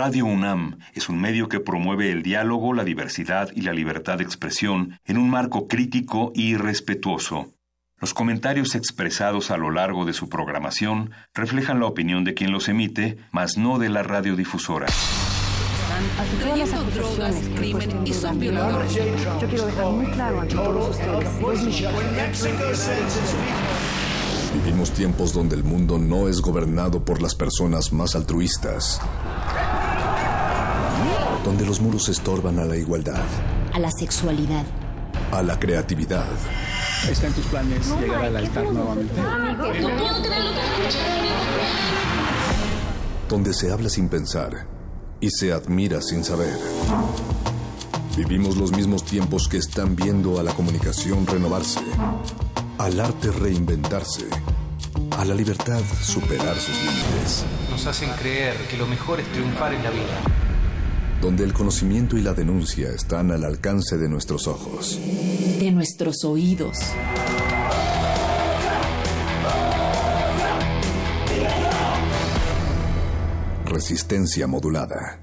Radio UNAM es un medio que promueve el diálogo, la diversidad y la libertad de expresión en un marco crítico y respetuoso. Los comentarios expresados a lo largo de su programación reflejan la opinión de quien los emite, mas no de la radiodifusora. Yo quiero dejar muy claro todos Vivimos tiempos donde el mundo no es gobernado por las personas más altruistas. Donde los muros estorban a la igualdad. A la sexualidad. A la creatividad. ¿Está en tus planes llegar al altar nuevamente? Donde se habla sin pensar y se admira sin saber. Vivimos los mismos tiempos que están viendo a la comunicación renovarse al arte reinventarse, a la libertad superar sus límites. Nos hacen creer que lo mejor es triunfar en la vida. Donde el conocimiento y la denuncia están al alcance de nuestros ojos. De nuestros oídos. Resistencia modulada.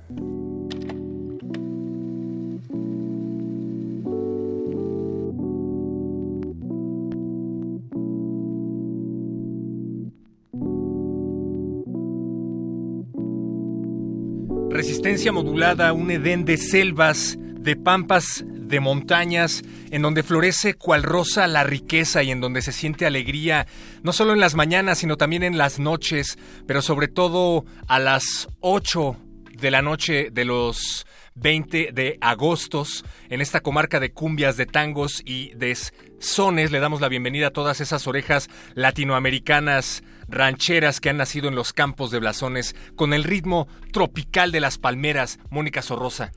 Modulada, un edén de selvas, de pampas, de montañas, en donde florece cual rosa la riqueza y en donde se siente alegría, no solo en las mañanas, sino también en las noches, pero sobre todo a las 8 de la noche de los 20 de agosto en esta comarca de cumbias, de tangos y de sones. Le damos la bienvenida a todas esas orejas latinoamericanas rancheras que han nacido en los campos de blasones con el ritmo tropical de las palmeras. Mónica Sorrosa.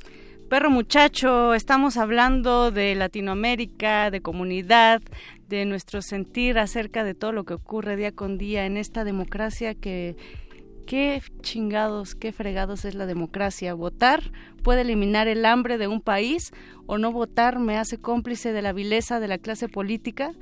Perro muchacho, estamos hablando de Latinoamérica, de comunidad, de nuestro sentir acerca de todo lo que ocurre día con día en esta democracia que qué chingados, qué fregados es la democracia. Votar puede eliminar el hambre de un país o no votar me hace cómplice de la vileza de la clase política.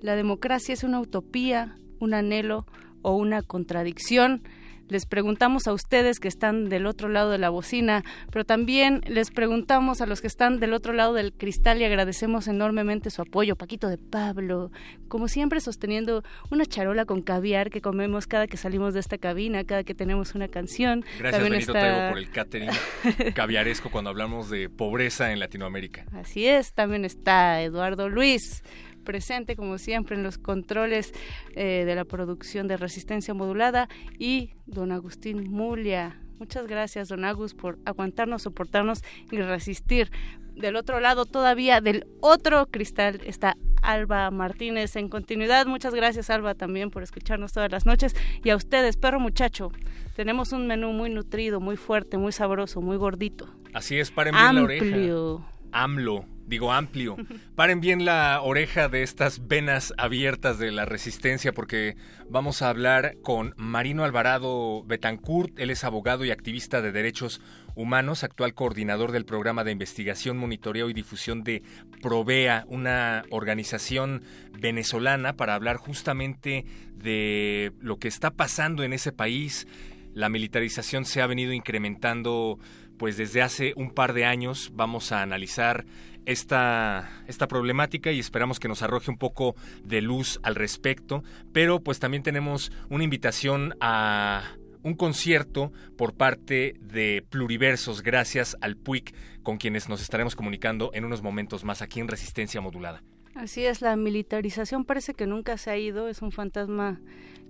La democracia es una utopía, un anhelo, o una contradicción. Les preguntamos a ustedes que están del otro lado de la bocina, pero también les preguntamos a los que están del otro lado del cristal y agradecemos enormemente su apoyo. Paquito de Pablo, como siempre sosteniendo una charola con caviar que comemos cada que salimos de esta cabina, cada que tenemos una canción. Gracias Benito por el catering caviaresco cuando hablamos de pobreza en Latinoamérica. Así es, también está Eduardo Luis presente, como siempre, en los controles eh, de la producción de resistencia modulada y don Agustín Mulia. Muchas gracias, don Agus, por aguantarnos, soportarnos y resistir. Del otro lado, todavía del otro cristal, está Alba Martínez en continuidad. Muchas gracias, Alba, también por escucharnos todas las noches. Y a ustedes, perro muchacho, tenemos un menú muy nutrido, muy fuerte, muy sabroso, muy gordito. Así es, bien la oreja. AMLO digo amplio. Paren bien la oreja de estas venas abiertas de la resistencia porque vamos a hablar con Marino Alvarado Betancourt. Él es abogado y activista de derechos humanos, actual coordinador del programa de investigación, monitoreo y difusión de Provea, una organización venezolana para hablar justamente de lo que está pasando en ese país. La militarización se ha venido incrementando pues desde hace un par de años vamos a analizar esta, esta problemática y esperamos que nos arroje un poco de luz al respecto. Pero pues también tenemos una invitación a un concierto por parte de Pluriversos, gracias al PUIC, con quienes nos estaremos comunicando en unos momentos más aquí en Resistencia Modulada. Así es, la militarización parece que nunca se ha ido, es un fantasma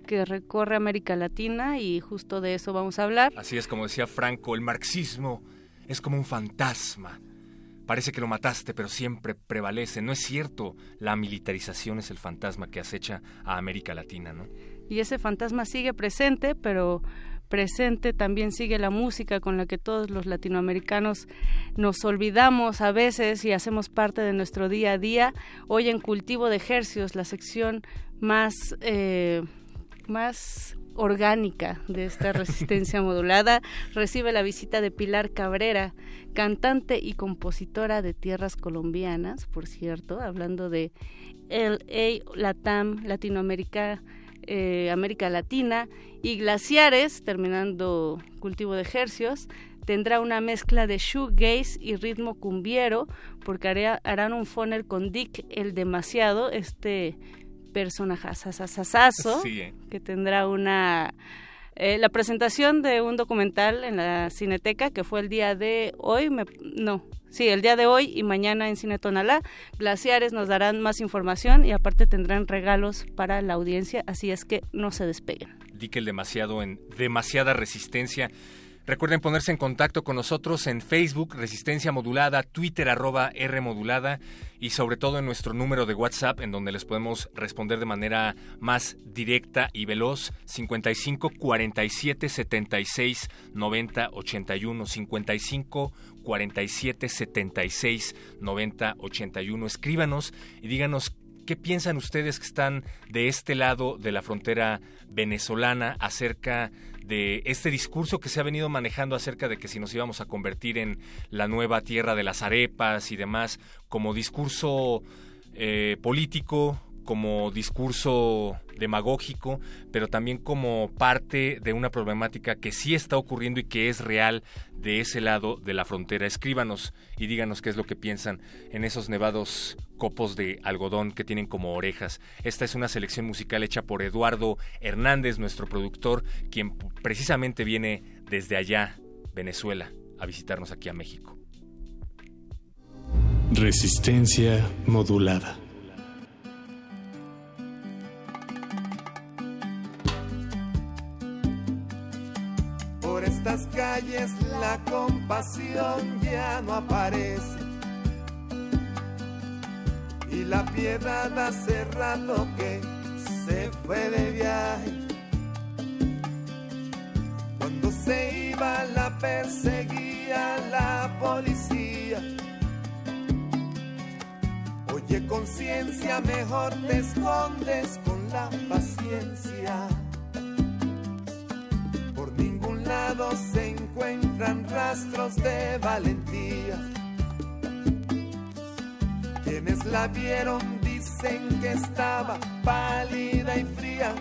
que recorre América Latina y justo de eso vamos a hablar. Así es, como decía Franco, el marxismo es como un fantasma Parece que lo mataste, pero siempre prevalece. No es cierto, la militarización es el fantasma que acecha a América Latina, ¿no? Y ese fantasma sigue presente, pero presente también sigue la música con la que todos los latinoamericanos nos olvidamos a veces y hacemos parte de nuestro día a día. Hoy en Cultivo de Ejercios, la sección más, eh, más orgánica de esta resistencia modulada, recibe la visita de Pilar Cabrera, cantante y compositora de tierras colombianas, por cierto, hablando de LA, Latam, Latinoamérica, eh, América Latina y Glaciares, terminando cultivo de ejercios, tendrá una mezcla de shoegaze y ritmo cumbiero, porque harán un funnel con Dick el demasiado, este personaje sí, eh. que tendrá una eh, la presentación de un documental en la Cineteca que fue el día de hoy, no, sí, el día de hoy y mañana en Cine Tonalá. Glaciares nos darán más información y aparte tendrán regalos para la audiencia, así es que no se despeguen. Di el demasiado en demasiada resistencia. Recuerden ponerse en contacto con nosotros en Facebook, Resistencia Modulada, Twitter, arroba R Modulada y sobre todo en nuestro número de WhatsApp en donde les podemos responder de manera más directa y veloz 55 47 76 90 81 55 47 76 90 81 escríbanos y díganos ¿Qué piensan ustedes que están de este lado de la frontera venezolana acerca de este discurso que se ha venido manejando acerca de que si nos íbamos a convertir en la nueva tierra de las arepas y demás, como discurso eh, político, como discurso demagógico, pero también como parte de una problemática que sí está ocurriendo y que es real de ese lado de la frontera. Escríbanos y díganos qué es lo que piensan en esos nevados copos de algodón que tienen como orejas. Esta es una selección musical hecha por Eduardo Hernández, nuestro productor, quien precisamente viene desde allá, Venezuela, a visitarnos aquí a México. Resistencia modulada. Estas calles la compasión ya no aparece. Y la piedad hace rato que se fue de viaje. Cuando se iba la perseguía la policía. Oye conciencia, mejor te escondes con la paciencia se encuentran rastros de valentía. Quienes la vieron dicen que estaba pálida y fría.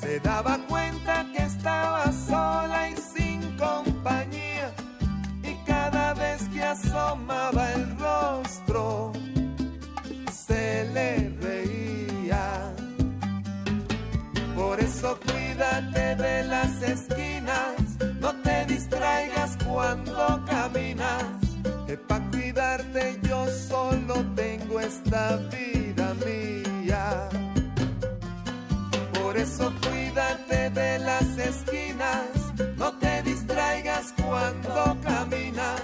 Se daba cuenta que estaba sola y sin compañía. Y cada vez que asomaba el rostro, se le reía. Por eso cuídate de las esquinas, no te distraigas cuando caminas, que para cuidarte yo solo tengo esta vida mía. Por eso cuídate de las esquinas, no te distraigas cuando caminas,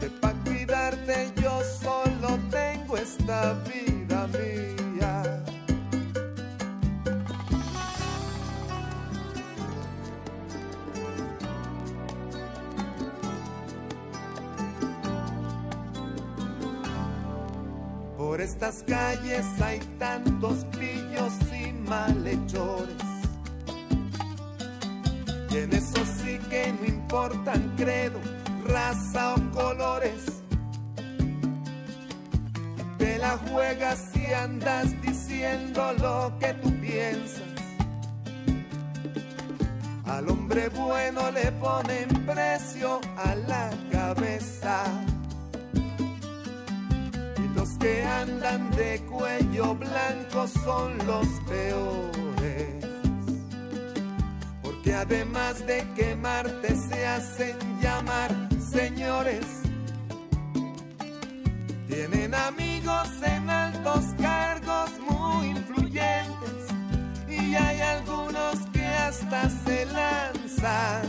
que para cuidarte yo solo tengo esta vida mía. Por estas calles hay tantos pillos y malhechores. Y en eso sí que no importan credo, raza o colores. te la juegas si andas diciendo lo que tú piensas. Al hombre bueno le ponen precio a la cabeza que andan de cuello blanco son los peores. Porque además de quemarte se hacen llamar señores. Tienen amigos en altos cargos muy influyentes y hay algunos que hasta se lanzan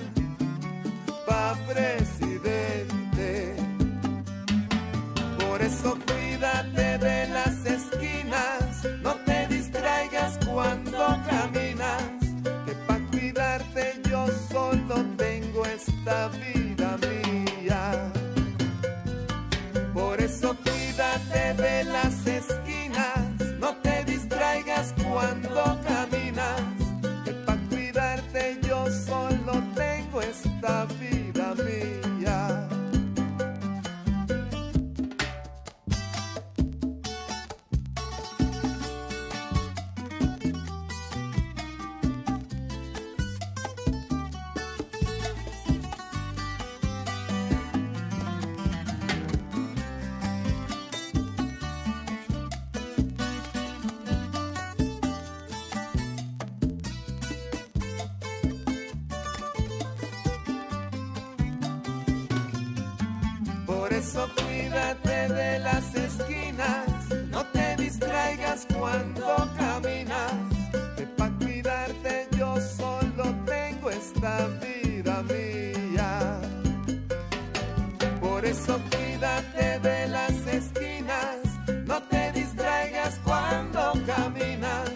pa' presidente. Por eso cuídate de las esquinas, no te distraigas cuando caminas, que para cuidarte yo solo tengo esta vida mía. Por eso cuídate de las esquinas, no te distraigas cuando caminas, eso cuídate de las esquinas, no te distraigas cuando caminas.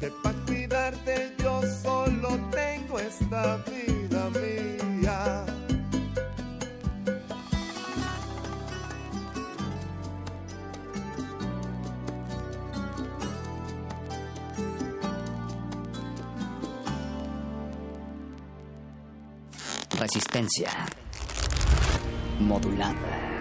Que para cuidarte yo solo tengo esta vida mía. Resistencia modulada.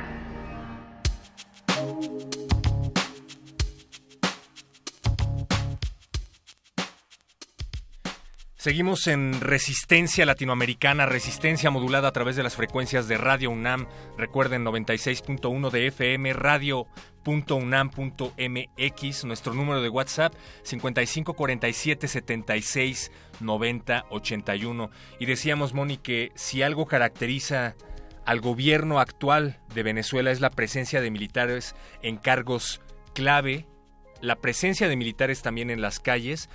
Seguimos en resistencia latinoamericana, resistencia modulada a través de las frecuencias de Radio UNAM. Recuerden 96.1 de FM, radio.unam.mx, nuestro número de WhatsApp 5547769081. Y decíamos, Moni, que si algo caracteriza al gobierno actual de Venezuela es la presencia de militares en cargos clave, la presencia de militares también en las calles.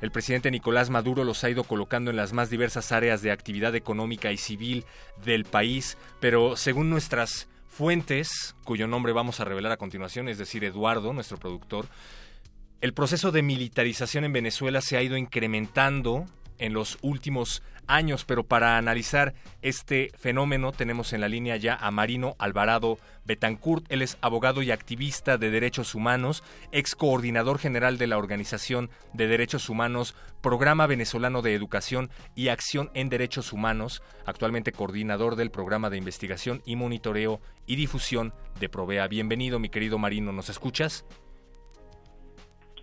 El presidente Nicolás Maduro los ha ido colocando en las más diversas áreas de actividad económica y civil del país, pero según nuestras fuentes, cuyo nombre vamos a revelar a continuación, es decir, Eduardo, nuestro productor, el proceso de militarización en Venezuela se ha ido incrementando en los últimos años, pero para analizar este fenómeno tenemos en la línea ya a Marino Alvarado Betancourt. Él es abogado y activista de derechos humanos, ex coordinador general de la Organización de Derechos Humanos, Programa Venezolano de Educación y Acción en Derechos Humanos, actualmente coordinador del Programa de Investigación y Monitoreo y Difusión de Provea. Bienvenido, mi querido Marino, ¿nos escuchas?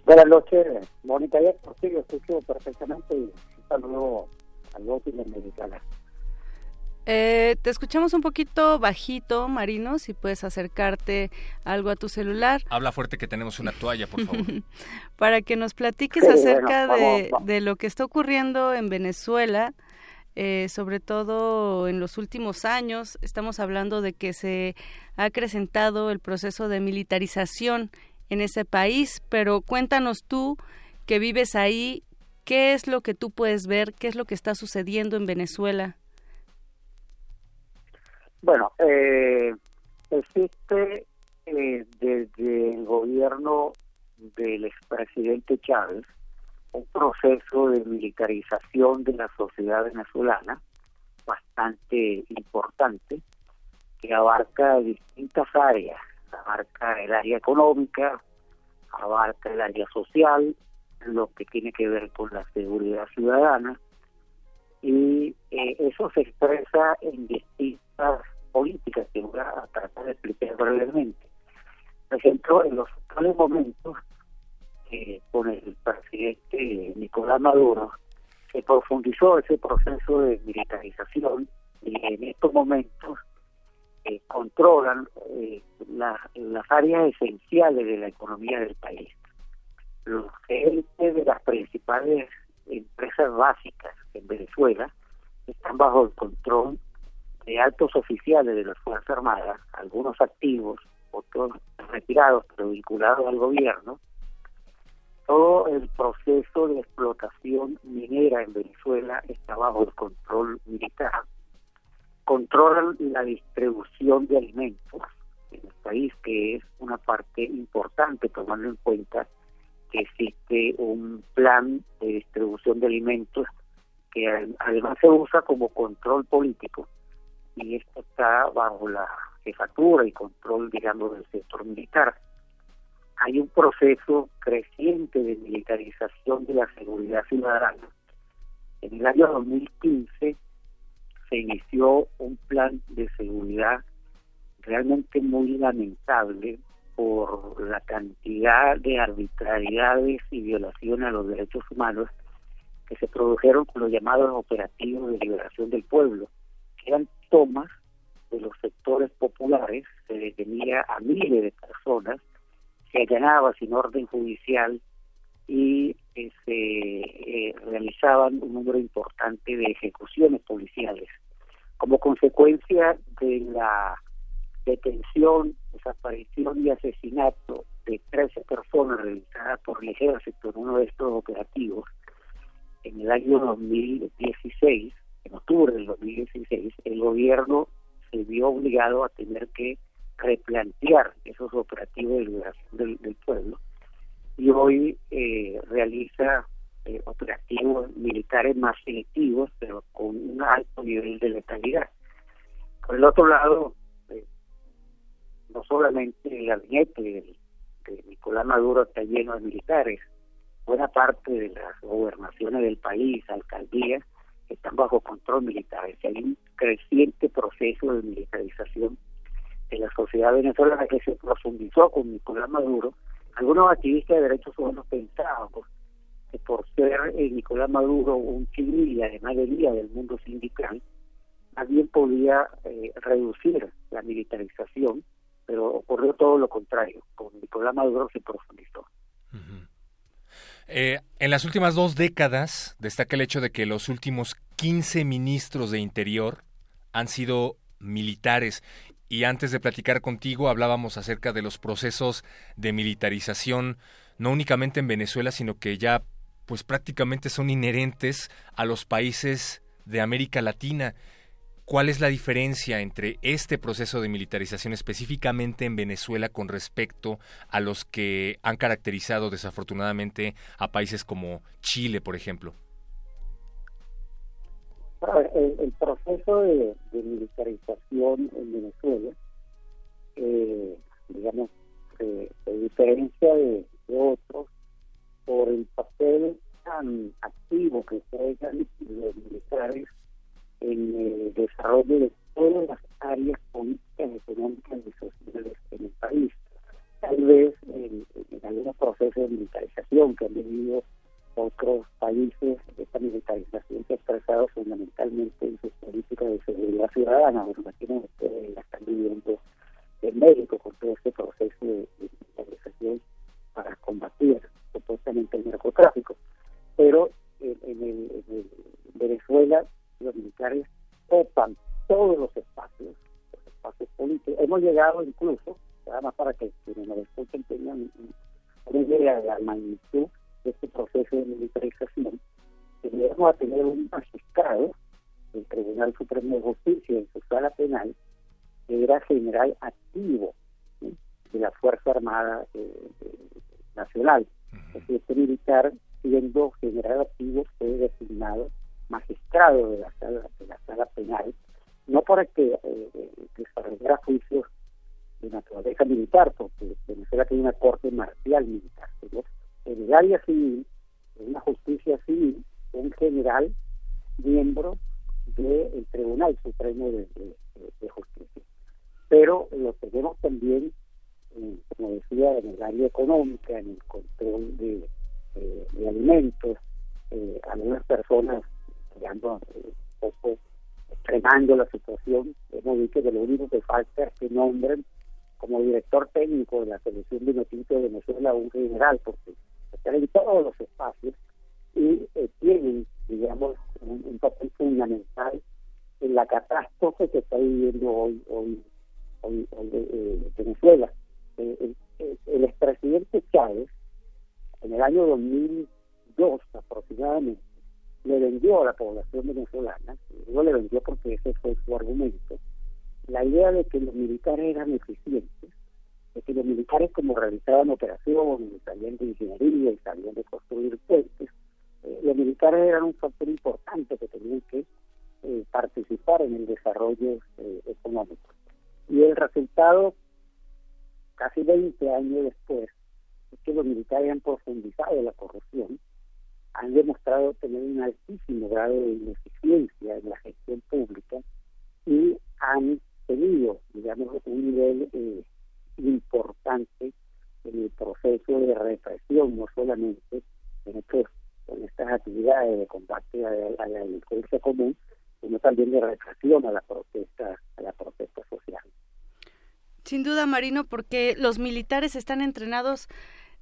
Buenas noches, Mónica. Sí, lo escucho perfectamente y un saludo eh, te escuchamos un poquito bajito, Marino, si puedes acercarte algo a tu celular. Habla fuerte que tenemos una toalla, por favor. Para que nos platiques acerca de, lo que está ocurriendo en Venezuela, eh, sobre todo en los últimos años. Estamos hablando de que se ha acrecentado el proceso de militarización en ese país, pero cuéntanos tú que vives ahí ¿Qué es lo que tú puedes ver? ¿Qué es lo que está sucediendo en Venezuela? Bueno, eh, existe eh, desde el gobierno del expresidente Chávez un proceso de militarización de la sociedad venezolana bastante importante que abarca distintas áreas, abarca el área económica, abarca el área social, lo que tiene que ver con la seguridad ciudadana y eh, eso se expresa en distintas políticas que voy a tratar de explicar brevemente. Por ejemplo, en los actuales momentos, eh, con el presidente Nicolás Maduro, se profundizó ese proceso de militarización y en estos momentos eh, controlan las áreas esenciales de la economía del país los gerentes de las principales empresas básicas en Venezuela están bajo el control de altos oficiales de las Fuerzas Armadas, algunos activos, otros retirados, pero vinculados al gobierno. Todo el proceso de explotación minera en Venezuela está bajo el control militar. Controlan la distribución de alimentos en el país, que es una parte importante tomando en cuenta que existe un plan de distribución de alimentos que además se usa como control político y esto está bajo la jefatura y control, digamos, del sector militar. Hay un proceso creciente de militarización de la seguridad ciudadana. En el año 2015 se inició un plan de seguridad realmente muy lamentable por la cantidad de arbitrariedades y violaciones a los derechos humanos que se produjeron con los llamados operativos de liberación del pueblo, que eran tomas de los sectores populares, se detenía a miles de personas, se allanaba sin orden judicial y eh, se eh, realizaban un número importante de ejecuciones policiales. Como consecuencia de la detención, desaparición y asesinato de 13 personas realizada por el ejército en uno de estos operativos en el año 2016, en octubre del 2016, el gobierno se vio obligado a tener que replantear esos operativos de liberación del, pueblo y hoy eh, realiza eh, operativos militares más selectivos, pero con un alto nivel de letalidad. Por el otro lado, no solamente el gabinete de, Nicolás Maduro está lleno de militares, buena parte de las gobernaciones del país, alcaldías, están bajo control militar. hay un creciente proceso de militarización de la sociedad venezolana que se profundizó con Nicolás Maduro. Algunos activistas de derechos humanos pensaban que por ser eh, Nicolás Maduro un civil y además de día del mundo sindical, alguien podía eh, reducir la militarización, pero ocurrió todo lo contrario. Con Nicolás Maduro se profundizó. Eh, en las últimas dos décadas destaca el hecho de que los últimos 15 ministros de Interior han sido militares. Y antes de platicar contigo hablábamos acerca de los procesos de militarización, no únicamente en Venezuela, sino que ya pues prácticamente son inherentes a los países de América Latina. ¿Cuál es la diferencia entre este proceso de militarización específicamente en Venezuela con respecto a los que han caracterizado desafortunadamente a países como Chile, por ejemplo? El, proceso de, militarización en Venezuela, eh, digamos, eh, diferencia de, otros por el papel tan activo que juegan los militares en el desarrollo de todas las áreas políticas, económicas y sociales en el país. Tal vez en, algunos procesos de militarización que han vivido otros países, esta militarización se ha expresado fundamentalmente en sus políticas de seguridad ciudadana. Bueno, imaginen ustedes la están viviendo en México con todo este proceso de, militarización para combatir supuestamente el narcotráfico. Pero en, el, en Venezuela los militares ocupan todos los espacios, los espacios políticos. Hemos llegado incluso, nada más para que quienes nos escuchen tengan una idea de la magnitud de este proceso de militarización, que llegamos a tener un magistrado del Tribunal Supremo de Justicia en su sala penal, que era general activo de la Fuerza Armada eh, Nacional. Este militar, siendo general activo, fue designado magistrado de la sala, de la sala penal, no para que eh, desarrollara juicios de naturaleza militar, porque Venezuela tiene una corte marcial militar, pero en el área civil, en una justicia civil, un general miembro del Tribunal Supremo de, Justicia. Pero lo tenemos también, como decía, en el área económica, en el control de, alimentos, eh, algunas personas digamos, un poco extremando la situación, hemos dicho que lo único que falta es que nombren como director técnico de la selección de noticias de Venezuela un general, porque están en todos los espacios y eh, tienen, digamos, un, papel fundamental en la catástrofe que está viviendo hoy hoy hoy, eh, Venezuela. Eh, el expresidente Chávez, en el año 2002 aproximadamente, le vendió a la población venezolana, no le vendió porque ese fue su argumento, la idea de que los militares eran eficientes, de que los militares como realizaban operaciones, salían de ingeniería y salían de construir puentes, eh, los militares eran un factor importante que tenían que eh, participar en el desarrollo eh, económico. Y el resultado, casi 20 años después, es que los militares han profundizado la corrupción, han demostrado tener un altísimo grado de ineficiencia en la gestión pública y han tenido, digamos, un nivel eh, importante en el proceso de represión, no solamente en, estos, en estas actividades de combate a, la delincuencia común, sino también de represión a la protesta, a la protesta social. Sin duda, Marino, porque los militares están entrenados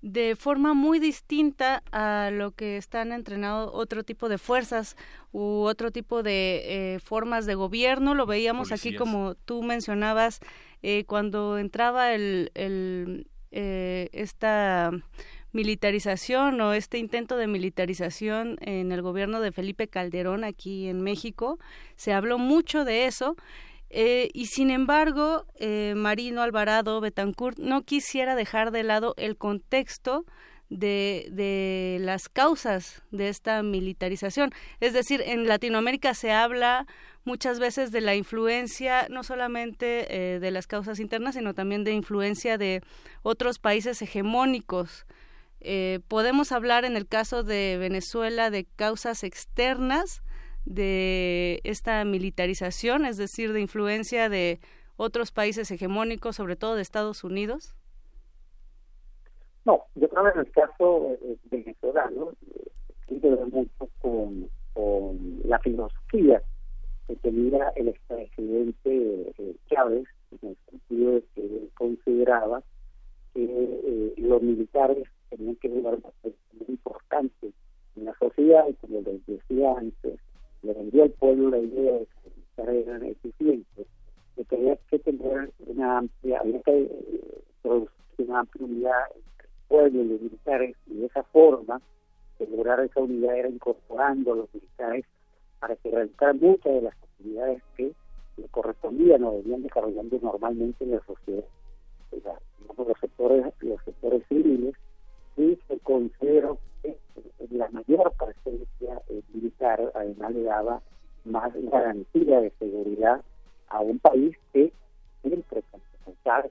de forma muy distinta a lo que están entrenados otro tipo de fuerzas u otro tipo de eh, formas de gobierno. Lo veíamos aquí como tú mencionabas eh, cuando entraba el, el eh, esta militarización o este intento de militarización en el gobierno de Felipe Calderón aquí en México. Se habló mucho de eso eh, y sin embargo, eh, Marino Alvarado Betancourt no quisiera dejar de lado el contexto de, de, las causas de esta militarización. Es decir, en Latinoamérica se habla muchas veces de la influencia, no solamente eh, de las causas internas, sino también de influencia de otros países hegemónicos. podemos hablar en el caso de Venezuela de causas externas, de esta militarización, es decir, de influencia de otros países hegemónicos, sobre todo de Estados Unidos? No, yo creo que en el caso eh, venezolano eh, tiene mucho con, la filosofía que tenía el expresidente eh, Chávez, en el sentido de que él consideraba que los militares tenían que jugar un papel muy importante en la sociedad, y como les decía antes, le vendió al pueblo la idea de que los militares eran eficientes, de que había que tener una amplia, había que eh, producir una amplia unidad entre el pueblo y los militares, y de esa forma, lograr esa unidad era incorporando a los militares para que realizaran muchas de las actividades que le correspondían o debían desarrollando normalmente en la sociedad. los sectores, los sectores civiles, y se consideró que la mayor eh, militar además le daba más garantía de seguridad a un país que siempre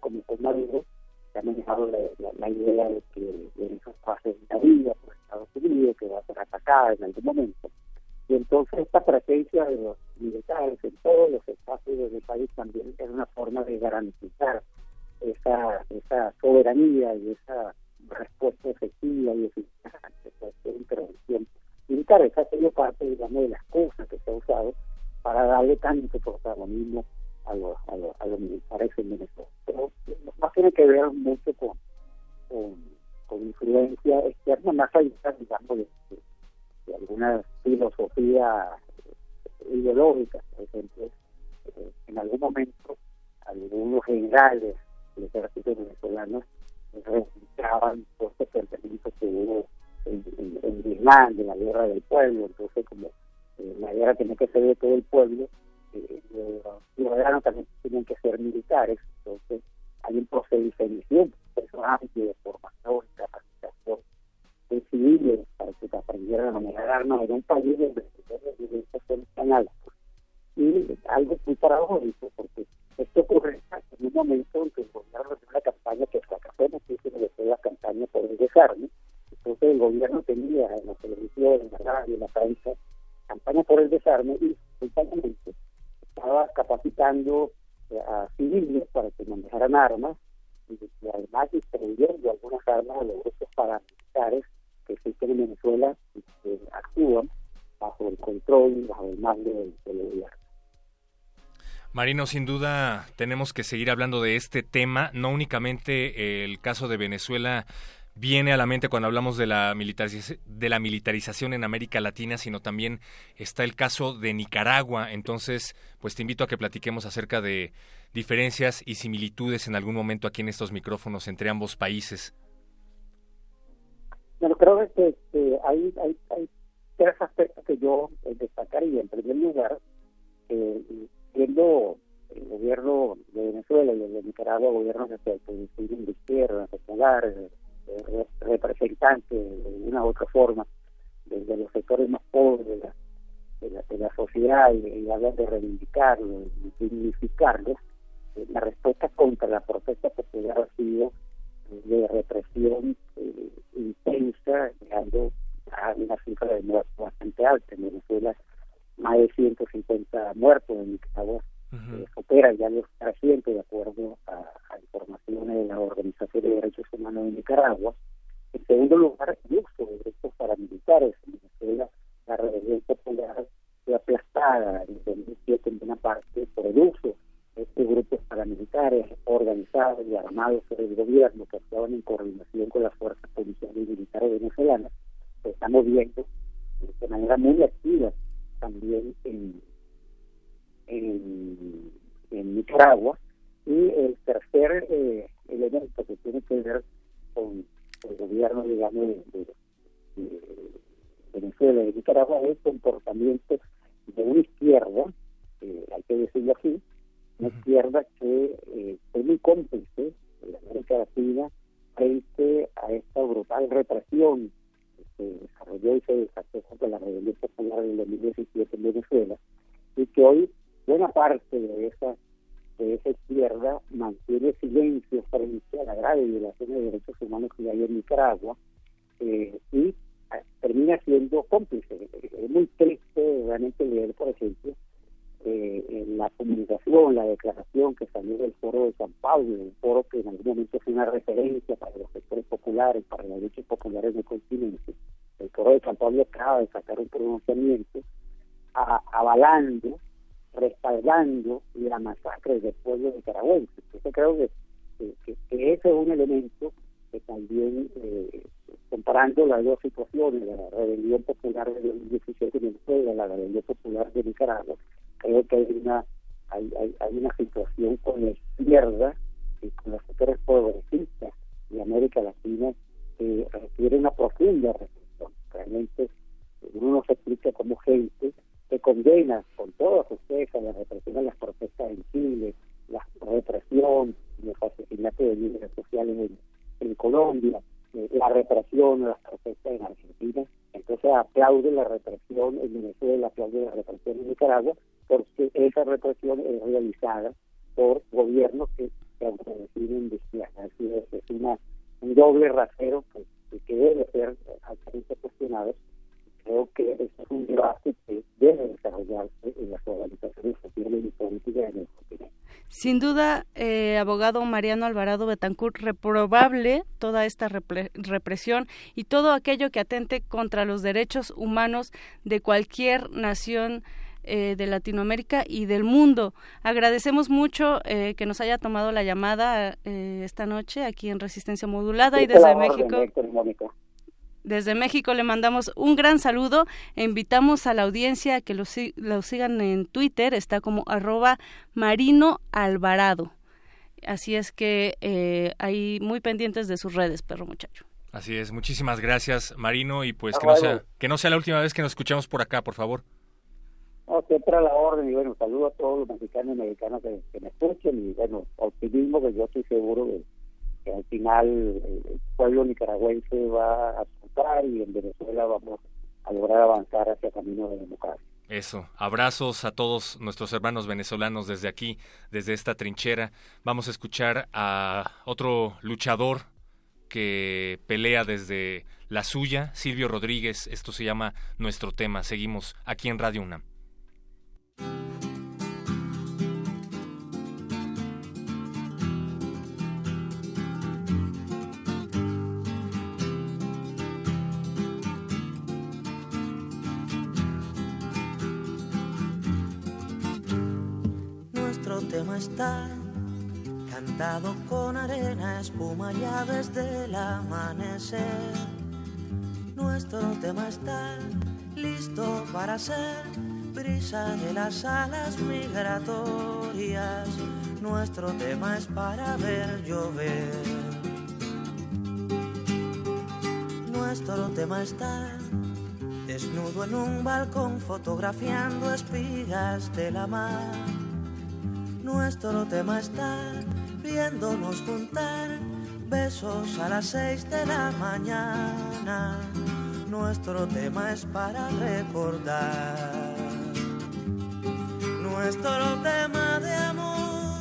como con Maduro se ha manejado la, idea de que en esas fases de la vida por Estados Unidos que va a ser atacada en algún momento. Y entonces esta presencia de los militares en todos los espacios del país también es una forma de garantizar esa, esa soberanía y esa respuesta efectiva y eficaz militar. Esa ha sido parte, digamos, de las cosas que se ha usado para darle tanto protagonismo a los, a los, a los militares en Venezuela. Pero más tiene que ver mucho con, con, influencia externa, más allá, digamos, de, alguna filosofía ideológica, por ejemplo, eh, en algún momento algunos generales del ejército venezolano registraban por este planteamiento que hubo en, en, Vietnam, de la guerra del pueblo, entonces como eh, la guerra tenía que ser de todo el pueblo, eh, los ciudadanos también tenían que ser militares, entonces hay un proceso un amplio de formación, capacitación de civiles para que aprendieran a manejar armas en un país donde los violencia son tan altos. Y algo muy paradójico, porque esto ocurre en un momento en que el gobierno hace una campaña que fracasó muchísimo después de la campaña por el desarme. Entonces el gobierno tenía en la televisión, en la radio, en la prensa, campaña por el desarme y simultáneamente estaba capacitando eh, a civiles para que manejaran armas y, además distribuyendo algunas armas a los grupos paramilitares que existen en Venezuela y que actúan bajo el control, bajo el mando del gobierno. Marino, sin duda tenemos que seguir hablando de este tema, no únicamente el caso de Venezuela viene a la mente cuando hablamos de la, de la militarización en América Latina, sino también está el caso de Nicaragua. Entonces, pues te invito a que platiquemos acerca de diferencias y similitudes en algún momento aquí en estos micrófonos entre ambos países. Bueno, creo que, hay, hay, tres aspectos que yo destacaría. En primer lugar, eh, siendo el gobierno de Venezuela y el de Nicaragua gobiernos de, de izquierda, popular, representantes de una u otra forma de, los sectores más pobres de la, de la, sociedad y, hablar de reivindicarlo y dignificarlos, eh, la respuesta contra la protesta popular ha sido de represión eh, intensa, llegando a una cifra de muertos bastante alta. En Venezuela más de 150 muertos en Nicaragua, uh supera ya los 300 de acuerdo a, informaciones de la Organización de Derechos Humanos de Nicaragua. En segundo lugar, el uso de derechos paramilitares en Venezuela, la rebelión popular fue aplastada en 2007 en buena parte por el uso de estos grupos paramilitares organizados y armados por el gobierno que actuaban en coordinación con las fuerzas y militares venezolanas, pues estamos viendo de manera muy activa también en, en, Nicaragua. Y el tercer eh, elemento que tiene que ver con el gobierno, digamos, de, Venezuela y Nicaragua es el comportamiento de una izquierda, eh, hay que decirlo así, una izquierda que eh, es muy cómplice de América Latina frente a esta brutal represión que se desarrolló y se desató con la rebelión popular del 2017 en Venezuela y que hoy buena parte de esa de esa izquierda mantiene silencio frente a la grave violación de derechos humanos que hay en Nicaragua eh, y termina siendo cómplice. Es muy triste realmente leer, por ejemplo, eh, la comunicación, la declaración que salió del foro de San Pablo, un foro que en algún momento fue una referencia para los sectores populares, para los derechos populares del continente. El foro de San Pablo acaba de sacar un pronunciamiento avalando, respaldando la masacre del pueblo nicaragüense. Entonces creo que, ese es un elemento que también eh, comparando las dos situaciones, la rebelión popular de 2017 en Venezuela, la rebelión popular de Nicaragua, creo que hay una hay, hay, una situación con la izquierda y con los sectores progresistas de América Latina que requiere una profunda reflexión. Realmente uno no se explica como gente que condena con todas sus quejas la represión a las protestas en Chile, la represión los asesinatos de líderes sociales en, en Colombia, la represión, las protestas en Argentina, entonces aplaude la represión en Venezuela, aplaude la represión en Nicaragua, porque esa represión es realizada por gobiernos que se autodefinen de izquierda. Es, una, un doble rasero que, que debe ser altamente cuestionado. Creo que este es un debate que debe desarrollarse en las organizaciones sociales y políticas en el continente. Sin duda, eh, abogado Mariano Alvarado Betancourt, reprobable toda esta represión y todo aquello que atente contra los derechos humanos de cualquier nación eh, de Latinoamérica y del mundo. Agradecemos mucho eh, que nos haya tomado la llamada esta noche aquí en Resistencia Modulada y desde México. Desde México le mandamos un gran saludo e invitamos a la audiencia a que lo, sigan en Twitter, está como arroba Marino Alvarado. Así es que eh, ahí muy pendientes de sus redes, perro muchacho. Así es, muchísimas gracias Marino y pues que no, sea, que no sea la última vez que nos escuchamos por acá, por favor. No, siempre a la orden y bueno, saludo a todos los mexicanos y mexicanas que, que me escuchen y bueno, optimismo que yo estoy seguro de que al final el pueblo nicaragüense va a apuntar y en Venezuela vamos a lograr avanzar hacia el camino de democracia. Eso, abrazos a todos nuestros hermanos venezolanos desde aquí, desde esta trinchera. Vamos a escuchar a otro luchador que pelea desde la suya, Silvio Rodríguez. Esto se llama Nuestro tema. Seguimos aquí en Radio UNAM. Tema está cantado con arena, espuma y aves del amanecer. Nuestro tema está listo para ser brisa de las alas migratorias. Nuestro tema es para ver llover. Nuestro tema está desnudo en un balcón fotografiando espigas de la mar nuestro tema está viéndonos juntar besos a las seis de la mañana. Nuestro tema es para recordar. Nuestro tema de amor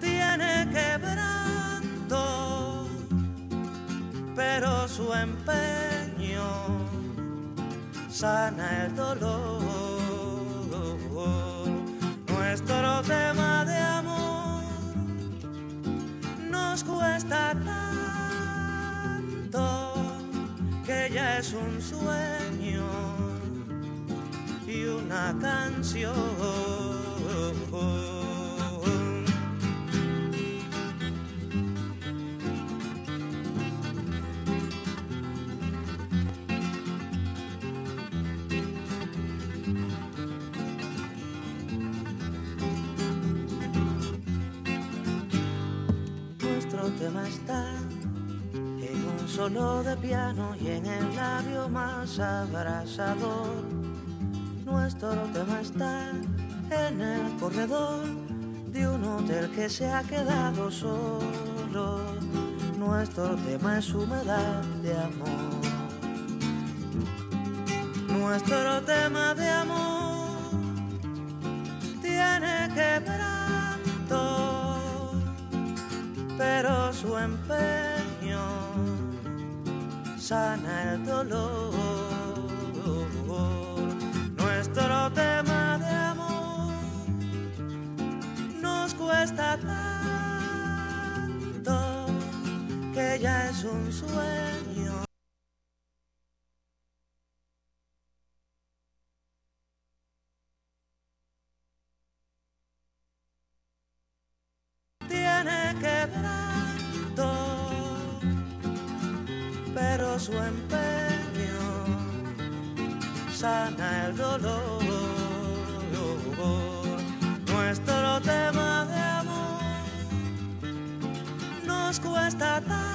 tiene quebranto, pero su empeño sana el dolor nuestro tema de amor nos cuesta tanto que ya es un sueño y una canción. Tema está en un solo de piano y en el labio más abrasador. Nuestro tema está en el corredor de un hotel que se ha quedado solo. Nuestro tema es humedad de amor. Nuestro tema de amor tiene quebranto, pero su empeño sana el dolor. Nuestro tema de amor nos cuesta tanto que ya es un sueño. Su empeño sana el dolor. Nuestro tema de amor nos cuesta tanto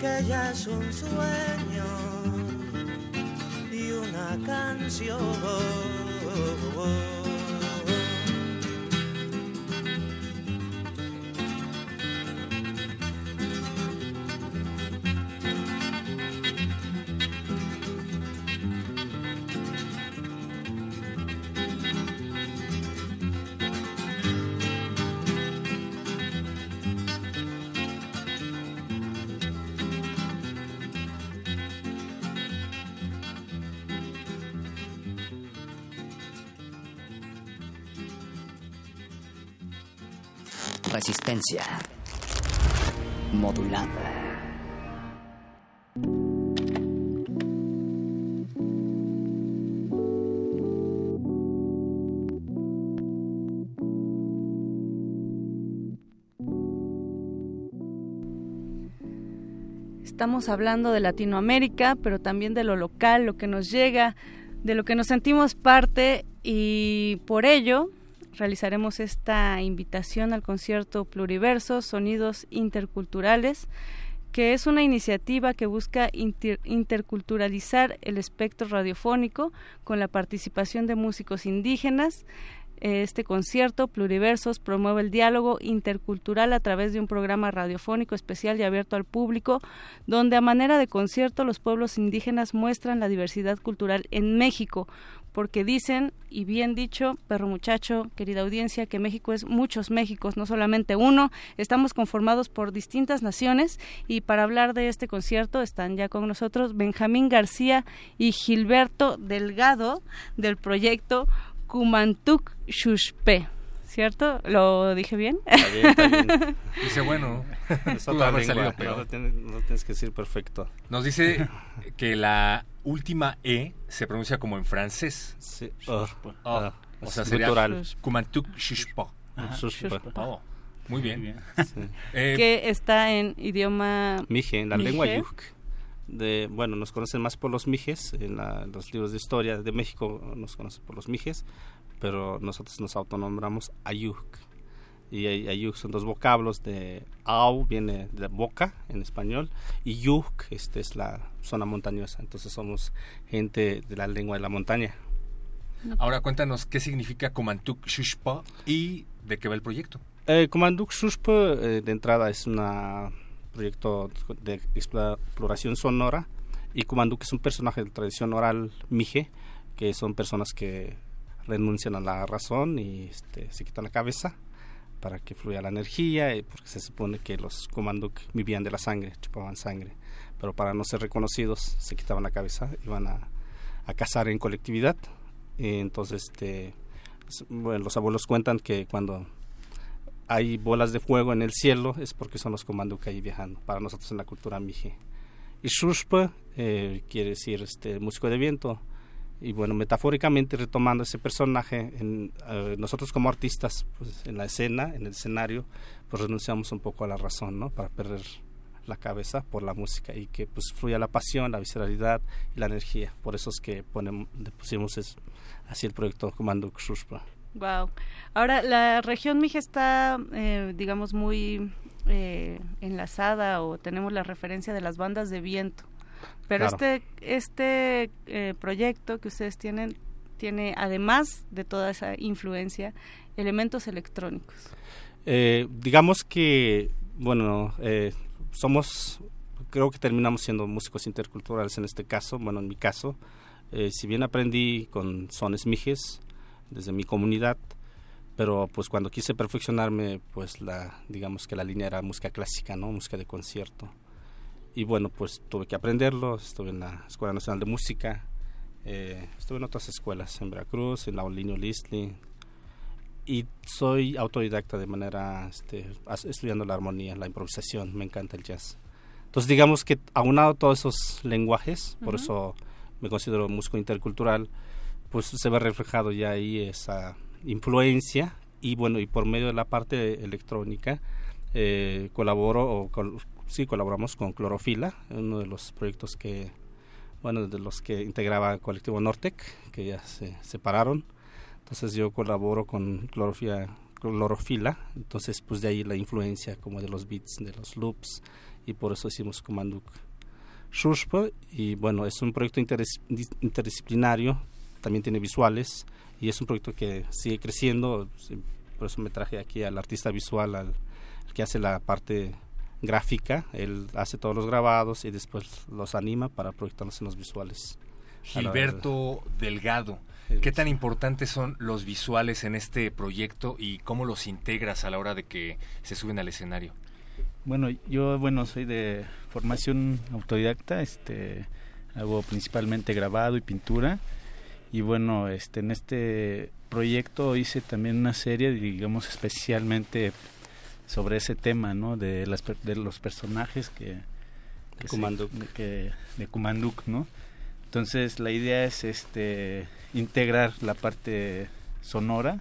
que ya es un sueño y una canción. Resistencia modulada. Estamos hablando de Latinoamérica, pero también de lo local, lo que nos llega, de lo que nos sentimos parte y por ello realizaremos esta invitación al concierto Pluriverso, Sonidos Interculturales, que es una iniciativa que busca interculturalizar el espectro radiofónico con la participación de músicos indígenas. Este concierto, Pluriversos, promueve el diálogo intercultural a través de un programa radiofónico especial y abierto al público, donde a manera de concierto los pueblos indígenas muestran la diversidad cultural en México, porque dicen, y bien dicho, perro muchacho, querida audiencia, que México es muchos Méxicos, no solamente uno. Estamos conformados por distintas naciones y para hablar de este concierto están ya con nosotros Benjamín García y Gilberto Delgado del proyecto Kumantuk Shushpe. ¿Cierto? ¿Lo dije bien? Dice, bueno, es otra lengua, no, tienes que decir perfecto. Nos dice que la última E se pronuncia como en francés. Sí. Oh, oh. O sea, sería Kumantuk Shushpo. Oh, muy bien. Sí. Eh, que está en idioma... Mije, en la lengua yuk. De, bueno, nos conocen más por los mijes, en los libros de historia de México nos conocen por los mijes, pero nosotros nos autonombramos Ayuk. Y Ayuk son dos vocablos de Au, viene de boca en español, y Yuk este, es la zona montañosa. Entonces somos gente de la lengua de la montaña. Ahora cuéntanos qué significa Comantuk Shushpa y de qué va el proyecto. Eh, Comantuk Shushpa, eh, de entrada, es un proyecto de exploración sonora. Y Kumanduk es un personaje de tradición oral mije, que son personas que renuncian a la razón y este, se quitan la cabeza para que fluya la energía, porque se supone que los Kumanduk vivían de la sangre, chupaban sangre, pero para no ser reconocidos se quitaban la cabeza, iban a, a cazar en colectividad. Y entonces, este, bueno, los abuelos cuentan que cuando hay bolas de fuego en el cielo es porque son los Kumanduk ahí viajando, para nosotros en la cultura mije. Y Shushpa eh, quiere decir este, músico de viento, y bueno, metafóricamente retomando ese personaje, en, eh, nosotros como artistas, pues en la escena, en el escenario, pues renunciamos un poco a la razón, ¿no? Para perder la cabeza por la música y que pues fluya la pasión, la visceralidad y la energía. Por eso es que ponemos, pusimos así el proyecto Comando Krushpa. Wow. Ahora, la región Mije está, eh, digamos, muy eh, enlazada o tenemos la referencia de las bandas de viento. Pero este, este eh, proyecto que ustedes tienen tiene, además de toda esa influencia, elementos electrónicos. digamos que, bueno, somos, creo que terminamos siendo músicos interculturales en este caso, bueno, en mi caso. si bien aprendí con sones mijes, desde mi comunidad, pero pues cuando quise perfeccionarme, pues la, digamos que la línea era música clásica, ¿no? Música de concierto. Y bueno, pues tuve que aprenderlo, estuve en la Escuela Nacional de Música, eh, estuve en otras escuelas, en Veracruz, en la Olinio Listli, y soy autodidacta de manera, este, estudiando la armonía, la improvisación, me encanta el jazz. Entonces digamos que aunado todos esos lenguajes, por eso me considero músico intercultural, pues se ve reflejado ya ahí esa influencia y bueno y por medio de la parte electrónica eh, colaboro o sí colaboramos con Clorofila uno de los proyectos que bueno de los que integraba el colectivo Nortec que ya se separaron. Entonces yo colaboro con Clorofila clorofila entonces pues de ahí la influencia como de los beats de los loops y por eso hicimos Comanduk Shushpa y bueno es un proyecto interdisciplinario también tiene visuales y es un proyecto que sigue creciendo. Por eso me traje aquí al artista visual, al, que hace la parte gráfica. Él hace todos los grabados y después los anima para proyectarlos en los visuales. Gilberto Delgado, ¿qué tan importantes son los visuales en este proyecto y cómo los integras a la hora de que se suben al escenario? Bueno, yo bueno soy de formación autodidacta, este hago principalmente grabado y pintura y bueno este en este proyecto hice también una serie digamos especialmente sobre ese tema no de las de los personajes que, de Kumanduk. que de Kumanduk no entonces la idea es este integrar la parte sonora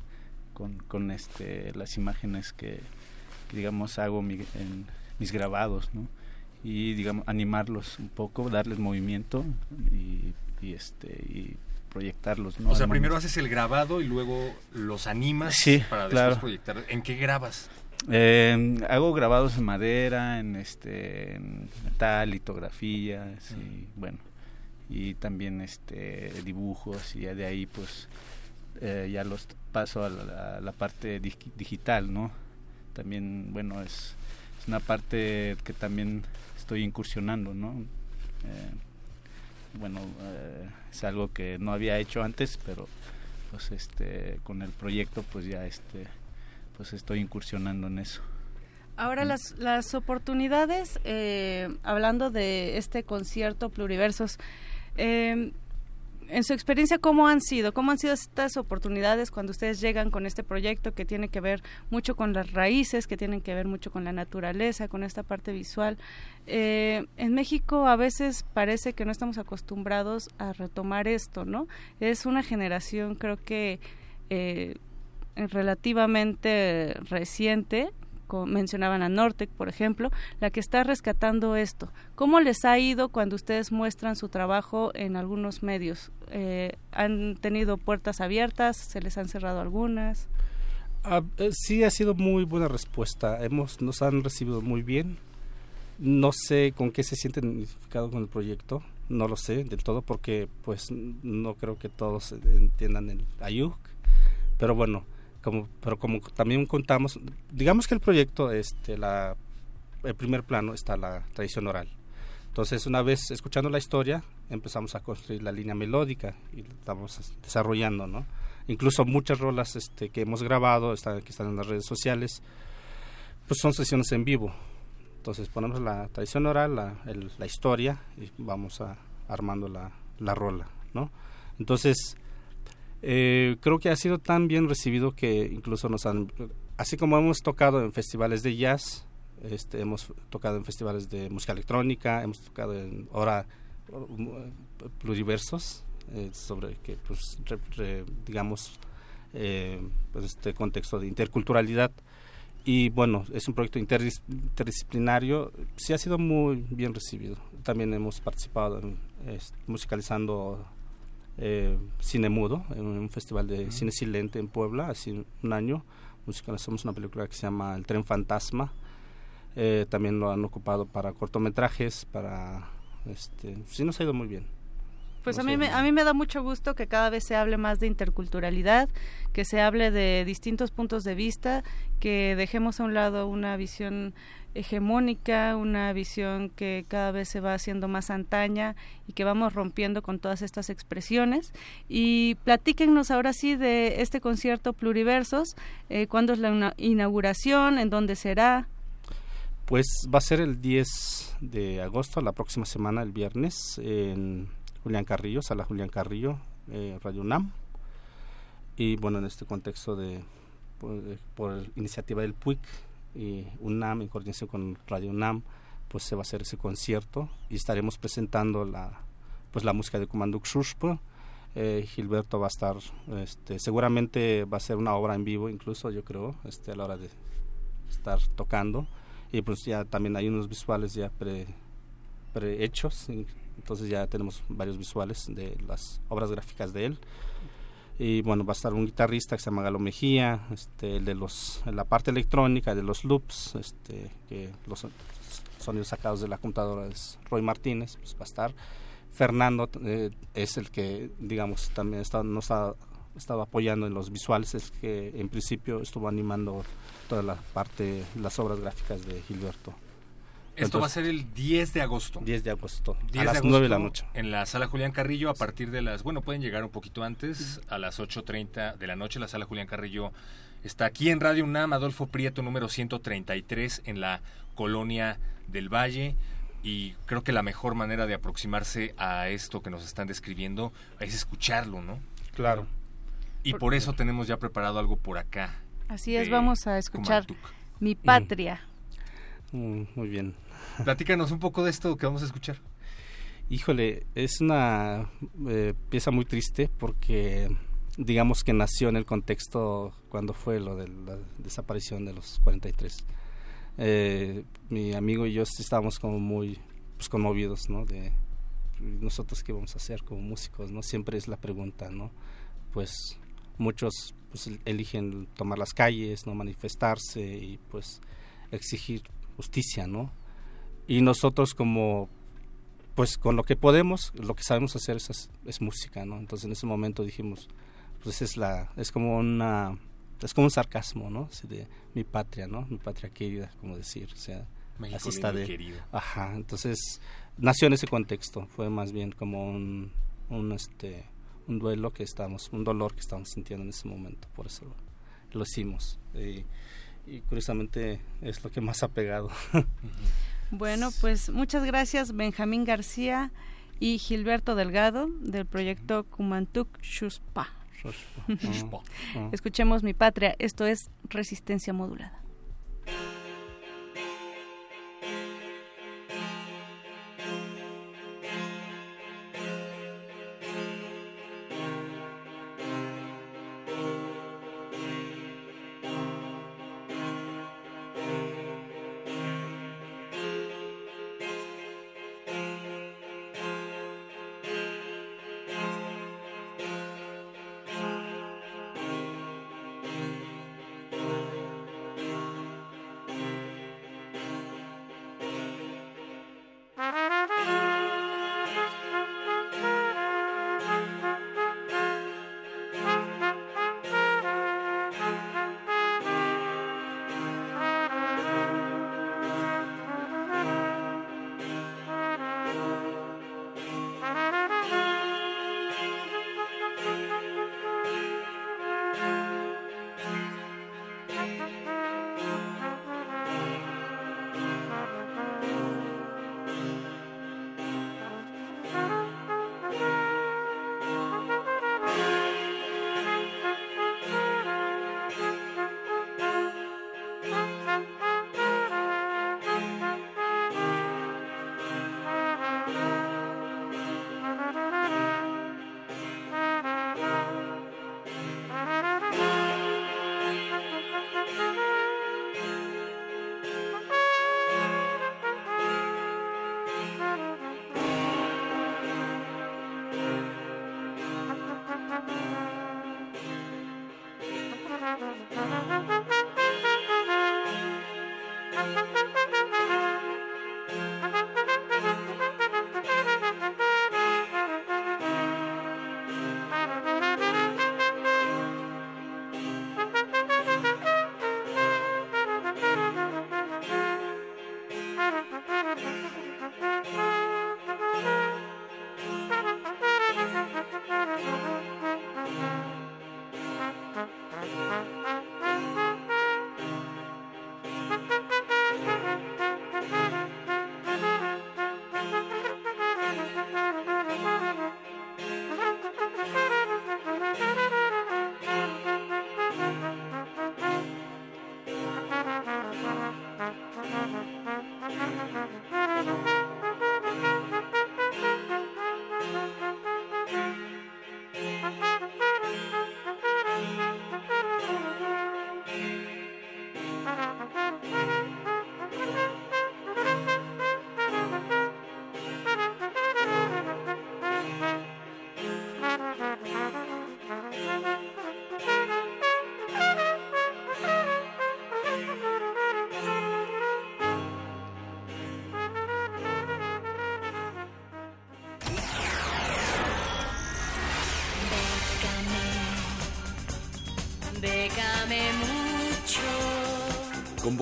con, con este las imágenes que, digamos hago en mis grabados no y digamos animarlos un poco darles movimiento y, y este y proyectarlos. ¿no? O sea, primero haces el grabado y luego los animas para después proyectar. ¿En qué grabas? Eh, hago grabados en madera, en este, en metal, litografías y bueno, y también este dibujos y ya de ahí pues eh, ya los paso a la, parte digital, ¿no? También bueno es, es, una parte que también estoy incursionando, ¿no? Eh, bueno, eh, es algo que no había hecho antes, pero pues este con el proyecto pues ya este pues estoy incursionando en eso. Ahora las, las oportunidades, eh, hablando de este concierto Pluriversos, eh, en su experiencia, ¿cómo han sido? ¿Cómo han sido estas oportunidades cuando ustedes llegan con este proyecto que tiene que ver mucho con las raíces, que tienen que ver mucho con la naturaleza, con esta parte visual? Eh, en México a veces parece que no estamos acostumbrados a retomar esto, ¿no? Es una generación, creo que eh, relativamente reciente mencionaban a Nortec, por ejemplo, la que está rescatando esto. ¿Cómo les ha ido cuando ustedes muestran su trabajo en algunos medios? Eh, ¿Han tenido puertas abiertas? ¿Se les han cerrado algunas? Ah, eh, sí, ha sido muy buena respuesta. Hemos, nos han recibido muy bien. No sé con qué se sienten identificados con el proyecto. No lo sé del todo porque pues no creo que todos entiendan el Ayuk. Pero bueno, como, pero como también contamos, digamos que el proyecto, este, la, el primer plano está la tradición oral. Entonces, una vez escuchando la historia, empezamos a construir la línea melódica y estamos desarrollando, ¿no? Incluso muchas rolas este, que hemos grabado, están, que están en las redes sociales, pues son sesiones en vivo. Entonces ponemos la tradición oral, la, la historia y vamos a, armando la, la rola, ¿no? Entonces, eh, creo que ha sido tan bien recibido que incluso nos han, así como hemos tocado en festivales de jazz, este, hemos tocado en festivales de música electrónica, hemos tocado en ahora pluriversos eh, sobre que pues digamos eh, pues este contexto de interculturalidad. Y bueno es un proyecto interdisciplinario sí ha sido muy bien recibido. También hemos participado musicalizando eh, cine mudo, en un festival de cine silente en Puebla, hace un año. Musicalizamos una película que se llama El tren fantasma. Eh, también lo han ocupado para cortometrajes, para... Este, sí nos ha ido muy bien. Pues a mí, me, a mí me da mucho gusto que cada vez se hable más de interculturalidad, que se hable de distintos puntos de vista, que dejemos a un lado una visión hegemónica, una visión que cada vez se va haciendo más antaña y que vamos rompiendo con todas estas expresiones. Y platíquenos ahora sí de este concierto Pluriversos, eh, cuándo es la inauguración, en dónde será. Pues va a ser el 10 de agosto, la próxima semana, el viernes, en Julián Carrillo, Sala Julián Carrillo, eh, Radio UNAM. Y bueno, en este contexto de, por, de, por iniciativa del PUIC, y UNAM en coordinación con Radio UNAM pues se va a hacer ese concierto y estaremos presentando la pues la música de Kumanduk Shushpo eh, Gilberto va a estar este, seguramente va a ser una obra en vivo incluso yo creo este, a la hora de estar tocando. Y pues ya también hay unos visuales ya pre, hechos entonces ya tenemos varios visuales de las obras gráficas de él y bueno va a estar un guitarrista que se llama Galo Mejía este el de los la parte electrónica de los loops este que los sonidos sacados de la computadora es Roy Martínez pues va a estar. Fernando eh, es el que digamos también está, nos ha estado apoyando en los visuales es que en principio estuvo animando toda la parte las obras gráficas de Gilberto esto va a ser el 10 de agosto. 10 de agosto. a las 9 de la noche. En la sala Julián Carrillo, a partir de las. Bueno, pueden llegar un poquito antes, a las 8.30 de la noche. La sala Julián Carrillo está aquí en Radio UNAM, Adolfo Prieto, número 133, en la colonia del Valle. Y creo que la mejor manera de aproximarse a esto que nos están describiendo es escucharlo, ¿no? Claro. Y por eso tenemos ya preparado algo por acá. Así es, vamos a escuchar Mi Patria. Mm, muy bien. Platícanos un poco de esto que vamos a escuchar. Híjole, es una eh, pieza muy triste porque digamos que nació en el contexto cuando fue lo de la desaparición de los 43. Eh, mi amigo y yo estábamos como muy pues, conmovidos, ¿no? De nosotros qué vamos a hacer como músicos, ¿no? Siempre es la pregunta, ¿no? Pues muchos pues, eligen tomar las calles, no manifestarse y pues exigir justicia, ¿no? Y nosotros como pues con lo que podemos lo que sabemos hacer es, es, música no entonces en ese momento dijimos pues es la es como una es como un sarcasmo no así de mi patria no mi patria querida como decir o sea México así está de querido. ajá entonces nació en ese contexto fue más bien como un, un este un duelo que estamos un dolor que estamos sintiendo en ese momento por eso lo, hicimos. Y, y curiosamente es lo que más ha pegado Bueno, pues muchas gracias Benjamín García y Gilberto Delgado del proyecto Kumantuk Shuspa. Escuchemos mi patria, esto es resistencia modulada.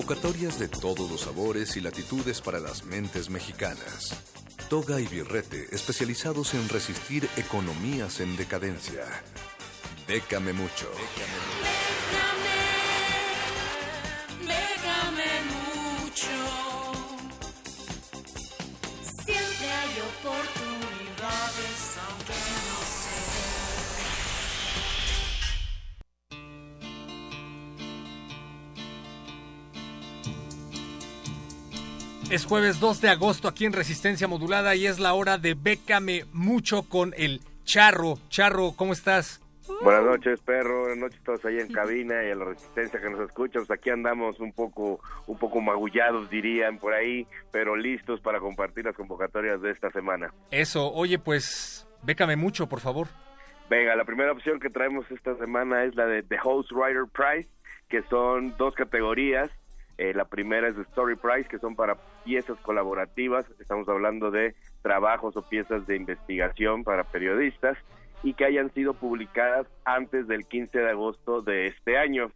Convocatorias de todos los sabores y latitudes para las mentes mexicanas. Toga y Birrete, especializados en resistir economías en decadencia. Bécame mucho. Bécame jueves 2 de agosto aquí en Resistencia Modulada y es la hora de Bécame mucho con el Charro. Charro, ¿cómo estás? Buenas noches, perro. Buenas noches a todos ahí en cabina y a la resistencia que nos escucha. Pues aquí andamos un poco, un poco magullados, dirían por ahí, pero listos para compartir las convocatorias de esta semana. Eso, oye, pues, bécame mucho, por favor. Venga, la primera opción que traemos esta semana es la de The Host Writer Prize, que son dos categorías. Eh, la primera es Story Prize, que son para piezas colaborativas. Estamos hablando de trabajos o piezas de investigación para periodistas y que hayan sido publicadas antes del 15 de agosto de este año.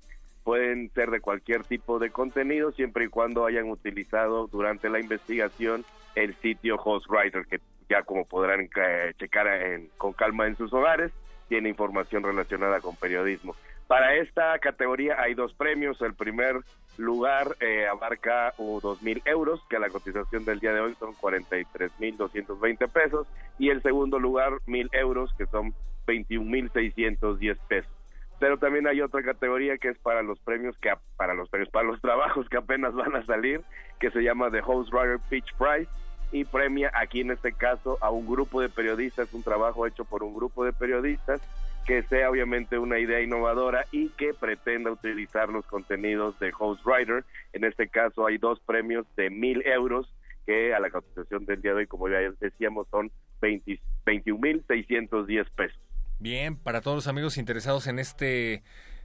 Pueden ser de cualquier tipo de contenido, siempre y cuando hayan utilizado durante la investigación el sitio HostWriter, que ya como podrán eh, checar en- con calma en sus hogares, tiene información relacionada con periodismo. Para esta categoría hay dos premios. El primer lugar eh, abarca dos mil euros, que la cotización del día de hoy son 43 mil 220 pesos. Y el segundo lugar, mil euros, que son 21 mil 610 pesos. Pero también hay otra categoría que es para los premios que para los premios para los trabajos que apenas van a salir, que se llama The Host Writer Pitch Prize y premia aquí en este caso a un grupo de periodistas, un trabajo hecho por un grupo de periodistas que sea obviamente una idea innovadora y que pretenda utilizar los contenidos de Host Writer. En este caso hay dos premios de mil euros que a la cotización del día de hoy, como ya decíamos, son 20 21.610 pesos. Bien, para todos los amigos interesados en este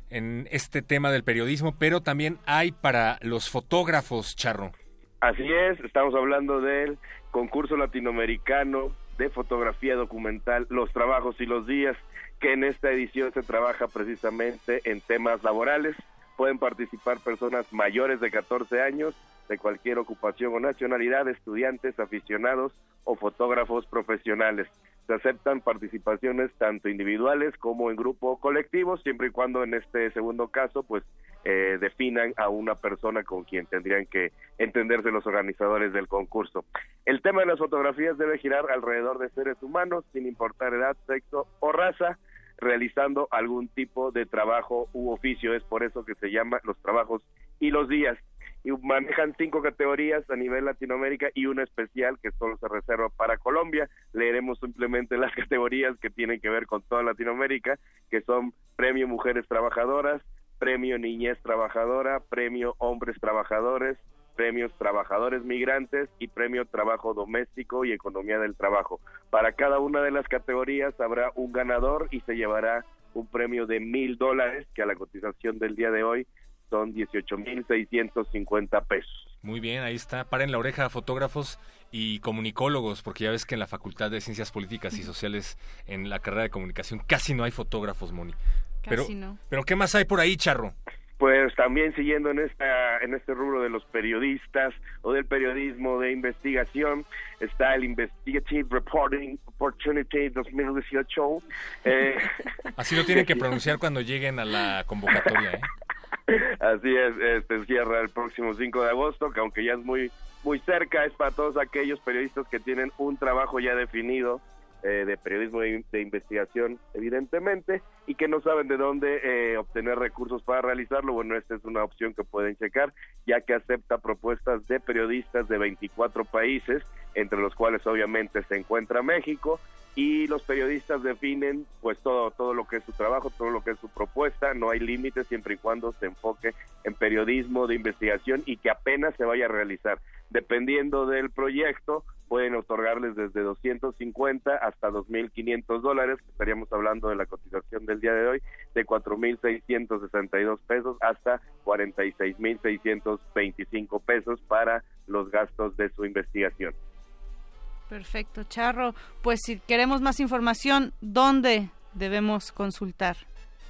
en este tema del periodismo, pero también hay para los fotógrafos, Charro. Así es, estamos hablando del concurso latinoamericano de fotografía documental Los Trabajos y los Días, que en esta edición se trabaja precisamente en temas laborales. Pueden participar personas mayores de 14 años, de cualquier ocupación o nacionalidad, estudiantes, aficionados o fotógrafos profesionales. Se aceptan participaciones tanto individuales como en grupo o siempre y cuando en este segundo caso, pues eh, definan a una persona con quien tendrían que entenderse los organizadores del concurso. El tema de las fotografías debe girar alrededor de seres humanos, sin importar edad, sexo o raza, realizando algún tipo de trabajo u oficio. Es por eso que se llama los trabajos y los días. Y manejan cinco categorías a nivel Latinoamérica y una especial que solo se reserva para Colombia. Leeremos simplemente las categorías que tienen que ver con toda Latinoamérica, que son Premio Mujeres Trabajadoras, Premio Niñez Trabajadora, Premio Hombres Trabajadores, Premios Trabajadores Migrantes y Premio Trabajo Doméstico y Economía del Trabajo. Para cada una de las categorías habrá un ganador y se llevará un premio de mil dólares, que a la cotización del día de hoy son 18 mil 650 pesos. Muy bien, ahí está. Paren la oreja a fotógrafos y comunicólogos, porque ya ves que en la Facultad de Ciencias Políticas y Sociales, en la carrera de comunicación, casi no hay fotógrafos, Moni. Pero, no. pero ¿qué más hay por ahí, Charro? Pues también siguiendo en esta en este rubro de los periodistas o del periodismo de investigación está el Investigative Reporting Opportunity 2018. Eh, Así lo tienen que pronunciar cuando lleguen a la convocatoria, ¿eh? Así es, este cierra el próximo 5 de agosto, que aunque ya es muy muy cerca, es para todos aquellos periodistas que tienen un trabajo ya definido eh, de periodismo de, de investigación, evidentemente, y que no saben de dónde eh, obtener recursos para realizarlo. Bueno, esta es una opción que pueden checar, ya que acepta propuestas de periodistas de 24 países, entre los cuales obviamente se encuentra México, y los periodistas definen pues todo todo lo que es su trabajo, todo lo que es su propuesta, no hay límites siempre y cuando se enfoque en periodismo de investigación y que apenas se vaya a realizar. Dependiendo del proyecto, pueden otorgarles desde 250 hasta 2.500 dólares, estaríamos hablando de la cotización del día de hoy, de 4.662 pesos hasta 46.625 pesos para los gastos de su investigación. Perfecto, Charro. Pues si queremos más información, ¿dónde debemos consultar?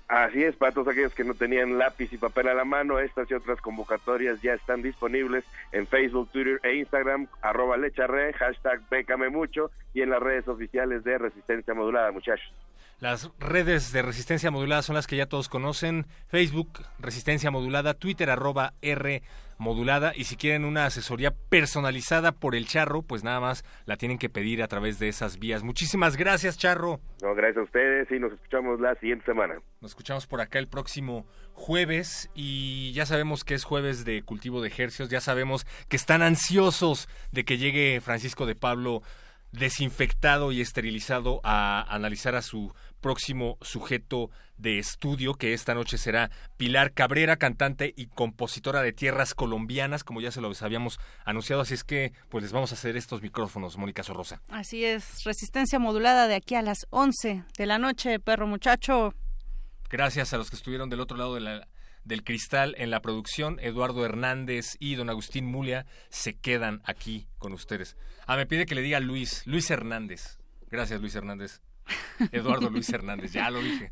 Así es, para todos aquellos que no tenían lápiz y papel a la mano, estas y otras convocatorias ya están disponibles en Facebook, Twitter e Instagram, arroba lecharre, hashtag bécame mucho y en las redes oficiales de Resistencia Modulada, muchachos. Las redes de Resistencia Modulada son las que ya todos conocen. Facebook, Resistencia Modulada, Twitter, arroba R modulada. Y si quieren una asesoría personalizada por el Charro, pues nada más la tienen que pedir a través de esas vías. Muchísimas gracias, Charro. No, gracias a ustedes y nos escuchamos la siguiente semana. Nos escuchamos por acá el próximo jueves y ya sabemos que es jueves de cultivo de ejercicios, ya sabemos que están ansiosos de que llegue Francisco de Pablo desinfectado y esterilizado a analizar a su próximo sujeto de estudio, que esta noche será Pilar Cabrera, cantante y compositora de tierras colombianas, como ya se lo habíamos anunciado. Así es que, pues les vamos a hacer estos micrófonos, Mónica Sorrosa. Así es, resistencia modulada de aquí a las 11 de la noche, perro muchacho. Gracias a los que estuvieron del otro lado de la, del cristal en la producción. Eduardo Hernández y don Agustín Mulia se quedan aquí con ustedes. Ah, me pide que le diga Luis, Luis Hernández. Gracias, Luis Hernández. Eduardo Luis Hernández, ya lo dije.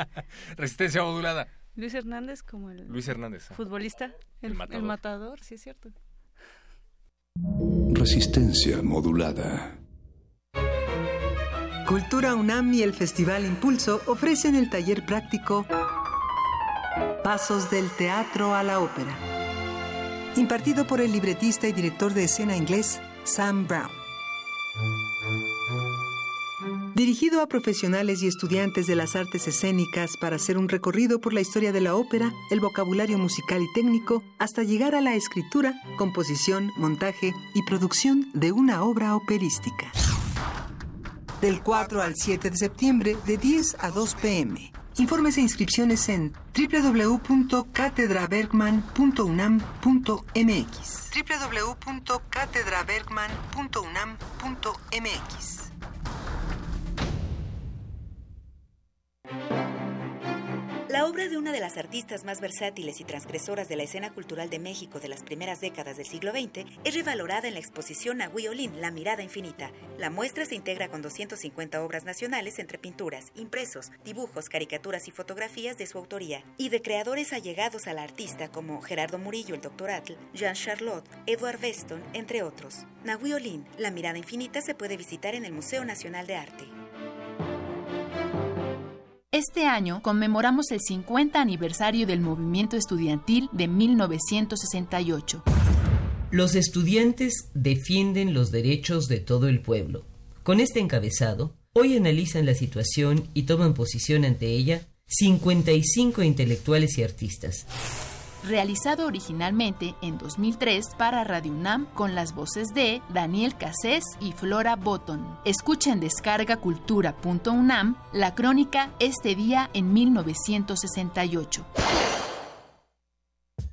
Resistencia modulada. Luis Hernández como el Luis Hernández. futbolista, el, el matador. sí es cierto. Resistencia modulada. Cultura UNAM y el Festival Impulso ofrecen el taller práctico Pasos del Teatro a la Ópera, impartido por el libretista y director de escena inglés Sam Brown. Dirigido a profesionales y estudiantes de las artes escénicas para hacer un recorrido por la historia de la ópera, el vocabulario musical y técnico, hasta llegar a la escritura, composición, montaje y producción de una obra operística. Del 4 al 7 de septiembre, de 10 a 2 pm. Informes e inscripciones en www.catedrabergman.unam.mx La obra de una de las artistas más versátiles y transgresoras de la escena cultural de México de las primeras décadas del siglo XX es revalorada en la exposición a Olin, La Mirada Infinita. La muestra se integra con 250 obras nacionales entre pinturas, impresos, dibujos, caricaturas y fotografías de su autoría, y de creadores allegados a la artista como Gerardo Murillo, el Dr. Atl, Jean Charlotte, Edward Weston, entre otros. Nahui Olin, La Mirada Infinita se puede visitar en el Museo Nacional de Arte. Este año conmemoramos el 50 aniversario del movimiento estudiantil de 1968. Los estudiantes defienden los derechos de todo el pueblo. Con este encabezado, hoy analizan la situación y toman posición ante ella 55 intelectuales y artistas realizado originalmente en 2003 para Radio UNAM con las voces de Daniel Cassés y Flora Botton. Escucha en descargacultura.unam la crónica Este día en 1968.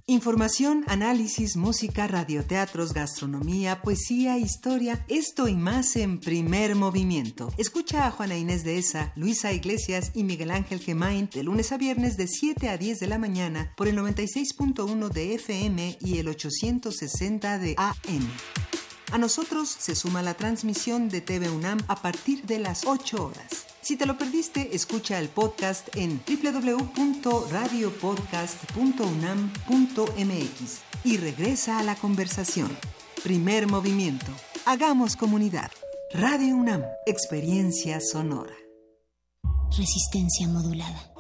Información, análisis, música, radioteatros, gastronomía, poesía, historia, esto y más en primer movimiento. Escucha a Juana Inés de Esa, Luisa Iglesias y Miguel Ángel Gemain de lunes a viernes de 7 a 10 de la mañana por el 96.1 de FM y el 860 de AM. A nosotros se suma la transmisión de TV UNAM a partir de las 8 horas. Si te lo perdiste, escucha el podcast en www.radiopodcast.unam.mx y regresa a la conversación. Primer movimiento. Hagamos comunidad. Radio UNAM. Experiencia sonora. Resistencia modulada.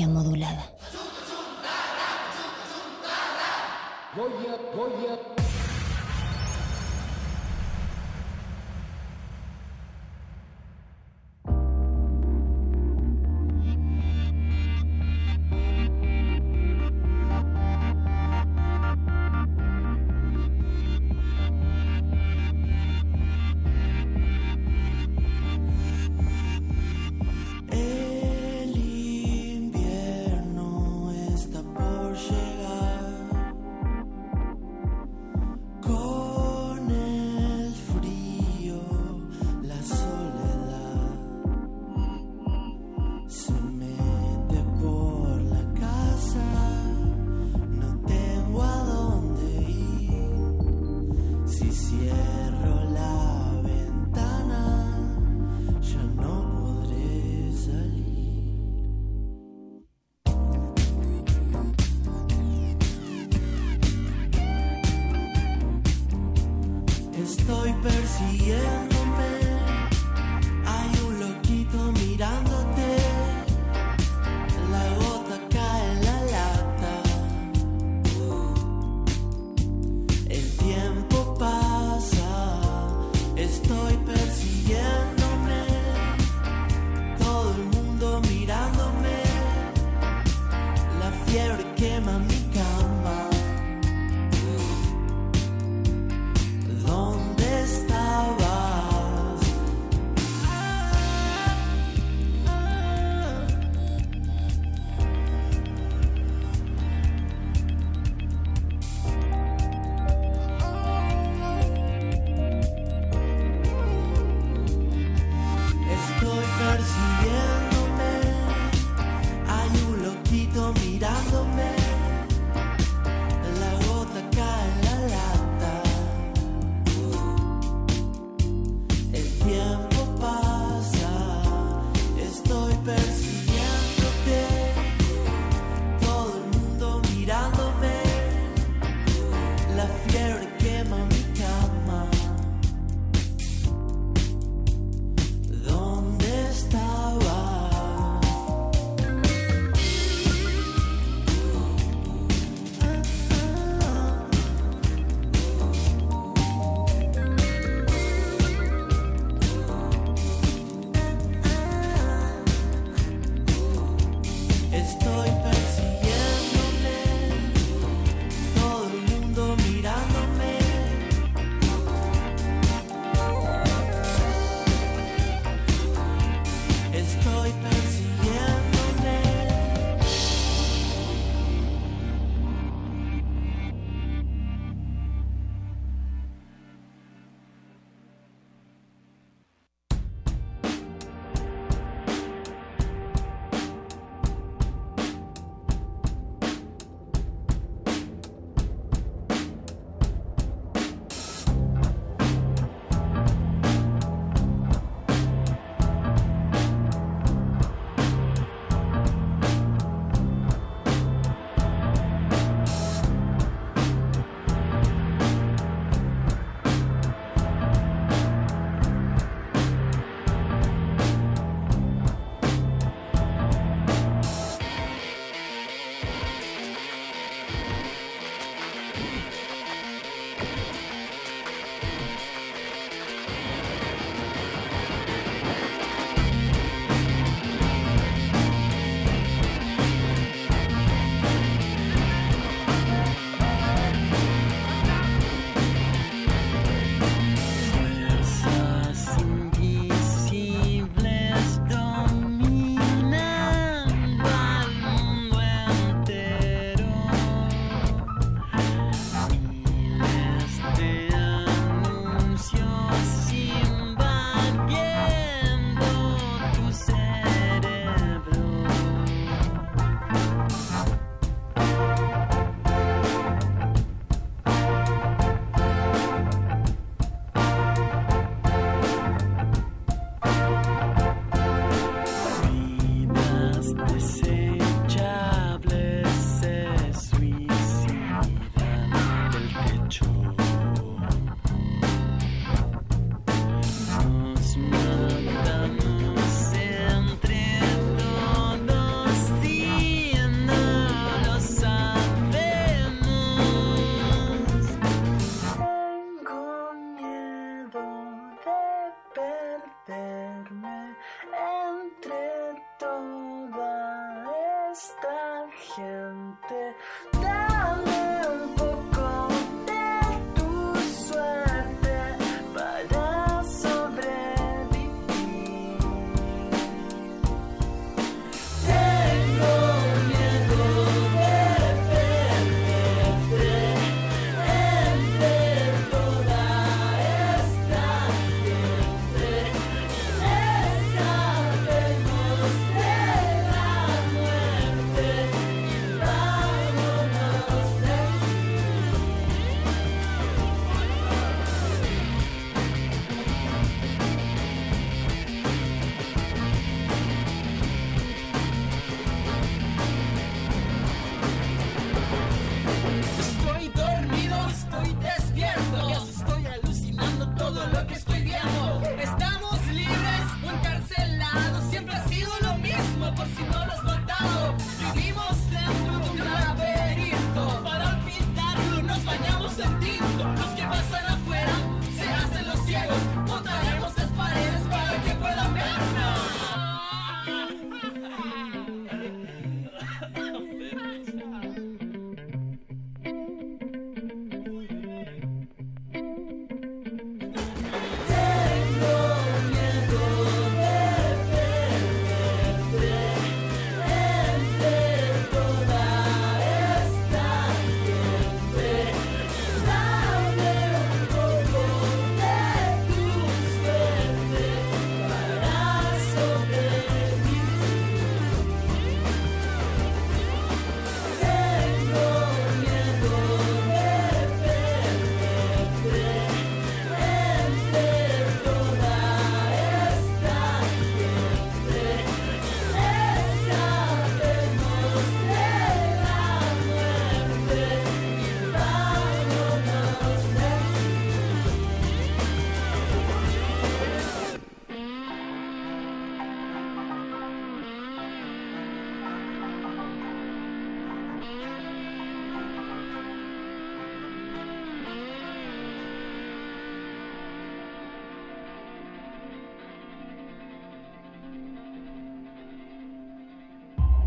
Modulada.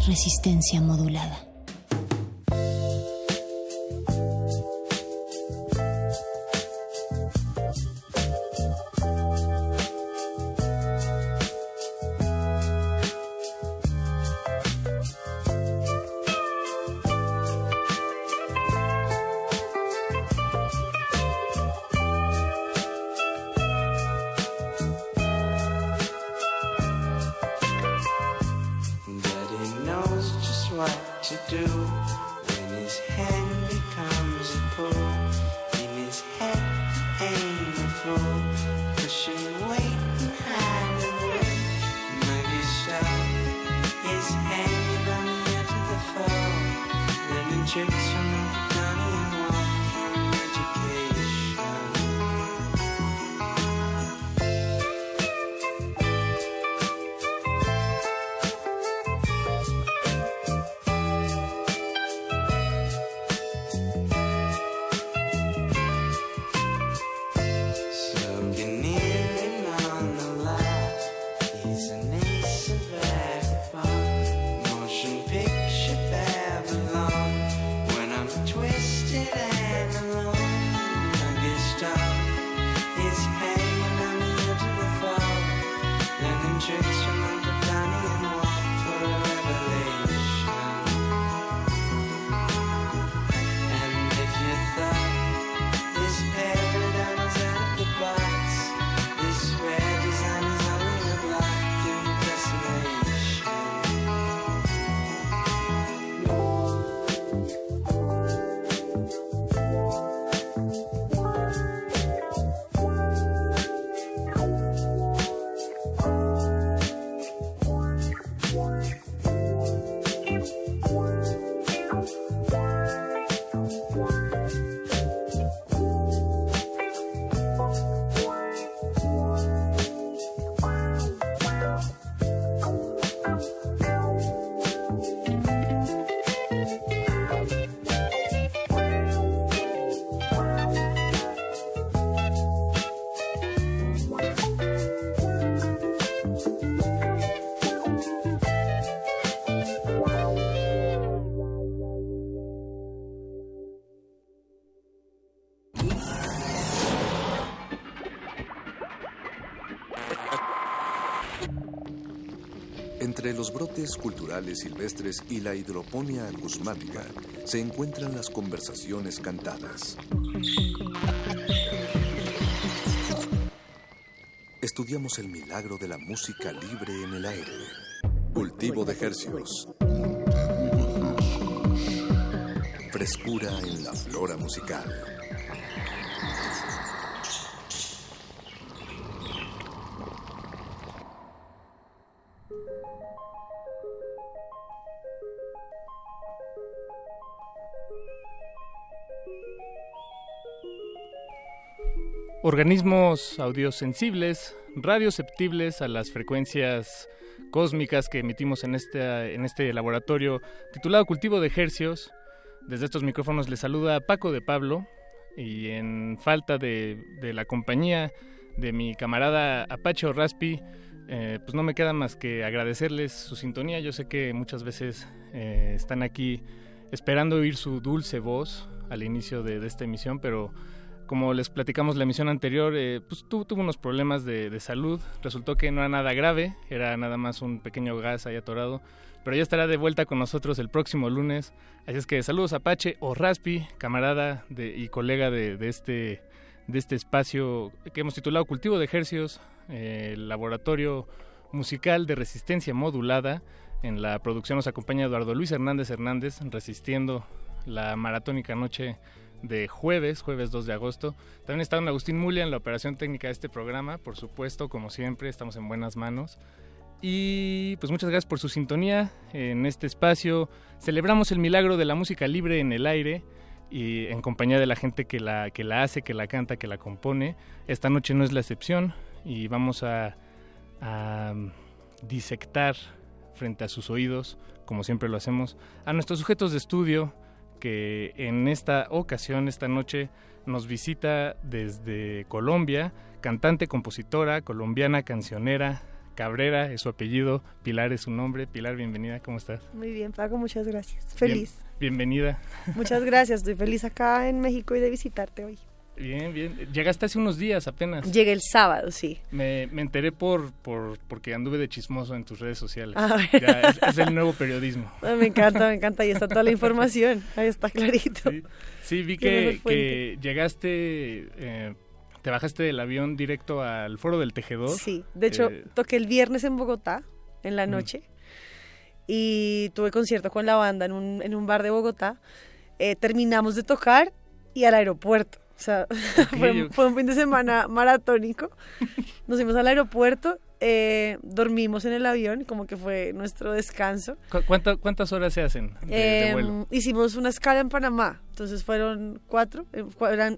Resistencia modulada. Entre los brotes culturales silvestres y la hidroponía acusmática se encuentran las conversaciones cantadas. Estudiamos el milagro de la música libre en el aire. Cultivo de ejercios. Frescura en la flora musical. Organismos audiosensibles, radioceptibles a las frecuencias cósmicas que emitimos en este, en este laboratorio titulado Cultivo de Hercios. Desde estos micrófonos les saluda Paco de Pablo y en falta de, la compañía de mi camarada Apache Raspi, eh, pues no me queda más que agradecerles su sintonía. Yo sé que muchas veces eh, están aquí esperando oír su dulce voz al inicio de, de esta emisión, pero como les platicamos la emisión anterior, eh, pues tuvo, unos problemas de, salud. Resultó que no era nada grave, era nada más un pequeño gas ahí atorado. Pero ya estará de vuelta con nosotros el próximo lunes. Así es que saludos Apache o Raspi, camarada y colega de, este, de este espacio que hemos titulado Cultivo de Ejercios, eh, laboratorio musical de resistencia modulada. En la producción nos acompaña Eduardo Luis Hernández Hernández, resistiendo la maratónica noche de jueves, jueves 2 de agosto. También está don Agustín Mulia en la operación técnica de este programa, por supuesto, como siempre, estamos en buenas manos. Y pues muchas gracias por su sintonía en este espacio. Celebramos el milagro de la música libre en el aire y en compañía de la gente que la, que la hace, que la canta, que la compone. Esta noche no es la excepción y vamos a, a disectar frente a sus oídos, como siempre lo hacemos, a nuestros sujetos de estudio, que en esta ocasión, esta noche, nos visita desde Colombia, cantante, compositora, colombiana, cancionera, Cabrera es su apellido, Pilar es su nombre. Pilar, bienvenida, ¿cómo estás? Muy bien, Paco, muchas gracias. Feliz. bienvenida. Muchas gracias, estoy feliz acá en México y de visitarte hoy. Bien, bien. Llegaste hace unos días apenas. Llegué el sábado, sí. Me, me enteré por, por porque anduve de chismoso en tus redes sociales. Ya, es, el nuevo periodismo. Ah, me encanta, me encanta. Ahí está toda la información. Ahí está clarito. Sí, vi que, que, llegaste, eh, te bajaste del avión directo al Foro del Tejedor. Sí, de hecho, eh, toqué el viernes en Bogotá, en la noche, y tuve concierto con la banda en un, en un bar de Bogotá. Eh, terminamos de tocar y al aeropuerto. O sea, fue, un fin de semana maratónico. Nos fuimos al aeropuerto, eh, dormimos en el avión, como que fue nuestro descanso. ¿Cuántas horas se hacen de, vuelo? Em, hicimos una escala en Panamá, entonces fueron cuatro, eh, eran,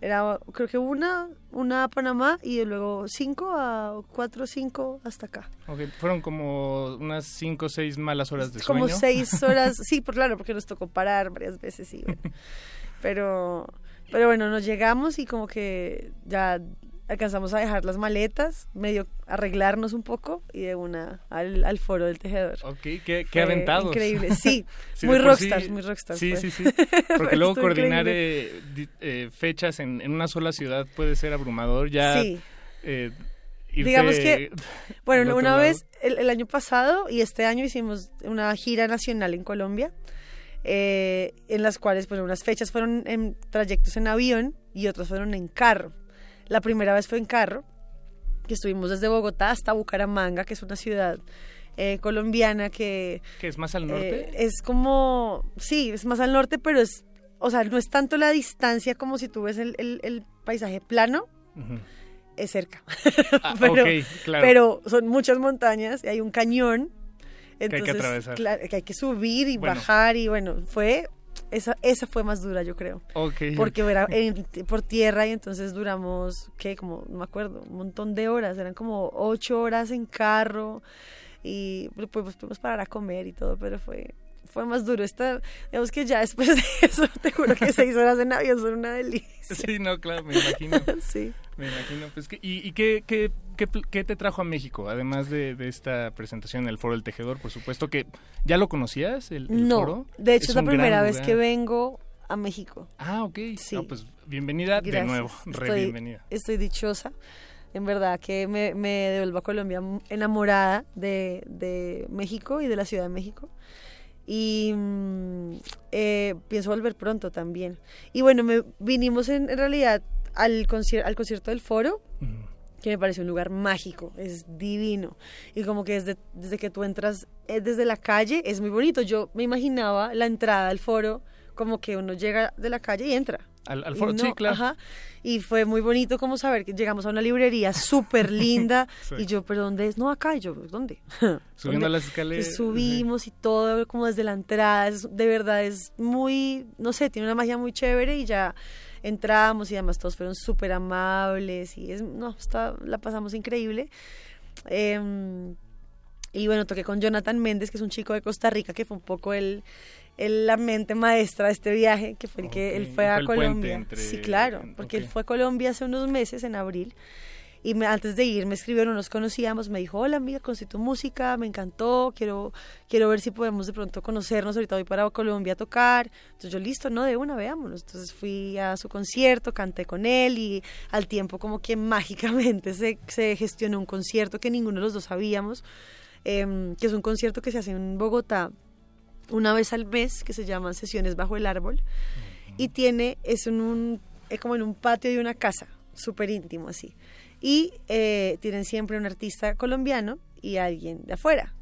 era creo que una, una a Panamá y luego cinco a cuatro, cinco hasta acá. Okay. Fueron como unas cinco o seis malas horas de sueño. Como seis horas, sí, por claro, porque nos tocó parar varias veces, sí. Pero pero bueno, nos llegamos y como que ya alcanzamos a dejar las maletas, medio arreglarnos un poco y de una al, foro del tejedor. Ok, qué, qué aventados. Increíble, sí, muy rockstar, muy rockstar. Sí, sí, sí, porque luego coordinar eh, eh, fechas en, en, una sola ciudad puede ser abrumador, ya... Sí. Eh, Digamos que, bueno, una vez, el, el año pasado y este año hicimos una gira nacional en Colombia eh, en las cuales pues unas fechas fueron en trayectos en avión y otras fueron en carro. La primera vez fue en carro, que estuvimos desde Bogotá hasta Bucaramanga, que es una ciudad eh, colombiana que... ¿Que es más al norte? Eh, es como, sí, es más al norte, pero es, o sea, no es tanto la distancia como si tú ves el, el, paisaje plano. Es cerca. Ah, pero, claro. pero son muchas montañas y hay un cañón que hay que atravesar. que hay que subir y bajar y bueno, fue esa, esa fue más dura, yo creo. Porque era por tierra y entonces duramos, ¿qué? Como, no me acuerdo, un montón de horas. Eran como ocho horas en carro y pues, pues pudimos parar a comer y todo, pero fue, fue más duro. Esta, digamos que ya después de eso, te juro que seis horas en avión son una delicia. Sí, no, claro, me imagino. sí. Me imagino. Pues, ¿Y, y qué, qué, qué, te trajo a México? Además de, de, esta presentación en el Foro del Tejedor, por supuesto que... ¿Ya lo conocías, el, no, foro? de hecho es, la primera vez que vengo a México. Ah, ok. Sí. pues bienvenida de nuevo, re estoy, bienvenida. Estoy dichosa. En verdad que me, me devuelvo a Colombia enamorada de, de México y de la Ciudad de México y mm, eh, pienso volver pronto también. Y bueno, me, vinimos en, realidad al, al concierto del foro, que me parece un lugar mágico, es divino. Y como que desde, desde que tú entras eh, desde la calle es muy bonito. Yo me imaginaba la entrada al foro como que uno llega de la calle y entra. Al, foro, sí, claro. Ajá, y fue muy bonito como saber que llegamos a una librería súper linda y yo, pero ¿dónde es? No, acá, y yo, ¿dónde? Subiendo las escaleras. subimos y todo como desde la entrada, de verdad es muy, no sé, tiene una magia muy chévere y ya entramos y además todos fueron súper amables y es, no, está, la pasamos increíble. Em, y bueno, toqué con Jonathan Méndez, que es un chico de Costa Rica, que fue un poco el, la mente maestra de este viaje, que fue el que él fue a Colombia. Sí, claro, porque él fue a Colombia hace unos meses, en abril, y me, antes de ir me escribió, no nos conocíamos, me dijo, hola amiga, conocí tu música, me encantó, quiero, quiero ver si podemos de pronto conocernos, ahorita voy para Colombia a tocar. Entonces yo, listo, no, de una, veámonos. Entonces fui a su concierto, canté con él y al tiempo como que mágicamente se, se gestionó un concierto que ninguno de los dos sabíamos, em, que es un concierto que se hace en Bogotá una vez al mes que se llaman sesiones bajo el árbol y tiene es en un es como en un patio de una casa súper íntimo así y eh, tienen siempre un artista colombiano y alguien de afuera.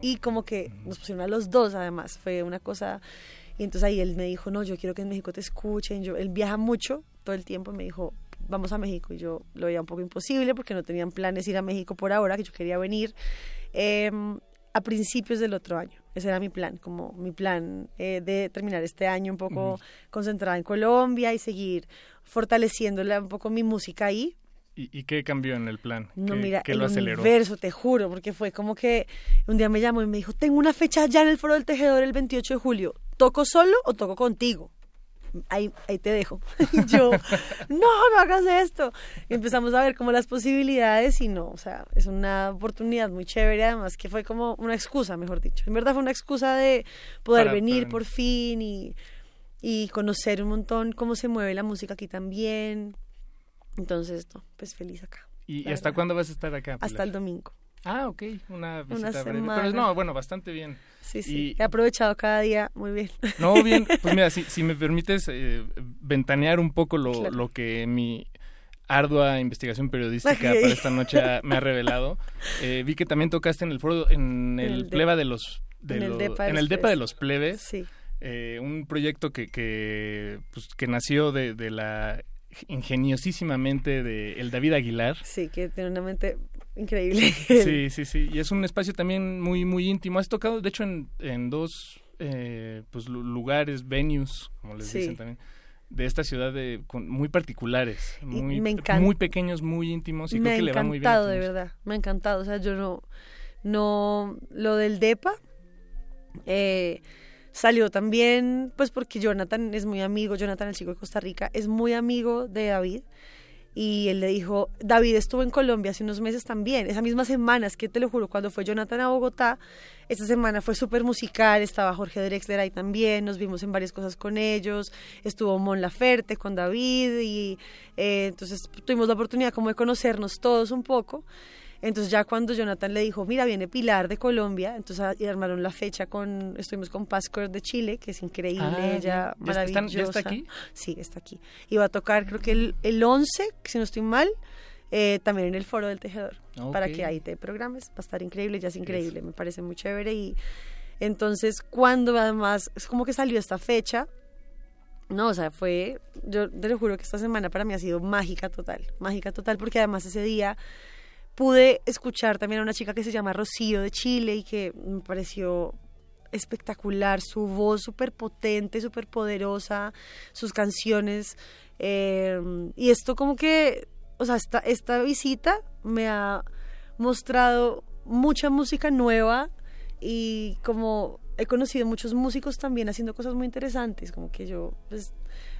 Y como que nos pusieron a los dos además fue una cosa y entonces ahí él me dijo no yo quiero que en México te escuchen yo él viaja mucho todo el tiempo me dijo vamos a México y yo lo veía un poco imposible porque no tenían planes ir a México por ahora que yo quería venir em, a principios del otro año. Ese era mi plan, como mi plan eh, de terminar este año un poco concentrada en Colombia y seguir fortaleciéndole un poco mi música ahí. ¿Y, qué cambió en el plan? No, ¿Qué, mira, qué el lo aceleró? universo, te juro, porque fue como que un día me llamó y me dijo, tengo una fecha ya en el Foro del Tejedor el 28 de julio, ¿toco solo o toco contigo? ahí, ahí te dejo. y yo, no, no hagas esto. Y empezamos a ver como las posibilidades y no, o sea, es una oportunidad muy chévere, además que fue como una excusa, mejor dicho. En verdad fue una excusa de poder Para- venir para- por fin y, y conocer un montón cómo se mueve la música aquí también. Entonces, no, pues feliz acá. ¿Y hasta verdad. cuándo vas a estar acá? Hasta el domingo. Ah, ok, una visita Una breve. semana. Pero no, bueno, bastante bien. Sí, sí. Y- He aprovechado cada día muy bien. No, bien, pues mira, si, si me permites eh, ventanear un poco lo, Claro. lo que mi ardua investigación periodística para esta noche ha- me ha revelado. Eh, vi que también tocaste en el foro, en el, el pleba Depa. de los... De En el Depa de en los el Depa de Plebes. los plebes. Sí. eh, un proyecto que, que, pues, que nació de, de la ingeniosísimamente de el David Aguilar. Sí, que tiene una mente increíble. Sí, sí, sí. Y es un espacio también muy, muy íntimo. Has tocado, de hecho, en, en dos eh, pues, lu- lugares, venues, como les Sí. dicen también, de esta ciudad de, con- muy particulares, muy, me muy pequeños, muy íntimos. Y me creo ha que le va muy bien. a encantado, tu de verdad. Me ha encantado. O sea, yo no. No. Lo del DEPA. eh, salió también, pues porque Jonathan es muy amigo, Jonathan, el chico de Costa Rica, es muy amigo de David. Y él le dijo, David estuvo en Colombia hace unos meses también, esa misma semana, es que te lo juro, cuando fue Jonathan a Bogotá, esta semana fue súper musical, estaba Jorge Drexler ahí también, nos vimos en varias cosas con ellos, estuvo Mon Laferte con David y eh, entonces tuvimos la oportunidad como de conocernos todos un poco. Entonces ya cuando Jonathan le dijo, mira, viene Pilar de Colombia, entonces a- y armaron la fecha con, estuvimos con Pascor de Chile, que es increíble, Ah, ella. ¿Ya están- maravillosa. ya está aquí? Sí, está aquí. Y va a tocar creo que el, el 11, si no estoy mal, eh, también en el Foro del Tejedor, para Ok. que ahí te programes, va a estar increíble, ya es increíble, me parece muy chévere y entonces cuando además es como que salió esta fecha, no, o sea, fue, yo te lo juro que esta semana para mí ha sido mágica total, mágica total, porque además ese día pude escuchar también a una chica que se llama Rocío de Chile y que me pareció espectacular, su voz súper potente, súper poderosa, sus canciones. eh, y esto como que, o sea, esta, esta visita me ha mostrado mucha música nueva y como he conocido muchos músicos también haciendo cosas muy interesantes, como que yo, pues,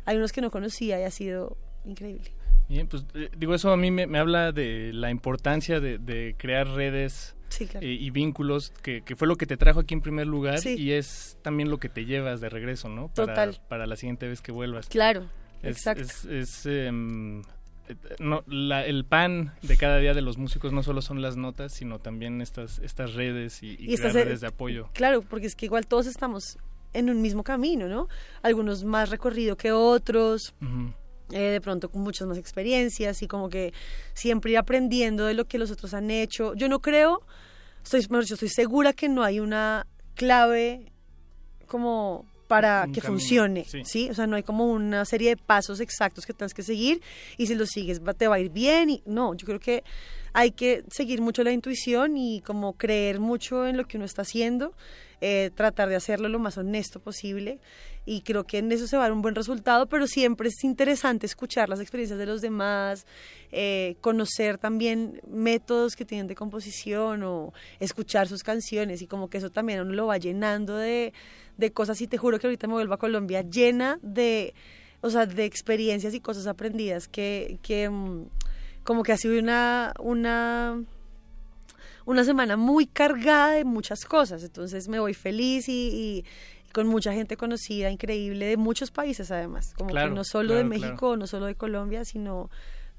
hay unos que no conocía y ha sido increíble. Bien, pues eh, digo, eso a mí me, me habla de la importancia de, de crear redes Sí, claro. eh, y vínculos, que, que fue lo que te trajo aquí en primer lugar Sí. y es también lo que te llevas de regreso, ¿no? Para, Total. Para la siguiente vez que vuelvas. Claro, Es- exacto. Es, es, em, eh, no, la- el pan de cada día de los músicos no solo son las notas, sino también estas, estas redes y, y estas- redes de apoyo. Claro, porque es que igual todos estamos en un mismo camino, ¿no? Algunos más recorrido que otros, Ujú. Eh, de pronto con muchas más experiencias y como que siempre ir aprendiendo de lo que los otros han hecho. Yo no creo, estoy, dicho, estoy segura que no hay una clave como para Un que camino, funcione, sí. sí. O sea, no hay como una serie de pasos exactos que tienes que seguir y si los sigues te va a ir bien y no, yo creo que hay que seguir mucho la intuición y como creer mucho en lo que uno está haciendo, eh, tratar de hacerlo lo más honesto posible y creo que en eso se va a dar un buen resultado, pero siempre es interesante escuchar las experiencias de los demás, eh, conocer también métodos que tienen de composición o escuchar sus canciones y como que eso también uno lo va llenando de, de cosas y te juro que ahorita me vuelvo a Colombia llena de, o sea, de experiencias y cosas aprendidas que, que mm, como que ha sido una, una una semana muy cargada de muchas cosas. Entonces me voy feliz y con mucha gente conocida, increíble, de muchos países además. Como Claro, que no solo de claro, México, no solo de Colombia, sino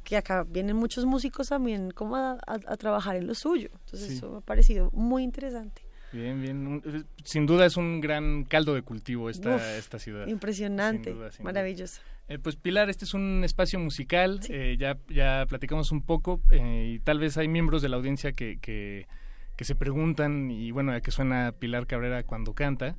que acá vienen muchos músicos también como a, a- a trabajar en lo suyo. Entonces Sí. eso me ha parecido muy interesante. Bien, bien. Eh, sin duda es un gran caldo de cultivo esta, Uf, esta ciudad. Impresionante, Sin duda, sin duda. maravilloso. Eh, pues Pilar, este es un espacio musical, eh, ya, ya platicamos un poco eh, y tal vez hay miembros de la audiencia que, que, que se preguntan y bueno, a qué suena Pilar Cabrera cuando canta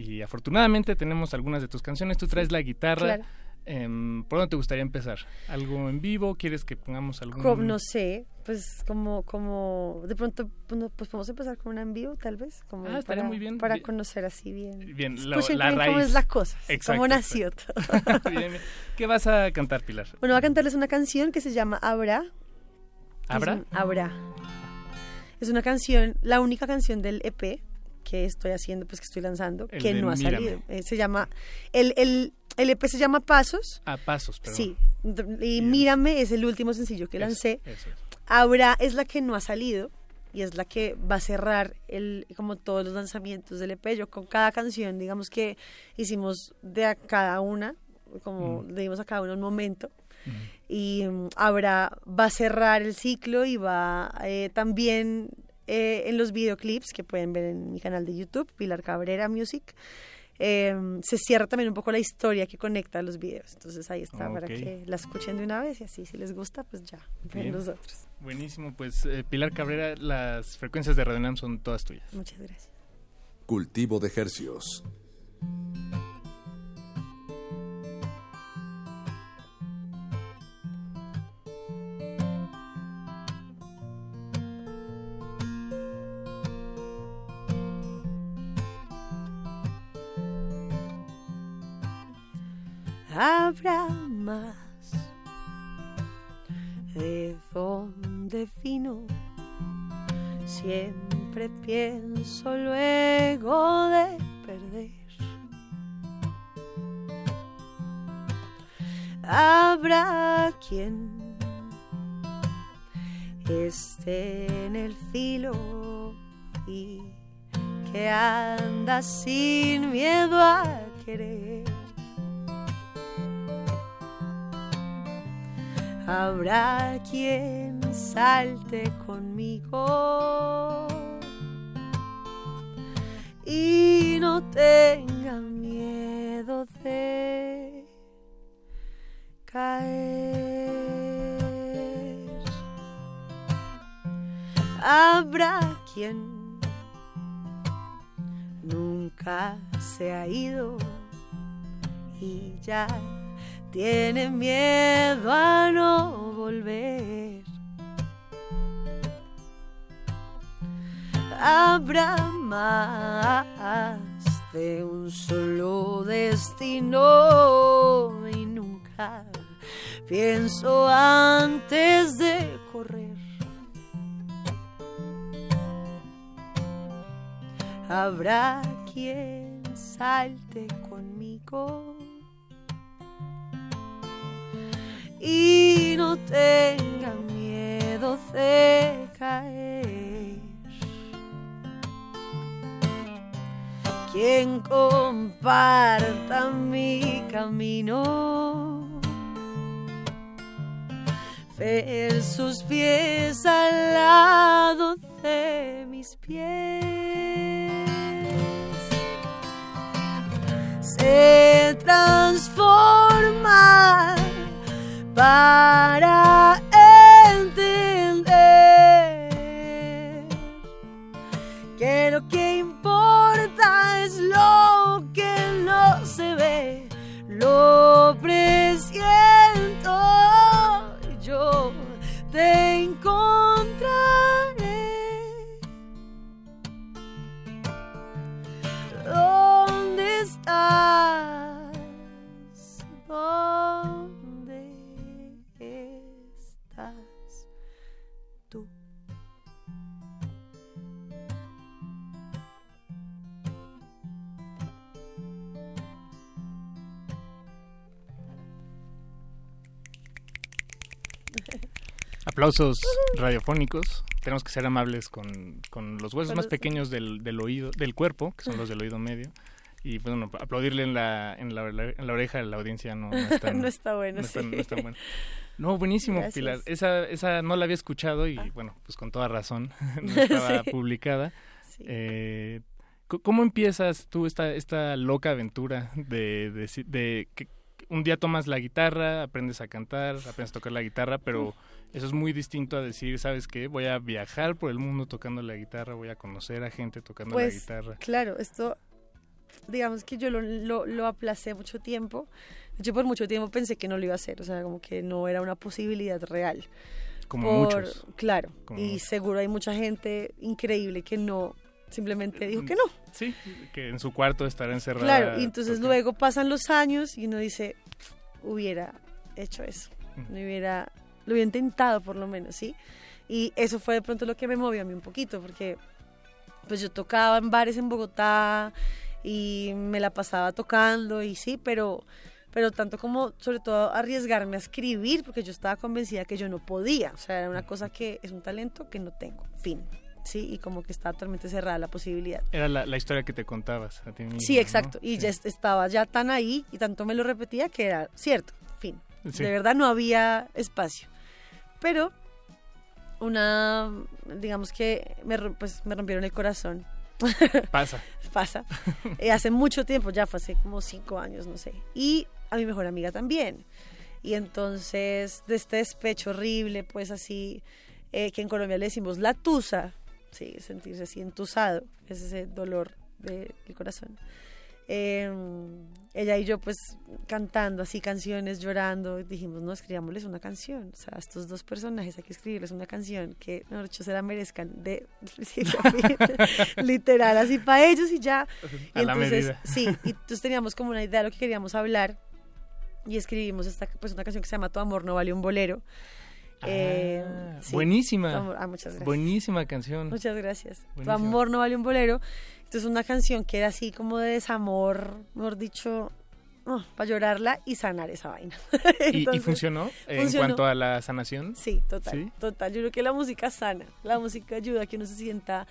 y afortunadamente tenemos algunas de tus canciones, tú traes la guitarra. Claro. Em, ¿Por dónde te gustaría empezar? ¿Algo en vivo? ¿Quieres que pongamos algún...? Co- no sé, pues como, como, de pronto, pues, pues podemos empezar con una en vivo, tal vez, como Ah, estaría para, muy bien. para conocer así bien. Bien, la- Escuchen la bien cómo raíz. es la cosa, Exacto, cómo nació exacto. todo. Bien, bien. ¿Qué vas a cantar, Pilar? Bueno, voy a cantarles una canción que se llama Abra. ¿Abra? Es un- Abra. Es una canción, la única canción del EP que estoy haciendo, pues que estoy lanzando, El que no ha salido. Eh, se llama, el, el, el EP se llama Pasos. A pasos, perdón. Sí, y Mírame es el último sencillo que lancé. eso es. La que no ha salido y es la que va a cerrar el como todos los lanzamientos del EP. Yo con cada canción, digamos que hicimos de a cada una, como le dimos a cada uno un momento. Y mm, habrá, va a cerrar el ciclo y va eh, también eh, en los videoclips que pueden ver en mi canal de YouTube, Pilar Cabrera Music. eh, se cierra también un poco la historia que conecta a los videos. Entonces ahí está para que la escuchen de una vez y así si les gusta, pues ya, ven Bien. los otros. Buenísimo, pues eh, Pilar Cabrera, las frecuencias de Radio son todas tuyas. Muchas gracias. Cultivo de hercios. Habrá más de dónde vino. Siempre pienso luego de perder. Habrá quien esté en el filo y que anda sin miedo a querer. Habrá quien salte conmigo y no tenga miedo de caer. Habrá quien nunca se ha ido y ya tiene miedo a no volver. Habrá más de un solo destino y nunca pienso antes de correr. Habrá quien salte conmigo y no tenga miedo de caer. Quien comparta mi camino, ver sus pies al lado de mis pies. Se transforma para Aplausos radiofónicos. Tenemos que ser amables con, con los huesos más pequeños del, del oído, del cuerpo, que son los del oído medio. Y pues, bueno, aplaudirle en la, en la, en la oreja a la audiencia no, no es tan, No está bueno, no es tan- sí. no es tan bueno. No, buenísimo, Gracias. Pilar. Esa, esa no la había escuchado y bueno, pues con toda razón no estaba Sí. publicada. Eh, ¿Cómo empiezas tú esta, esta loca aventura de, de, de que un día tomas la guitarra, aprendes a cantar, aprendes a tocar la guitarra, pero eso es muy distinto a decir, ¿sabes qué? Voy a viajar por el mundo tocando la guitarra, voy a conocer a gente tocando la Pues, guitarra. claro, esto, digamos que yo lo, lo, lo aplacé mucho tiempo. Hecho, por mucho tiempo pensé que no lo iba a hacer, o sea, como que no era una posibilidad real. Como Por- muchos. Claro, Como y muchos. seguro hay mucha gente increíble que no, simplemente dijo que no. Sí, que en su cuarto estará encerrada. Claro, y entonces porque- luego pasan los años y uno dice, hubiera hecho eso, Mm. no hubiera, lo hubiera intentado por lo menos, ¿sí? Y eso fue de pronto lo que me movió a mí un poquito, porque pues yo tocaba en bares en Bogotá y me la pasaba tocando y sí, pero pero tanto como sobre todo arriesgarme a escribir porque yo estaba convencida que yo no podía, o sea, era una cosa que es un talento que no tengo, fin. Sí, y como que estaba totalmente cerrada la posibilidad. Era la, la historia que te contabas a ti mismo. Sí, exacto. Y ya est- estaba ya tan ahí y tanto me lo repetía que era cierto, fin. Sí. De verdad no había espacio. Pero una, digamos que me, pues, me rompieron el corazón. Pasa. Pasa. Eh, hace mucho tiempo, ya fue hace como cinco años, no sé. Y a mi mejor amiga también. Y entonces, de este despecho horrible, pues así, eh, que en Colombia le decimos la tusa, sí, sentirse así entusado, es ese dolor del corazón. Eh, ella y yo, pues, cantando así canciones, llorando, dijimos, no, escribámosles una canción. O sea, a estos dos personajes hay que escribirles una canción que, mejor dicho, se la merezcan de literal, así para ellos y ya. Y A la entonces, medida. sí, y entonces teníamos como una idea de lo que queríamos hablar y escribimos esta, pues, una canción que se llama Tu amor no vale un bolero. Eh, Ah, sí, buenísima. Ah, muchas gracias. Buenísima canción. Muchas gracias. Tu amor no vale un bolero. Entonces una canción que era así como de desamor, mejor dicho, para llorarla y sanar esa vaina. ¿Y, y Entonces, funcionó, en funcionó. cuanto a la sanación? Sí, total, ¿Sí? total. Yo creo que la música sana, la música ayuda a que uno se sienta,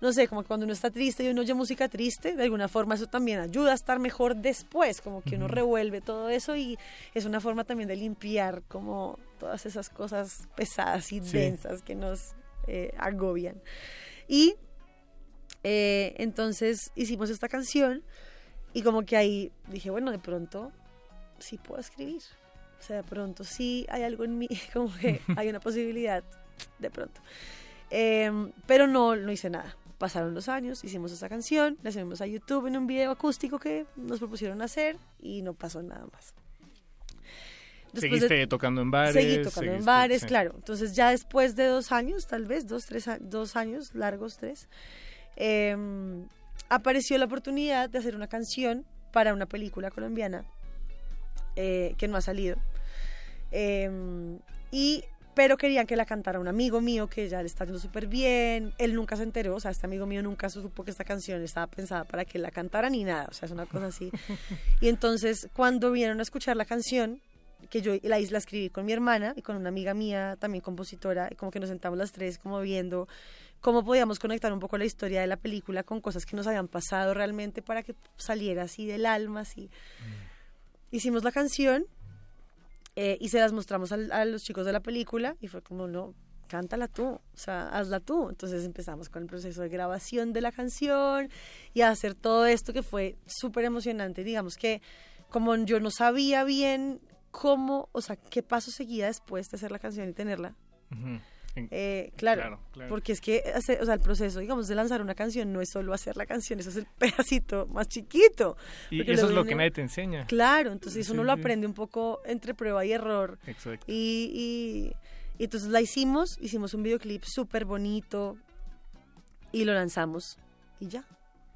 no sé, como cuando uno está triste y uno oye música triste, de alguna forma eso también ayuda a estar mejor después, como que uno revuelve todo eso y es una forma también de limpiar como todas esas cosas pesadas y Sí. densas que nos eh, agobian. Y eh, entonces hicimos esta canción y como que ahí dije, bueno, de pronto sí puedo escribir. O sea, de pronto sí hay algo en mí, como que hay una posibilidad, de pronto. Em, pero no, no hice nada. Pasaron los años, hicimos esta canción, la subimos a YouTube en un video acústico que nos propusieron hacer y no pasó nada más. Después de- Seguiste tocando en bares. Seguí tocando en seguiste- bares, sí. claro. Entonces ya después de dos años, tal vez, dos, tres, dos años largos, tres, em, apareció la oportunidad de hacer una canción para una película colombiana eh, que no ha salido. Em, y pero querían que la cantara un amigo mío que ya le está yendo súper bien. Él nunca se enteró, o sea, este amigo mío nunca supo que esta canción estaba pensada para que la cantara ni nada, o sea, es una cosa así. Y entonces, cuando vinieron a escuchar la canción, que yo la isla escribí con mi hermana y con una amiga mía, también compositora, y como que nos sentamos las tres como viendo cómo podíamos conectar un poco la historia de la película con cosas que nos habían pasado realmente para que saliera así del alma, así. Hicimos la canción eh, y se las mostramos al- a, los chicos de la película y fue como, no, cántala tú, o sea, hazla tú. Entonces empezamos con el proceso de grabación de la canción y a hacer todo esto que fue súper emocionante. Digamos que como yo no sabía bien cómo, o sea, qué paso seguía después de hacer la canción y tenerla. Eh, claro, Claro, claro. porque es que hace- o sea, el proceso, digamos, de lanzar una canción no es solo hacer la canción, eso es el pedacito más chiquito. Y eso es lo que nadie te enseña. Claro, entonces eso Sí, uno lo aprende un poco entre prueba y error. Exacto. Y, y, y entonces la hicimos, hicimos un videoclip súper bonito y lo lanzamos y ya.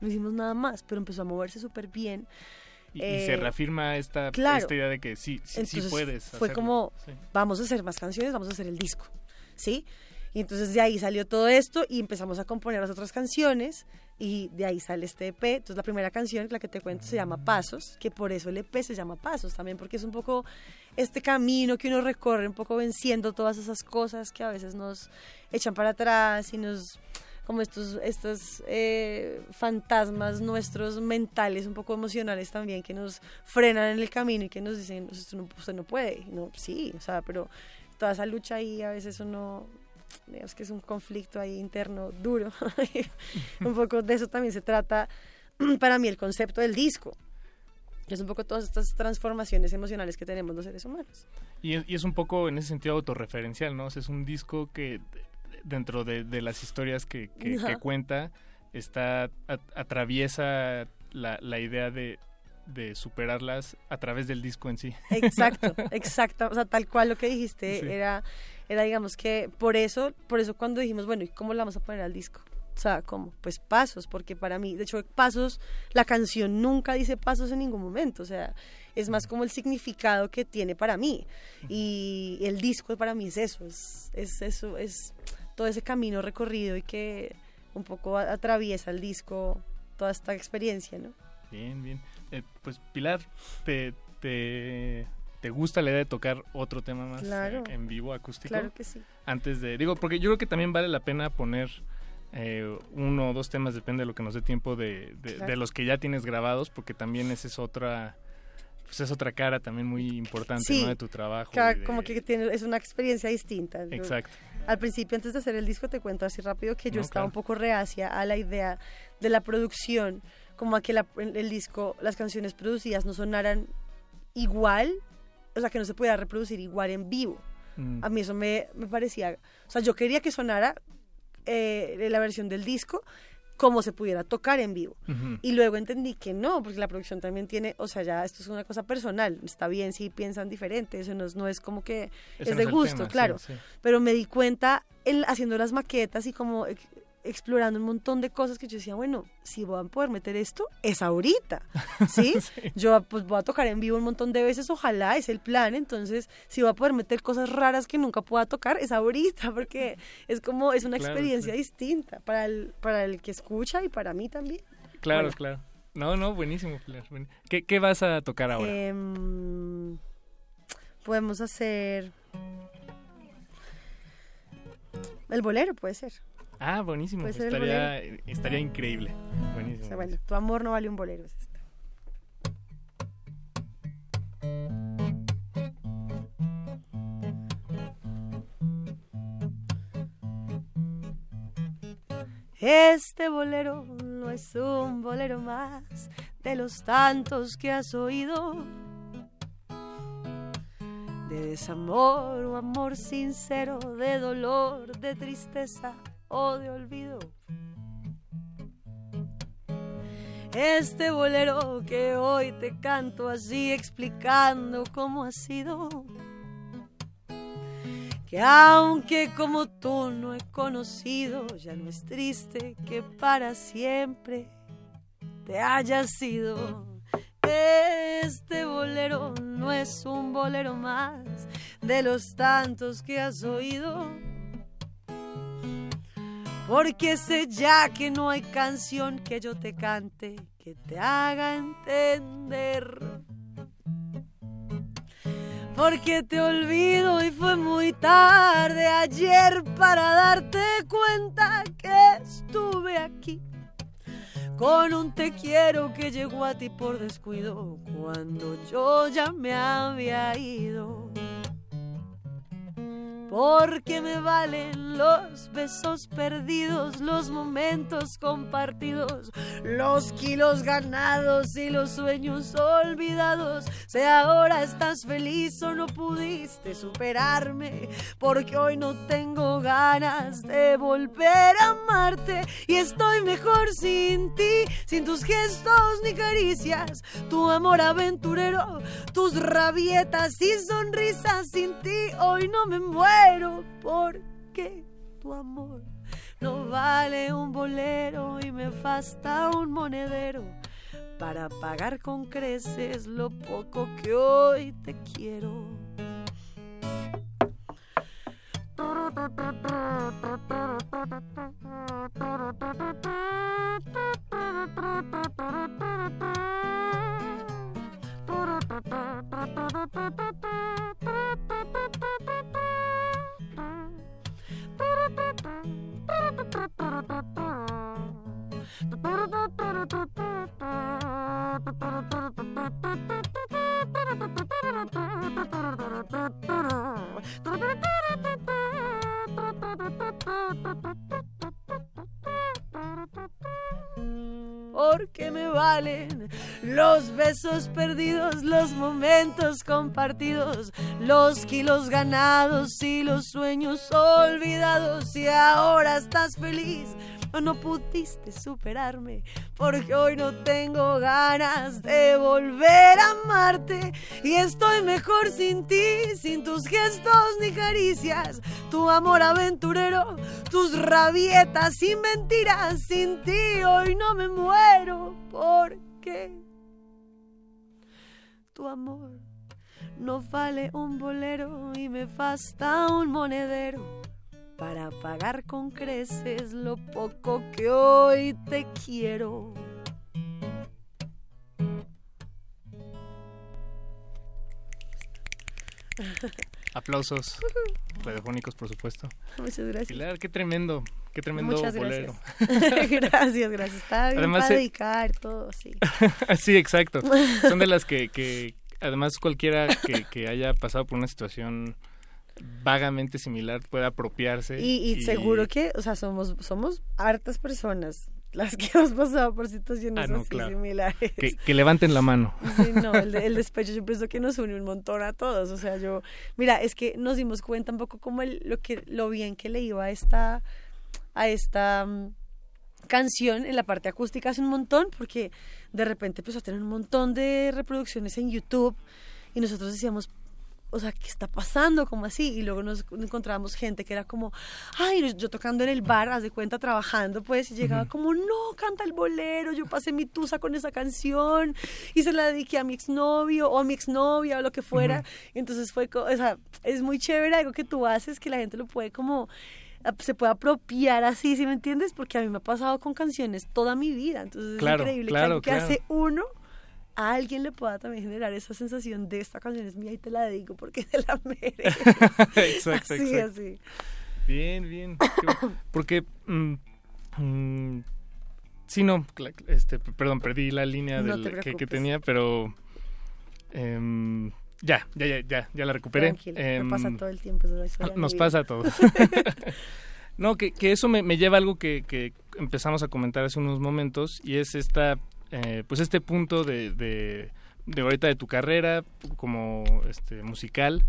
No hicimos nada más, pero empezó a moverse súper bien. Y, y se Eh, reafirma esta, claro. esta idea de que sí, sí, sí puedes. Fue como, Sí. vamos a hacer más canciones, vamos a hacer el disco, ¿sí? Y entonces de ahí salió todo esto y empezamos a componer las otras canciones y de ahí sale este EP. Entonces la primera canción, la que te cuento, se llama Pasos, que por eso el EP se llama Pasos también, porque es un poco este camino que uno recorre, un poco venciendo todas esas cosas que a veces nos echan para atrás y nos como estos, estos eh, fantasmas nuestros mentales, un poco emocionales también, que nos frenan en el camino y que nos dicen, usted no, usted no puede. No, sí, o sea, pero toda esa lucha ahí a veces uno, digamos que es un conflicto ahí interno duro. un poco de eso también se trata para mí el concepto del disco. Es un poco todas estas transformaciones emocionales que tenemos los seres humanos. Y es, y es un poco en ese sentido autorreferencial, ¿no? O sea, es un disco que dentro de, de las historias que, que- cuenta está a- atraviesa la, la idea de, de superarlas a través del disco en sí. Exacto, exacto, o sea, tal cual lo que dijiste Sí. era era digamos que por eso, por eso cuando dijimos, bueno, ¿y cómo la vamos a poner al disco? O sea, ¿cómo? Pues pasos, porque para mí, de hecho, pasos, la canción nunca dice pasos en ningún momento, o sea, es más como el significado que tiene para mí. Y el disco para mí es eso, es, es eso, es todo ese camino recorrido y que un poco atraviesa el disco toda esta experiencia, ¿no? Bien, bien. Eh, pues Pilar, ¿te, te, te gusta la idea de tocar otro tema más Claro. eh, en vivo acústico? Claro que sí. Antes de, digo, porque yo creo que también vale la pena poner eh, uno o dos temas, depende de lo que nos dé tiempo, de, de, Claro. de los que ya tienes grabados, porque también esa es otra, pues es otra cara también muy importante, Sí, ¿no? De tu trabajo. Cada- de- como que tiene, es una experiencia distinta. Exacto. Al principio, antes de hacer el disco, te cuento así rápido que yo No, estaba claro. un poco reacia a la idea de la producción, como a que la- el, disco, las canciones producidas no sonaran igual, o sea, que no se pudiera reproducir igual en vivo. Mm. A mí eso me, me parecía, o sea, yo quería que sonara eh, la versión del disco como se pudiera tocar en vivo. Ujú. Y luego entendí que no, porque la producción también tiene, o sea, ya esto es una cosa personal, está bien si piensan diferente, eso no es, no es como que es no de es gusto, tema, sí, claro. sí. Pero me di cuenta en- haciendo las maquetas y como ex- explorando un montón de cosas que yo decía, bueno, si voy a poder meter esto, es ahorita, ¿sí? Yo pues voy a tocar en vivo un montón de veces, ojalá, es el plan, entonces si voy a poder meter cosas raras que nunca pueda tocar, es ahorita, porque es como, es una Claro, experiencia distinta para el, para el que escucha y para mí también. Claro, Bueno. claro. No, no, buenísimo, Pilar. ¿Qué, qué vas a tocar ahora? Em, podemos hacer el bolero, puede ser. Ah, buenísimo. el Estaría, estaría increíble. Buenísimo. O sea, bueno, tu amor no vale un bolero. es esta. Este bolero no es un bolero más de los tantos que has oído. De desamor o amor sincero, de dolor, de tristeza o de olvido. Este bolero que hoy te canto así explicando cómo ha sido. Que aunque como tú no he conocido, ya no es triste que para siempre te hayas sido. Este bolero no es un bolero más de los tantos que has oído. Porque sé ya que no hay canción que yo te cante que te haga entender. Porque te olvido y fue muy tarde ayer para darte cuenta que estuve aquí. Con un te quiero que llegó a ti por descuido cuando yo ya me había ido. Porque me valen los besos perdidos, los momentos compartidos, los kilos ganados y los sueños olvidados. Si ahora estás feliz o no pudiste superarme, porque hoy no tengo ganas de volver a amarte y estoy mejor sin ti, sin tus gestos ni caricias, tu amor aventurero, tus rabietas y sonrisas sin ti. Hoy no me muero porque tu amor no vale un bolero y me basta un monedero para pagar con creces lo poco que hoy te quiero. Los kilos ganados y los sueños olvidados. Y ahora estás feliz o no pudiste superarme, porque hoy no tengo ganas de volver a amarte. Y estoy mejor sin ti, sin tus gestos ni caricias, tu amor aventurero, tus rabietas y mentiras. Sin ti hoy no me muero, porque tu amor no vale un bolero y me basta un monedero para pagar con creces lo poco que hoy te quiero. Aplausos radiofónicos, por supuesto. Muchas gracias. Pilar, qué tremendo, qué tremendo Muchas bolero. gracias. gracias, gracias. Está bien Además, para eh, dedicar todo, sí. sí, exacto. Son de las que, que además cualquiera que, que haya pasado por una situación vagamente similar puede apropiarse. Y, y seguro que, o sea, somos, somos hartas personas las que hemos pasado por situaciones Ah, no, así claro. similares. Que, que levanten la mano. Sí, no, el, el despecho yo pienso que nos une un montón a todos. O sea, yo, mira, es que nos dimos cuenta un poco como el- lo que lo bien que le iba a esta, a esta mm, canción en la parte acústica hace un montón, porque de repente empezó a tener un montón de reproducciones en YouTube y nosotros decíamos, o sea, ¿qué está pasando? como así? Y luego nos encontrábamos gente que era como, ay, yo tocando en el bar, haz de cuenta, trabajando, pues, y llegaba como, no, canta el bolero, yo pasé mi tusa con esa canción y se la dediqué a mi exnovio o a mi exnovia o lo que fuera. Ujú. Entonces fue, o sea, es muy chévere algo que tú haces que la gente lo puede como se puede apropiar así, ¿sí me entiendes? Porque a mí me ha pasado con canciones toda mi vida, entonces Claro, es increíble que claro, que hace uno a alguien le pueda también generar esa sensación de esta canción es mía y te la dedico porque te la mereces. exacto, así, exacto. así. Bien, bien. Porque, mm, mm, sí, no, este, perdón, perdí la línea No del- te que, tenía, pero em, ya, ya, ya, ya, ya la recuperé. Tranquilo, me Em, pasa todo el tiempo. Nos pasa a todos. no, que, que eso me, me lleva a algo que, que empezamos a comentar hace unos momentos y es esta, eh, pues este punto de, de, de ahorita de tu carrera como este musical,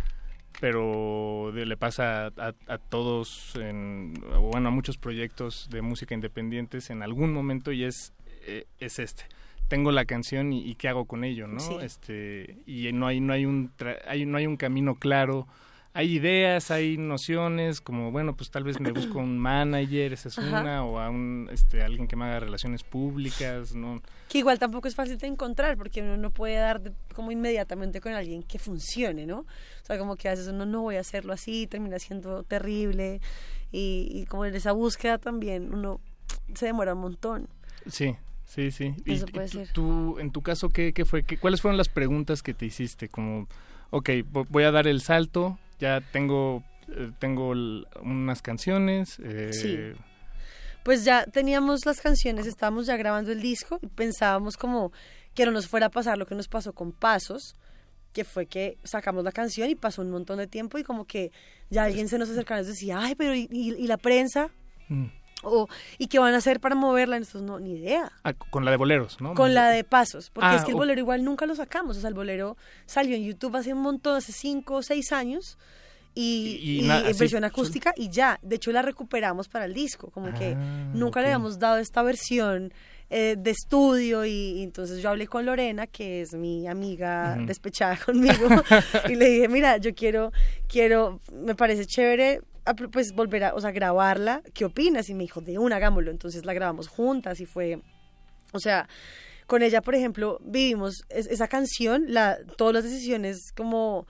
pero de- le pasa a, a- a todos, en, o bueno, a muchos proyectos de música independientes en algún momento y es, eh, es este. Tengo la canción y, y qué hago con ello, ¿no? Sí. Este y no hay no hay un tra- hay, no hay un camino claro. Hay ideas, hay nociones, como bueno, pues tal vez me busco un manager, esa es Ajá. una, o a un este alguien que me haga relaciones públicas, ¿no? Que igual tampoco es fácil de encontrar porque uno no puede dar de- como inmediatamente con alguien que funcione, ¿no? O sea, como que a veces uno no voy a hacerlo así, termina siendo terrible y, y como en esa búsqueda también uno se demora un montón. Sí, sí, sí. Y- Eso y puede tú- ser. tú, en tu caso, ¿qué, qué fue? ¿Qué- ¿Cuáles fueron las preguntas que te hiciste? Como, ok, vo- voy a dar el salto, ya tengo, eh, tengo unas canciones. eh, Sí. Pues ya teníamos las canciones, estábamos ya grabando el disco y pensábamos como que no nos fuera a pasar lo que nos pasó con Pasos, que fue que sacamos la canción y pasó un montón de tiempo y como que ya alguien se nos acercaba y nos decía, ay, pero ¿y, y- y la prensa? mm, O, ¿Y qué van a hacer para moverla? Nosotros, no, ni idea. ah, con la de boleros, ¿no? Con la de pasos, porque Ah, es que el bolero igual nunca lo sacamos, o sea, el bolero salió en YouTube hace un montón, hace cinco o seis años, y, Y- y na- en versión acústica, y ya, de hecho la recuperamos para el disco, como que Ah, nunca le habíamos dado esta versión eh, de estudio, y, y entonces yo hablé con Lorena, que es mi amiga despechada conmigo, y le dije, mira, yo quiero, quiero, me parece chévere pues volver a, o sea, grabarla, ¿qué opinas? Y me dijo, de una, hagámoslo. Entonces la grabamos juntas y fue, o sea, con ella, por ejemplo, vivimos es- esa canción, la, todas las decisiones como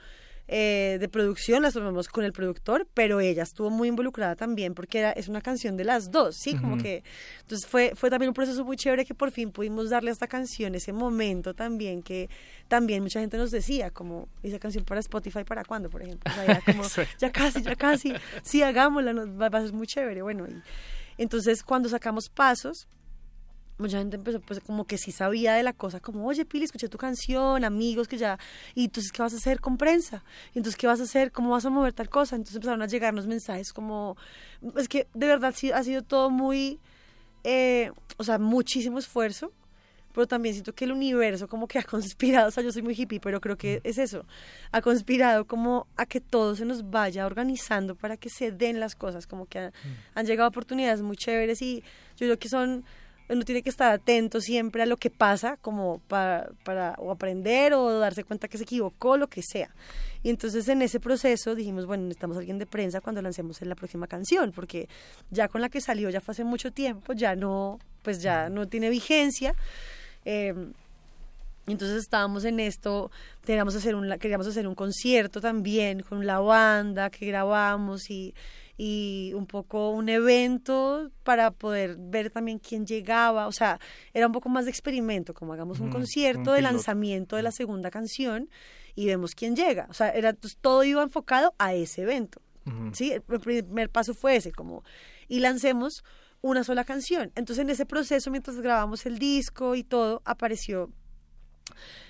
eh, de producción las tomamos con el productor, pero ella estuvo muy involucrada también porque era, es una canción de las dos, ¿sí? Como Ujú. que, entonces fue, fue también un proceso muy chévere que por fin pudimos darle a esta canción ese momento también que también mucha gente nos decía, como, esa canción para Spotify, ¿para cuándo, por ejemplo? O sea, era como, ya casi, ya casi, sí, hagámosla, nos, va, va a ser muy chévere, bueno, y entonces cuando sacamos pasos, mucha gente empezó pues como que sí sabía de la cosa, como, oye Pili, escuché tu canción, amigos que ya, y entonces ¿qué vas a hacer con prensa? Y entonces ¿qué vas a hacer? ¿Cómo vas a mover tal cosa? Entonces empezaron a llegarnos mensajes como, es que de verdad sí ha sido todo muy, eh, o sea, muchísimo esfuerzo, pero también siento que el universo como que ha conspirado, o sea, yo soy muy hippie, pero creo que es eso, ha conspirado como a que todo se nos vaya organizando para que se den las cosas, como que han, han llegado oportunidades muy chéveres y yo creo que son, uno tiene que estar atento siempre a lo que pasa, como para, para o aprender o darse cuenta que se equivocó, lo que sea. Y entonces en ese proceso dijimos, bueno, necesitamos a alguien de prensa cuando lancemos la próxima canción, porque ya con la que salió ya fue hace mucho tiempo, ya no, pues ya no tiene vigencia. Eh, entonces estábamos en esto, queríamos hacer un, queríamos hacer un concierto también con la banda que grabamos y, y un poco un evento para poder ver también quién llegaba, o sea, era un poco más de experimento, como hagamos un Mm, concierto un de lanzamiento de la segunda canción y vemos quién llega, o sea, era pues, todo iba enfocado a ese evento. Sí, el primer paso fue ese, como, y lancemos una sola canción. Entonces, en ese proceso, mientras grabamos el disco y todo, apareció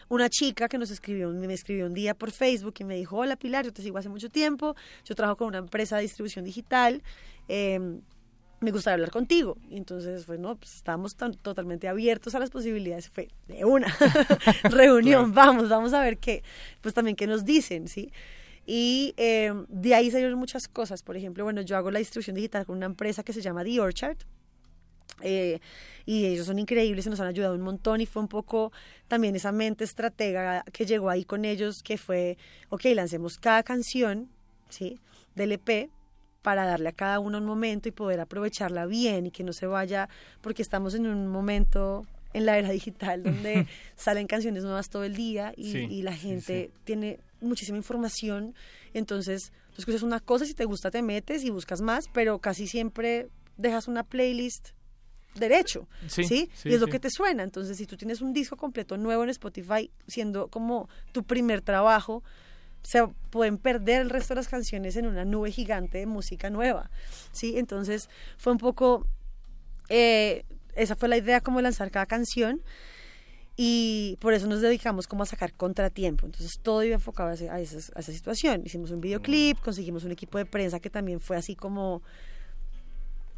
una chica que nos escribió, me escribió un día por Facebook y me dijo, hola Pilar, yo te sigo hace mucho tiempo, yo trabajo con una empresa de distribución digital, eh, me gustaría hablar contigo. Y entonces, pues no, pues estábamos tan, totalmente abiertos a las posibilidades, fue de una reunión, vamos, vamos a ver qué, pues también qué nos dicen, ¿sí? Y eh, de ahí salieron muchas cosas. Por ejemplo, bueno, yo hago la distribución digital con una empresa que se llama The Orchard. Eh, y ellos son increíbles y nos han ayudado un montón y fue un poco también esa mente estratega que llegó ahí con ellos que fue, ok, lancemos cada canción, ¿sí? Del EP para darle a cada uno un momento y poder aprovecharla bien y que no se vaya, porque estamos en un momento en la era digital donde salen canciones nuevas todo el día y, Sí, y la sí, gente tiene muchísima información, entonces tú escuchas una cosa, si te gusta te metes y buscas más, pero casi siempre dejas una playlist derecho, Sí, ¿sí? sí, y es lo que te suena, entonces si tú tienes un disco completo nuevo en Spotify, siendo como tu primer trabajo, se pueden perder el resto de las canciones en una nube gigante de música nueva, ¿sí? Entonces fue un poco, eh, esa fue la idea como lanzar cada canción y por eso nos dedicamos como a sacar contratiempo, entonces todo iba enfocado a, ese- a esa situación, hicimos un videoclip, conseguimos un equipo de prensa que también fue así como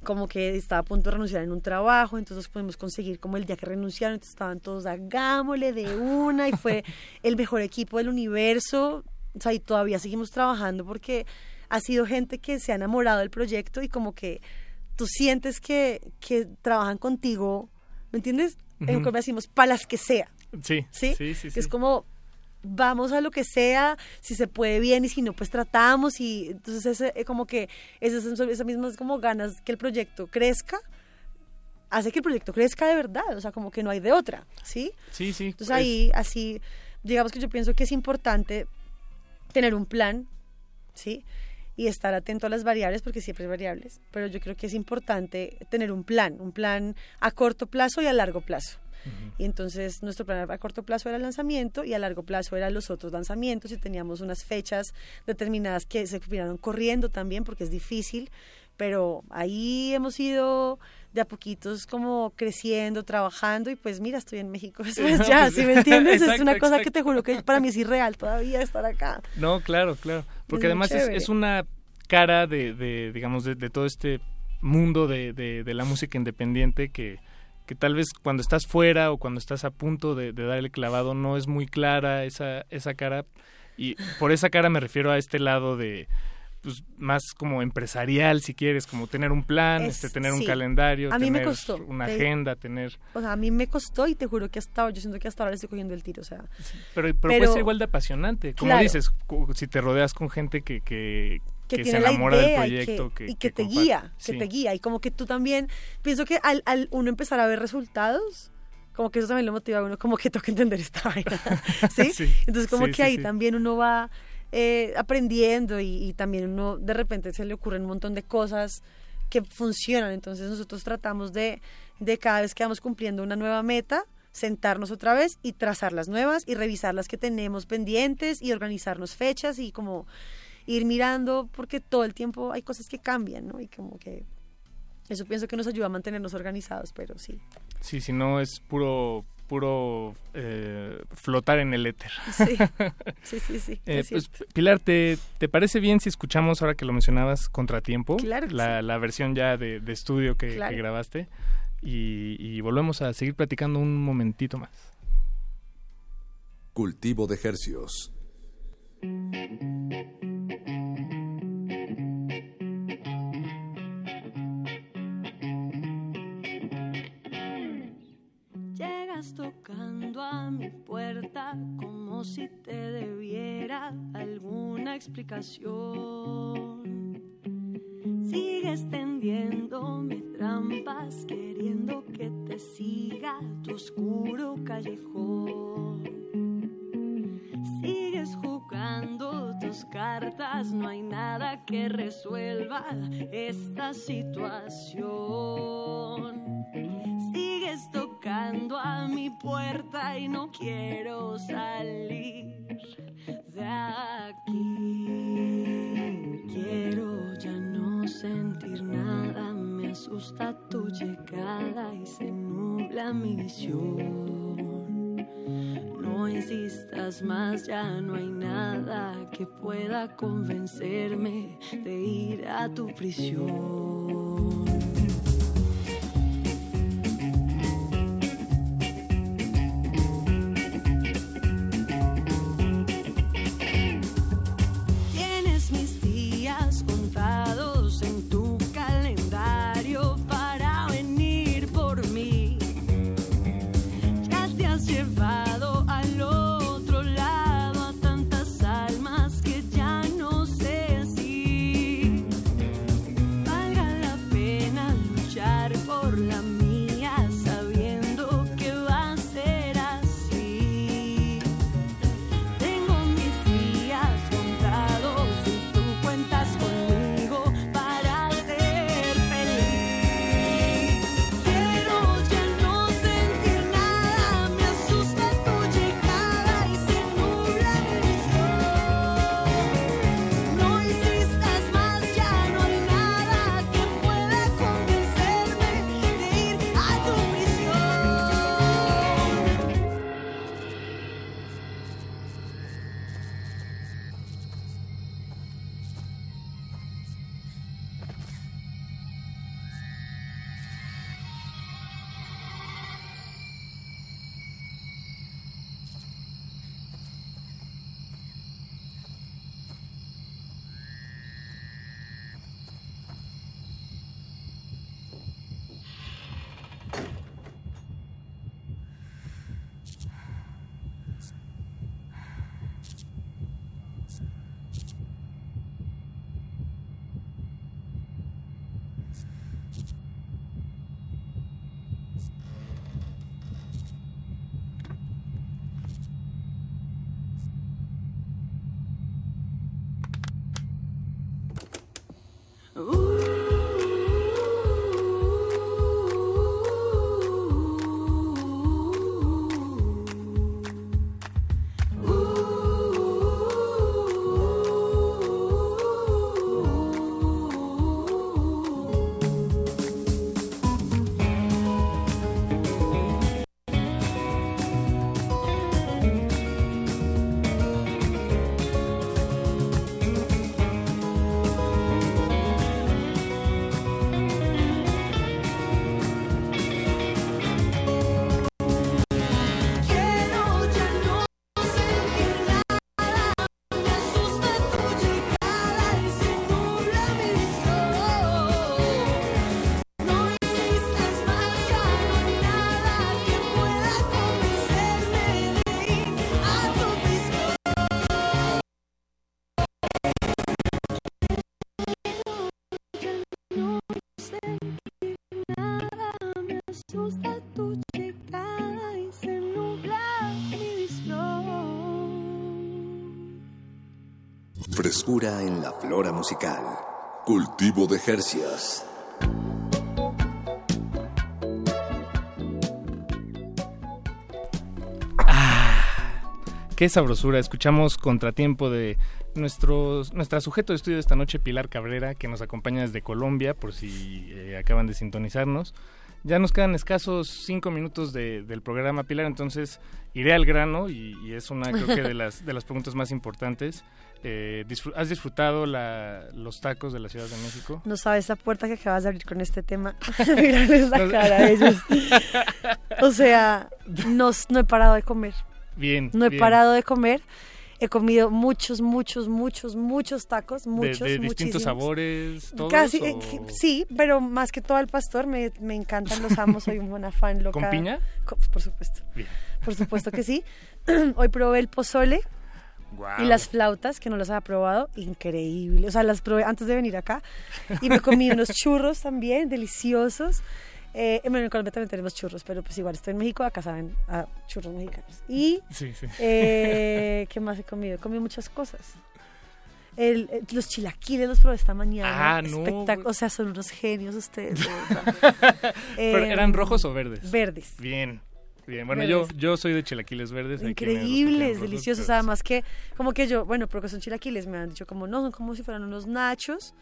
como que estaba a punto de renunciar en un trabajo, entonces pudimos conseguir como el día que renunciaron, entonces estaban todos, hagámosle de una, y fue el mejor equipo del universo, o sea, y todavía seguimos trabajando porque ha sido gente que se ha enamorado del proyecto y como que tú sientes que, que trabajan contigo, ¿me entiendes? En Ujú. Colombia decimos, para las que sea, Sí, ¿sí? sí, sí, sí. es como vamos a lo que sea, si se puede bien y si no, pues tratamos y entonces ese, eh, como que esas, esas mismas como ganas que el proyecto crezca, hace que el proyecto crezca de verdad, o sea, como que no hay de otra, ¿sí? Sí, sí. Entonces es- ahí, así, digamos que yo pienso que es importante tener un plan, ¿sí? Y estar atento a las variables, porque siempre hay variables, pero yo creo que es importante tener un plan, un plan a corto plazo y a largo plazo. Y entonces nuestro plan a corto plazo era el lanzamiento y a largo plazo eran los otros lanzamientos y teníamos unas fechas determinadas que se terminaron corriendo también porque es difícil, pero ahí hemos ido de a poquitos como creciendo, trabajando y pues mira, estoy en México después No, ya, pues, ¿sí me entiendes? es una cosa exacto. que te juro que para mí es irreal todavía estar acá. No, claro, claro. Porque además es, es una cara de, de, digamos, de, de todo este mundo de, de la música independiente que, que tal vez cuando estás fuera o cuando estás a punto de, de dar el clavado no es muy clara esa, esa cara. Y por esa cara me refiero a este lado de pues más como empresarial si quieres como tener un plan Es- este tener un calendario A mí me tener costó. una Te- agenda tener O sea, a mí me costó y te juro que hasta ahora, yo siento que hasta ahora le estoy cogiendo el tiro, o sea. pero, pero, puede ser igual de apasionante como Claro. dices si te rodeas con gente que, que, que, que tiene se la enamora del idea proyecto y que, que, y que te comparte. guía, que Sí. te guía. Y como que tú también, pienso que al, al uno empezar a ver resultados, como que eso también lo motiva a uno, como que toca entender esta vaina, ¿sí? Sí, Entonces como sí, que sí, ahí también uno va eh, aprendiendo y, y también uno de repente se le ocurren un montón de cosas que funcionan. Entonces nosotros tratamos de, de cada vez que vamos cumpliendo una nueva meta, sentarnos otra vez y trazar las nuevas y revisar las que tenemos pendientes y organizarnos fechas y como ir mirando porque todo el tiempo hay cosas que cambian, ¿no? Y como que eso pienso que nos ayuda a mantenernos organizados, pero sí. Sí, si no es puro puro eh, flotar en el éter. Sí, sí, sí, sí, Eh, es pues. Pilar, ¿te, ¿te parece bien si escuchamos, ahora que lo mencionabas, Contratiempo? Claro la, la versión ya de, de estudio que, Claro. que grabaste. Y, y volvemos a seguir platicando un momentito más. Cultivo de hercios. Explicación. Sigues tendiéndome trampas queriendo que te siga tu oscuro callejón. Sigues jugando tus cartas, no hay nada que resuelva esta situación. Sigues tocando a mi puerta y no quiero salir de aquí. Quiero ya no sentir nada, me asusta tu llegada y se nubla mi visión. No insistas más, ya no hay nada que pueda convencerme de ir a tu prisión. Frescura en la flora musical. Cultivo de Jercias. Qué sabrosura. Escuchamos Contratiempo de nuestro, nuestra sujeto de estudio de esta noche, Pilar Cabrera, que nos acompaña desde Colombia, por si eh, acaban de sintonizarnos. Ya nos quedan escasos cinco minutos de- del programa, Pilar, entonces iré al grano y, y es una, creo que, de las, de las preguntas más importantes. Eh, disfr- ¿Has disfrutado la- los tacos de la Ciudad de México? No sabes esa puerta que acabas de abrir con este tema. Mirarles la cara a ellos. O sea, no, no he parado de comer. Bien. No he bien. parado de comer. He comido muchos, muchos, muchos, muchos tacos. De- Muchos, de, distintos muchísimos. sabores, todos. Casi, o- eh, sí, pero más que todo al pastor, me, me encantan, los amo, soy una fan loca. ¿Con piña? Por supuesto. Bien. Por supuesto que sí. Hoy probé el pozole Y las flautas, que no las había probado, increíble. O sea, las probé antes de venir acá. Y me comí unos churros también, deliciosos. Eh, bueno, en Colombia también tenemos churros, pero pues igual estoy en México, acá saben a churros mexicanos. Y, Sí, sí. eh, ¿qué más he comido? He comido muchas cosas. El, eh, los chilaquiles los probé esta mañana. Ah, no. O sea, son unos genios ustedes. Pero, ¿Eran rojos o verdes? Verdes. Bien. Bien, bueno, yo, Verdes. yo soy de chilaquiles verdes. Increíbles, deliciosos. pero- Además que, como que yo, bueno, porque son chilaquiles, me han dicho como, no, son como si fueran unos nachos.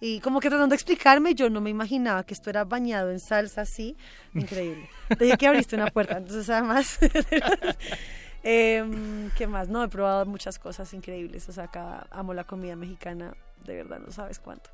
Y como que tratando de explicarme, yo no me imaginaba que esto era bañado en salsa así. Increíble. Dije que abriste una puerta. Entonces, además, em, ¿qué más? No, he probado muchas cosas increíbles. O sea, acá amo la comida mexicana, de verdad, no sabes cuánto.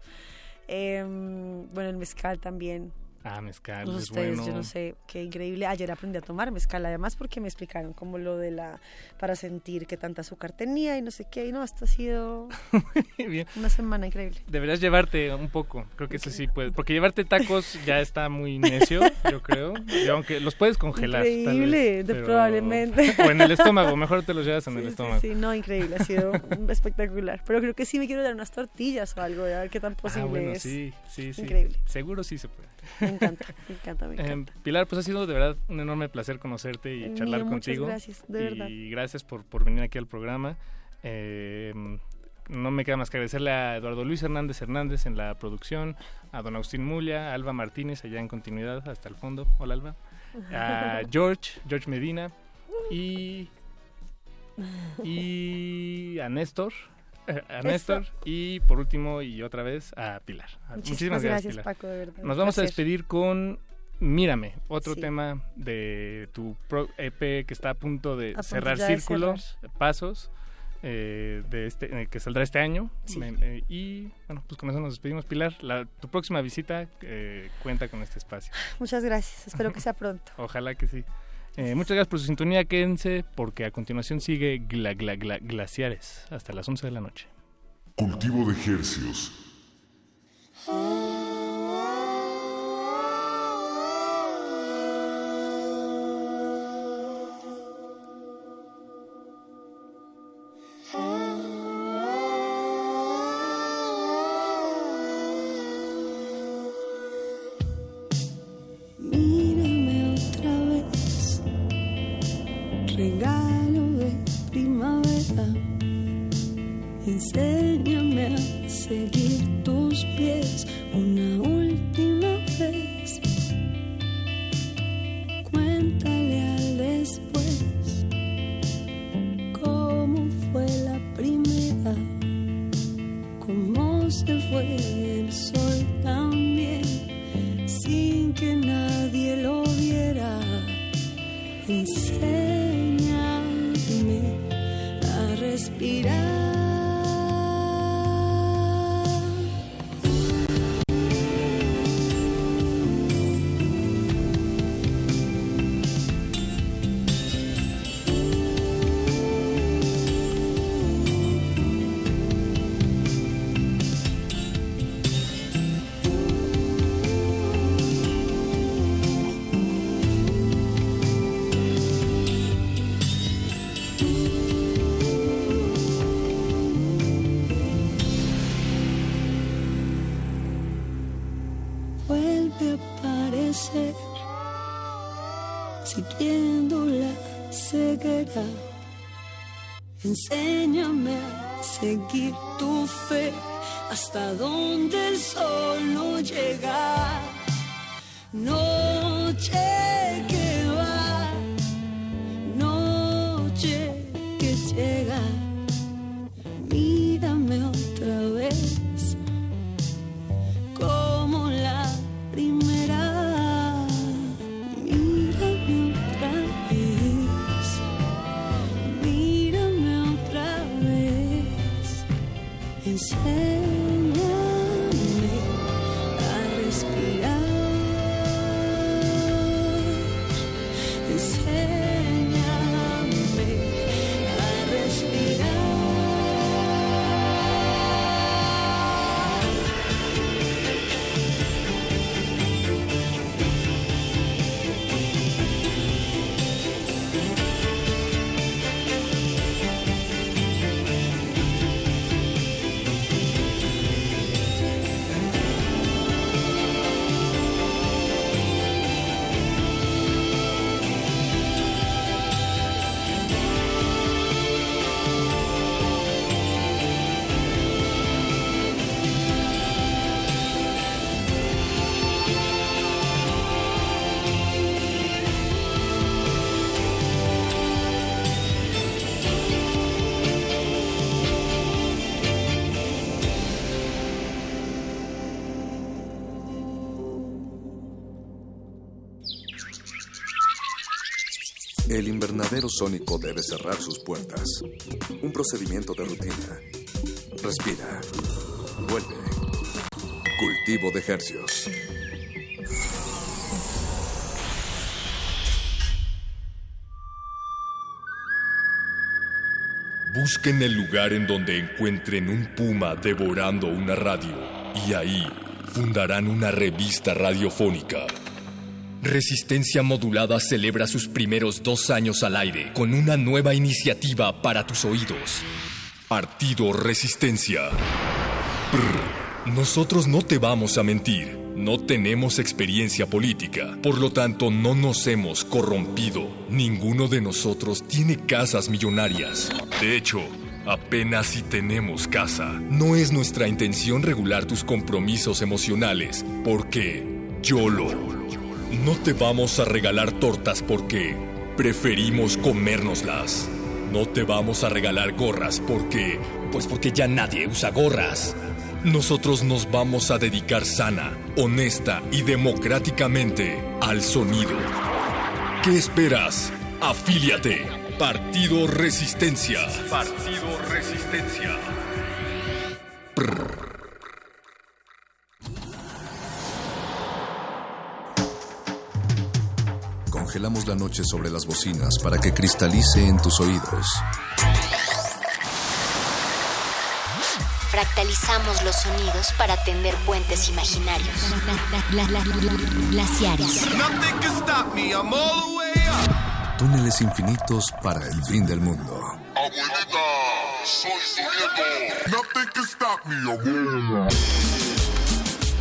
Em, bueno, el mezcal también. Ah, mezcal, es ustedes, bueno. yo no sé, qué increíble. Ayer aprendí a tomar mezcal, además porque me explicaron como lo de la, para sentir qué tanta azúcar tenía y no sé qué. Y no, esto ha sido Bien. una semana increíble. Deberías llevarte un poco, creo que eso sí puede, porque llevarte tacos ya está muy necio, yo creo, y aunque los puedes congelar. vez, Increíble, pero- probablemente. O en el estómago, mejor te los llevas en el Sí, estómago. Sí, no, increíble, ha sido espectacular. Pero creo que sí me quiero dar unas tortillas o algo, a ver qué tan posible ah, bueno, es. sí, sí, sí. Increíble. Seguro sí se puede. Me encanta, me encanta, me Eh, encanta. Pilar, pues ha sido de verdad un enorme placer conocerte y El charlar mío, contigo. gracias, de y verdad. gracias por, por venir aquí al programa. Eh, no me queda más que agradecerle a Eduardo Luis Hernández Hernández en la producción, a don Agustín Mulia, a Alba Martínez allá en continuidad hasta el fondo. Hola Alba. A George, George Medina y, y a Néstor. A. Néstor y por último y otra vez a Pilar. Muchísimas gracias, Pilar. Paco, de verdad, Nos vamos a despedir con Mírame, otro Sí. tema de tu EP que está a punto de A punto cerrar ya de círculos, pasos, eh, de este, eh, que saldrá este año. Sí. Me- eh, y bueno, pues con eso nos despedimos, Pilar. La, tu próxima visita eh, cuenta con este espacio. Muchas gracias, espero que sea pronto. Ojalá que sí. Eh, muchas gracias por su sintonía, quédense porque a continuación sigue Gla, Gla, Gla- Glaciares hasta las 11 de la noche. Cultivo de hercios. Seguir tu fe. Hasta el invernadero sónico debe cerrar sus puertas. Un procedimiento de rutina. Respira. Vuelve. Cultivo de ejercios. Busquen el lugar en donde encuentren un puma devorando una radio y ahí fundarán una revista radiofónica. Resistencia Modulada celebra sus primeros dos años al aire con una nueva iniciativa para tus oídos. Partido Resistencia. Nosotros no te vamos a mentir. No tenemos experiencia política, por lo tanto no nos hemos corrompido. Ninguno de nosotros tiene casas millonarias. De hecho, apenas si tenemos casa. No es nuestra intención regular tus compromisos emocionales, porque YOLO. No te vamos a regalar tortas porque preferimos comérnoslas. No te vamos a regalar gorras porque... Pues porque ya nadie usa gorras. Nosotros nos vamos a dedicar sana, honesta y democráticamente al sonido. ¿Qué esperas? Afíliate. Partido Resistencia. Partido Resistencia. Congelamos la noche sobre las bocinas para que cristalice en tus oídos. Fractalizamos los sonidos para tender puentes imaginarios. Glaciares. Túneles infinitos para el fin del mundo. Abuelita, soy su nieto. Nothing can stop me, abuela.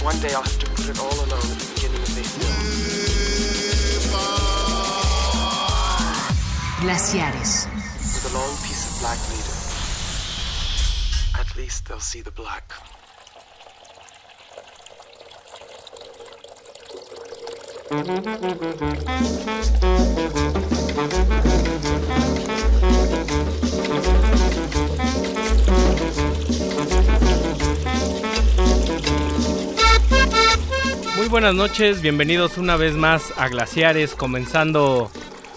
One day I'll have to put it all alone black. Muy buenas noches, bienvenidos una vez más a Glaciares, comenzando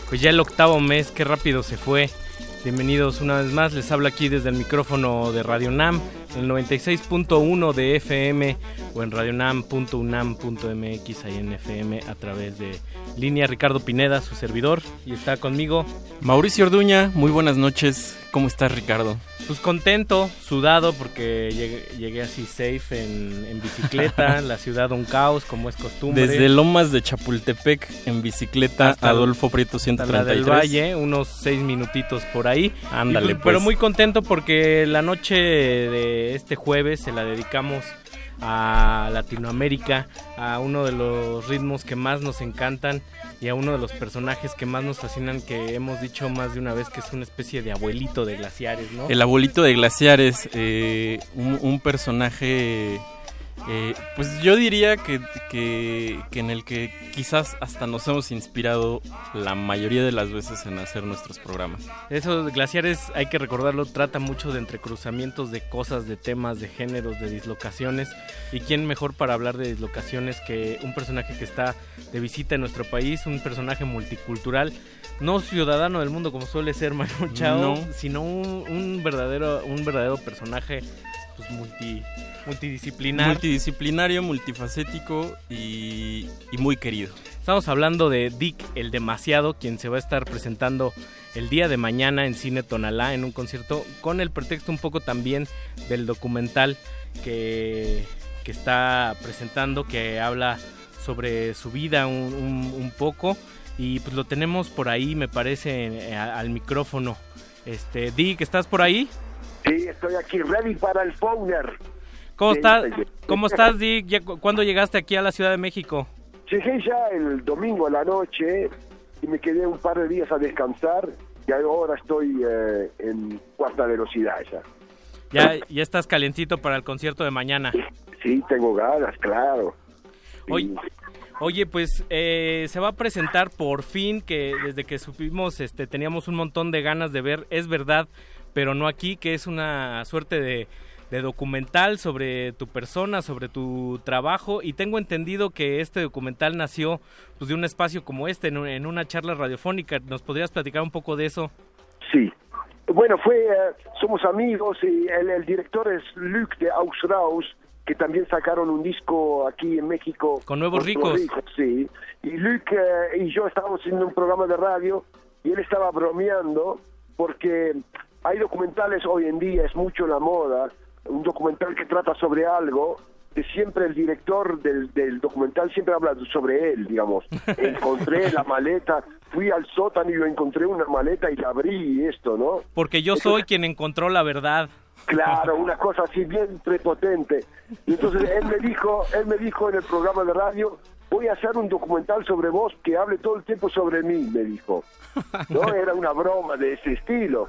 pues ya el octavo mes, qué rápido se fue. Bienvenidos una vez más, les habla aquí desde el micrófono de Radio Nam, el 96.1 de FM o en radionam.unam.mx ahí en FM a través de línea Ricardo Pineda, su servidor, y está conmigo Mauricio Orduña, muy buenas noches, ¿cómo estás Ricardo? Pues contento, sudado porque llegué, llegué así safe en, en bicicleta, la ciudad un caos como es costumbre. Desde Lomas de Chapultepec en bicicleta, Hasta Adolfo Prieto hasta la 133. del Valle, unos seis minutitos por ahí. Ándale, pues. Pero muy contento porque la noche de este jueves se la dedicamos a Latinoamérica, a uno de los ritmos que más nos encantan y a uno de los personajes que más nos fascinan, que hemos dicho más de una vez que es una especie de abuelito de glaciares, ¿no? El abuelito de Glaciares, eh, un, un personaje, eh, pues yo diría que, que, que en el que quizás hasta nos hemos inspirado la mayoría de las veces en hacer nuestros programas. Eso, Glaciares, hay que recordarlo, trata mucho de entrecruzamientos de cosas, de temas, de géneros, de dislocaciones. ¿Y quién mejor para hablar de dislocaciones que un personaje que está de visita en nuestro país, un personaje multicultural, no ciudadano del mundo como suele ser Manu Chao, No. sino un, un verdadero, un verdadero personaje pues multi, multidisciplinar. Multidisciplinario, multifacético y, y muy querido. Estamos hablando de Dick el Demasiado, quien se va a estar presentando el día de mañana en Cine Tonalá en un concierto con el pretexto un poco también del documental que, que está presentando, que habla sobre su vida un, un- un poco y pues lo tenemos por ahí, me parece, al micrófono. Este, Dick, ¿estás por ahí? Sí, estoy aquí ready para el Fowler. ¿Cómo Sí, estás? ¿Cómo estás, Dick? ¿Cuándo llegaste aquí a la Ciudad de México? Llegué ya el domingo a la noche y me quedé un par de días a descansar y ahora estoy eh, en cuarta velocidad ya. Ya, ya estás calientito para el concierto de mañana. Sí, tengo ganas, claro. Oye, oye, pues eh, se va a presentar por fin que desde que supimos, este, teníamos un montón de ganas de ver, es verdad, pero no aquí, que es una suerte de, de documental sobre tu persona, sobre tu trabajo y tengo entendido que este documental nació pues, de un espacio como este, en, una charla radiofónica. ¿Nos podrías platicar un poco de eso? Sí. Bueno, fue, eh, somos amigos y el, director es Luc de Ausraus, que también sacaron un disco aquí en México. Con Nuevos Ricos. Sí. Y Luc eh, y yo estábamos haciendo un programa de radio y él estaba bromeando porque hay documentales hoy en día, es mucho la moda, un documental que trata sobre algo, que siempre el director del, del documental siempre habla sobre él, digamos. Encontré la maleta, fui al sótano y yo encontré una maleta y la abrí y esto, ¿no? Porque yo soy quien encontró la verdad. Claro, una cosa así bien prepotente. Y entonces él me dijo, él me dijo en el programa de radio, voy a hacer un documental sobre vos que hable todo el tiempo sobre mí, me dijo. No, era una broma de ese estilo.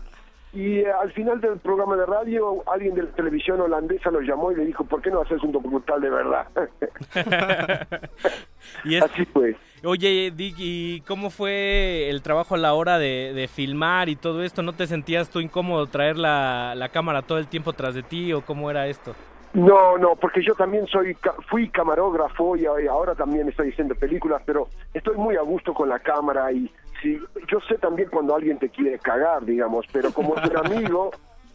Y eh, al final del programa de radio, alguien de la televisión holandesa lo llamó y le dijo, ¿por qué no haces un documental de verdad? y Así pues. Oye, Dick, ¿y cómo fue el trabajo a la hora de, filmar y todo esto? ¿No te sentías tú incómodo traer la, la cámara todo el tiempo tras de ti o cómo era esto? No, no, porque yo también soy fui camarógrafo y ahora también estoy haciendo películas, pero estoy muy a gusto con la cámara y sí, yo sé también cuando alguien te quiere cagar, digamos, pero como es un amigo,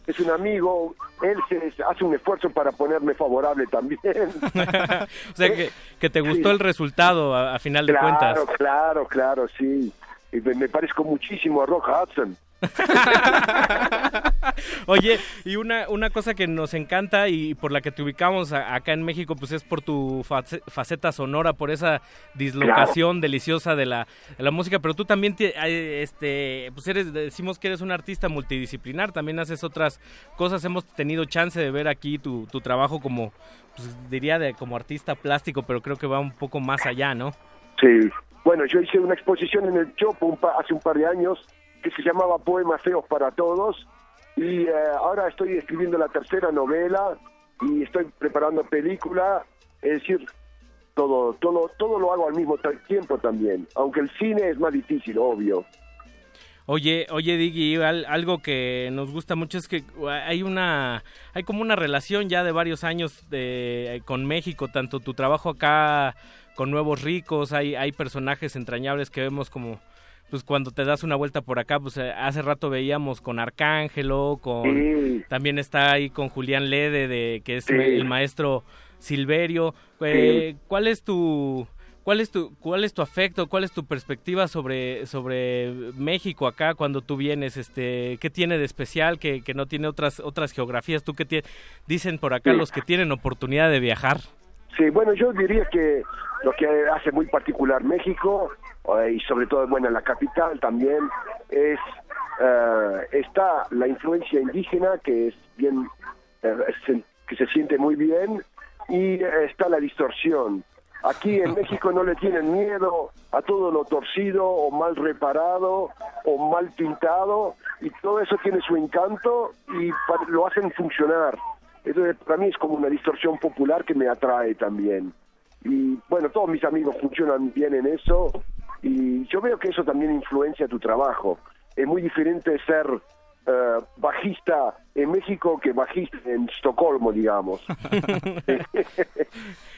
es un amigo, él se hace un esfuerzo para ponerme favorable también. o sea, que, te gustó el resultado a, final de cuentas. Claro, claro, claro, sí. Y me, me parezco muchísimo a Rock Hudson. Oye, y una, una cosa que nos encanta y por la que te ubicamos acá en México, pues es por tu faceta sonora, por esa dislocación deliciosa de la, la, música, pero tú también, este, pues eres, decimos que eres un artista multidisciplinar, también haces otras cosas, hemos tenido chance de ver aquí tu, tu trabajo como, pues diría de como artista plástico, pero creo que va un poco más allá, ¿no? Sí, bueno, yo hice una exposición en el Chopo hace un par de años que se llamaba Poemas Feos para Todos y eh, ahora estoy escribiendo la tercera novela y estoy preparando película, es decir, todo, todo, todo lo hago al mismo tiempo también, aunque el cine es más difícil, obvio. Oye, oye, Diggy, algo que nos gusta mucho es que hay una, hay como una relación ya de varios años de, con México, tanto tu trabajo acá con Nuevos Ricos, hay, hay personajes entrañables que vemos como pues cuando te das una vuelta por acá, pues eh, hace rato veíamos con Arcángelo, con también está ahí con Julián Lede, de, que es el maestro Silverio. Eh, ¿Cuál es tu cuál es tu cuál es tu afecto, cuál es tu perspectiva sobre sobre México acá cuando tú vienes? Este, ¿qué tiene de especial que, que no tiene otras otras geografías? Tú que dicen por acá los que tienen oportunidad de viajar. Sí, bueno, yo diría que lo que hace muy particular México eh, y sobre todo bueno en la capital también es eh, está la influencia indígena que es bien eh, que se siente muy bien y está la distorsión. Aquí en México no le tienen miedo a todo lo torcido o mal reparado o mal pintado y todo eso tiene su encanto y lo hacen funcionar entonces para mí es como una distorsión popular que me atrae también y bueno todos mis amigos funcionan bien en eso y yo veo que eso también influencia tu trabajo. Es muy diferente ser eh, bajista en México que bajista en Estocolmo, digamos.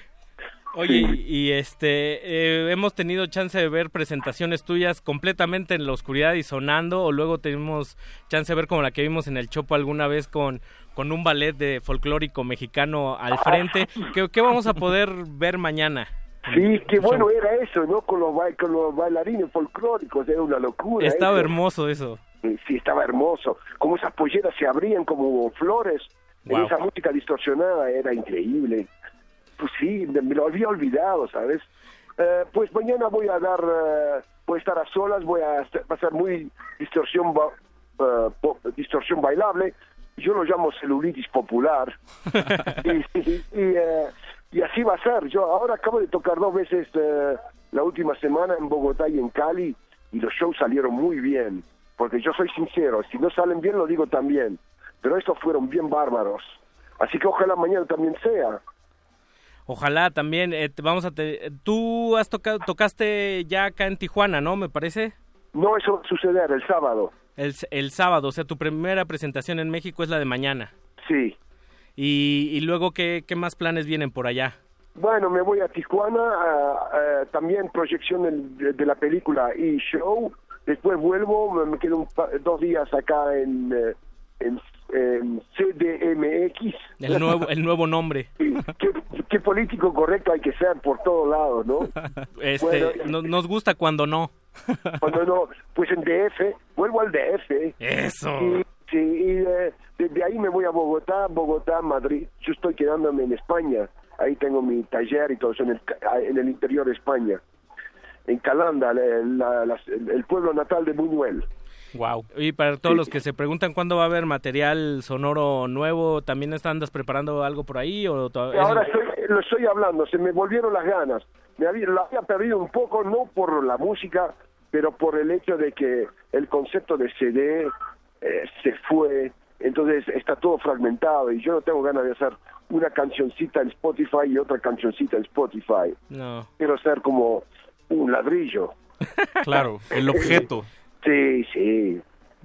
Oye, y este, eh, hemos tenido chance de ver presentaciones tuyas completamente en la oscuridad y sonando, o luego tenemos chance de ver como la que vimos en el Chopo alguna vez con, con un ballet de folclórico mexicano al frente. ¿Qué, qué vamos a poder ver mañana? Sí, qué bueno era eso, ¿no? Con los, con los bailarines folclóricos, era una locura. Estaba hermoso eso. Sí, estaba hermoso. Como esas polleras se abrían como flores en esa música distorsionada, era increíble. Pues sí, me lo había olvidado, ¿sabes? Eh, pues mañana voy a dar, eh, voy a estar a solas, voy a pasar muy distorsión, uh, distorsión bailable. Yo lo llamo celulitis popular. y, y, y y así va a ser. Yo ahora acabo de tocar dos veces eh, la última semana en Bogotá y en Cali y los shows salieron muy bien, porque yo soy sincero, si no salen bien lo digo también, pero estos fueron bien bárbaros. Así que ojalá mañana también sea. Ojalá también, eh, vamos a te... tú has tocado, tocaste ya acá en Tijuana, ¿no? Me parece. No, eso va a suceder el sábado. El, el sábado, o sea, tu primera presentación en México es la de mañana. Sí. Y, luego, ¿qué, ¿qué más planes vienen por allá? Bueno, me voy a Tijuana, también proyección de, la película y show. Después vuelvo, me, quedo dos días acá en, eh, en, CDMX. El nuevo, el nuevo nombre. ¿Qué, político correcto hay que ser por todos lados, ¿no? Este, nos gusta cuando no. Cuando no, pues en DF, vuelvo al DF. Eso. sí, y de, ahí me voy a Bogotá, Bogotá, Madrid. Yo estoy quedándome en España ahí tengo mi taller y todo eso en el, en el interior de España, en Calanda, el pueblo natal de Buñuel. Wow. Y para todos los que se preguntan cuándo va a haber material sonoro nuevo, ¿también andas preparando algo por ahí? O Ahora estoy, lo estoy hablando, se me volvieron las ganas. Me había, lo había perdido un poco, no por la música, pero por el hecho de que el concepto de CD eh, se fue, entonces está todo fragmentado y yo no tengo ganas de hacer una cancioncita en Spotify y otra cancioncita en Spotify. No. Quiero ser como un ladrillo. claro, el objeto. Sí, sí.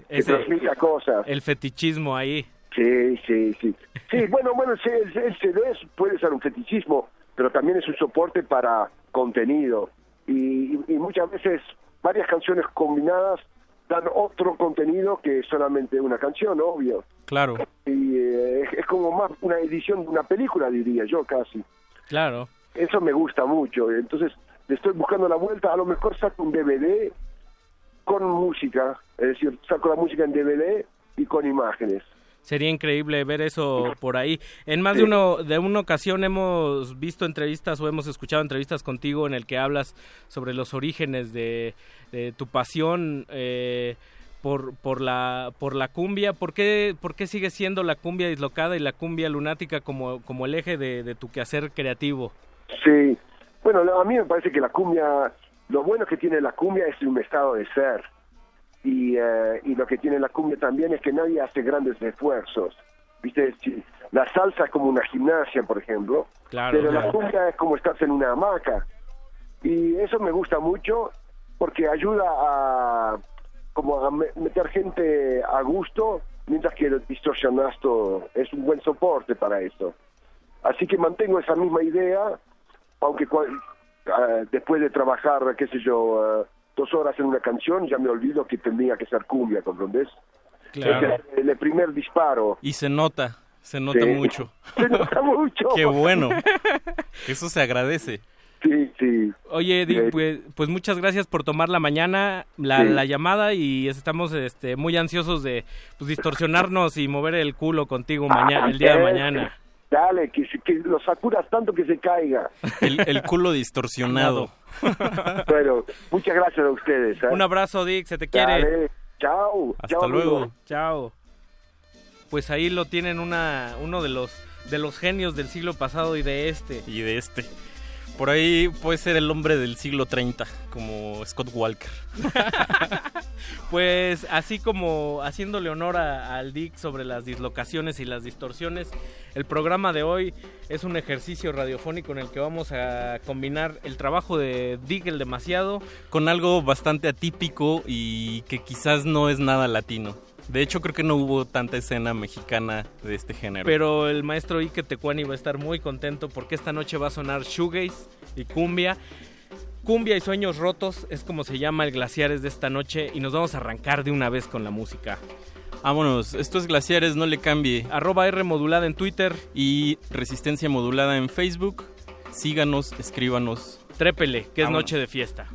que transmita cosas. El fetichismo ahí. Sí, sí, sí. Sí, bueno, bueno, el, el CD puede ser un fetichismo, pero también es un soporte para contenido. Y, y muchas veces varias canciones combinadas dan otro contenido que solamente una canción, obvio. Claro. Y eh, es, como más una edición de una película, diría yo casi. Claro. Eso me gusta mucho. Entonces, le estoy buscando la vuelta. A lo mejor saco un DVD con música. Es decir, saco la música en DVD y con imágenes. Sería increíble ver eso por ahí. En más de uno de una ocasión hemos visto entrevistas o hemos escuchado entrevistas contigo en el que hablas sobre los orígenes de, tu pasión eh, por, por la por la cumbia. ¿Por qué, ¿Por qué sigue siendo la cumbia dislocada y la cumbia lunática como, como el eje de, de tu quehacer creativo? Sí, bueno, a mí me parece que la cumbia, lo bueno que tiene la cumbia es un estado de ser y, eh, y lo que tiene la cumbia también es que nadie hace grandes esfuerzos. ¿Viste? La salsa es como una gimnasia, por ejemplo, pero la cumbia es como estás en una hamaca. Y eso me gusta mucho porque ayuda a como a meter gente a gusto, mientras que el distorsionasto es un buen soporte para eso. Así que mantengo esa misma idea, aunque uh, después de trabajar, qué sé yo, uh, dos horas en una canción, ya me olvido que tenía que ser cumbia, ¿comprendes? Claro. el, primer disparo. Y se nota, se nota mucho. Se nota mucho. Qué bueno. Eso se agradece. Sí, sí. Oye, Eddie, pues, pues muchas gracias por tomar la mañana, la, la llamada y estamos este, muy ansiosos de pues, distorsionarnos y mover el culo contigo mañana, el día de mañana. Dale, que, que lo sacuras tanto que se caiga. El, culo distorsionado. Pero muchas gracias a ustedes. ¿eh? Un abrazo, Dick, se te quiere. Chao. Hasta luego. Chao. Pues ahí lo tienen una, uno de los, de los genios del siglo pasado y de este. Y de este. Por ahí puede ser el hombre del siglo 30, como Scott Walker. pues así como haciéndole honor al Dick sobre las dislocaciones y las distorsiones, el programa de hoy es un ejercicio radiofónico en el que vamos a combinar el trabajo de Dick el demasiado con algo bastante atípico y que quizás no es nada latino. De hecho, creo que no hubo tanta escena mexicana de este género. Pero el maestro Ike Tecuani va a estar muy contento porque esta noche va a sonar shoegaze y cumbia. Cumbia y sueños rotos es como se llama el Glaciares de esta noche y nos vamos a arrancar de una vez con la música. Vámonos, esto es Glaciares, no le cambie. Arroba R modulada en Twitter. Y Resistencia modulada en Facebook. Síganos, escríbanos. Trépele, que es noche de fiesta.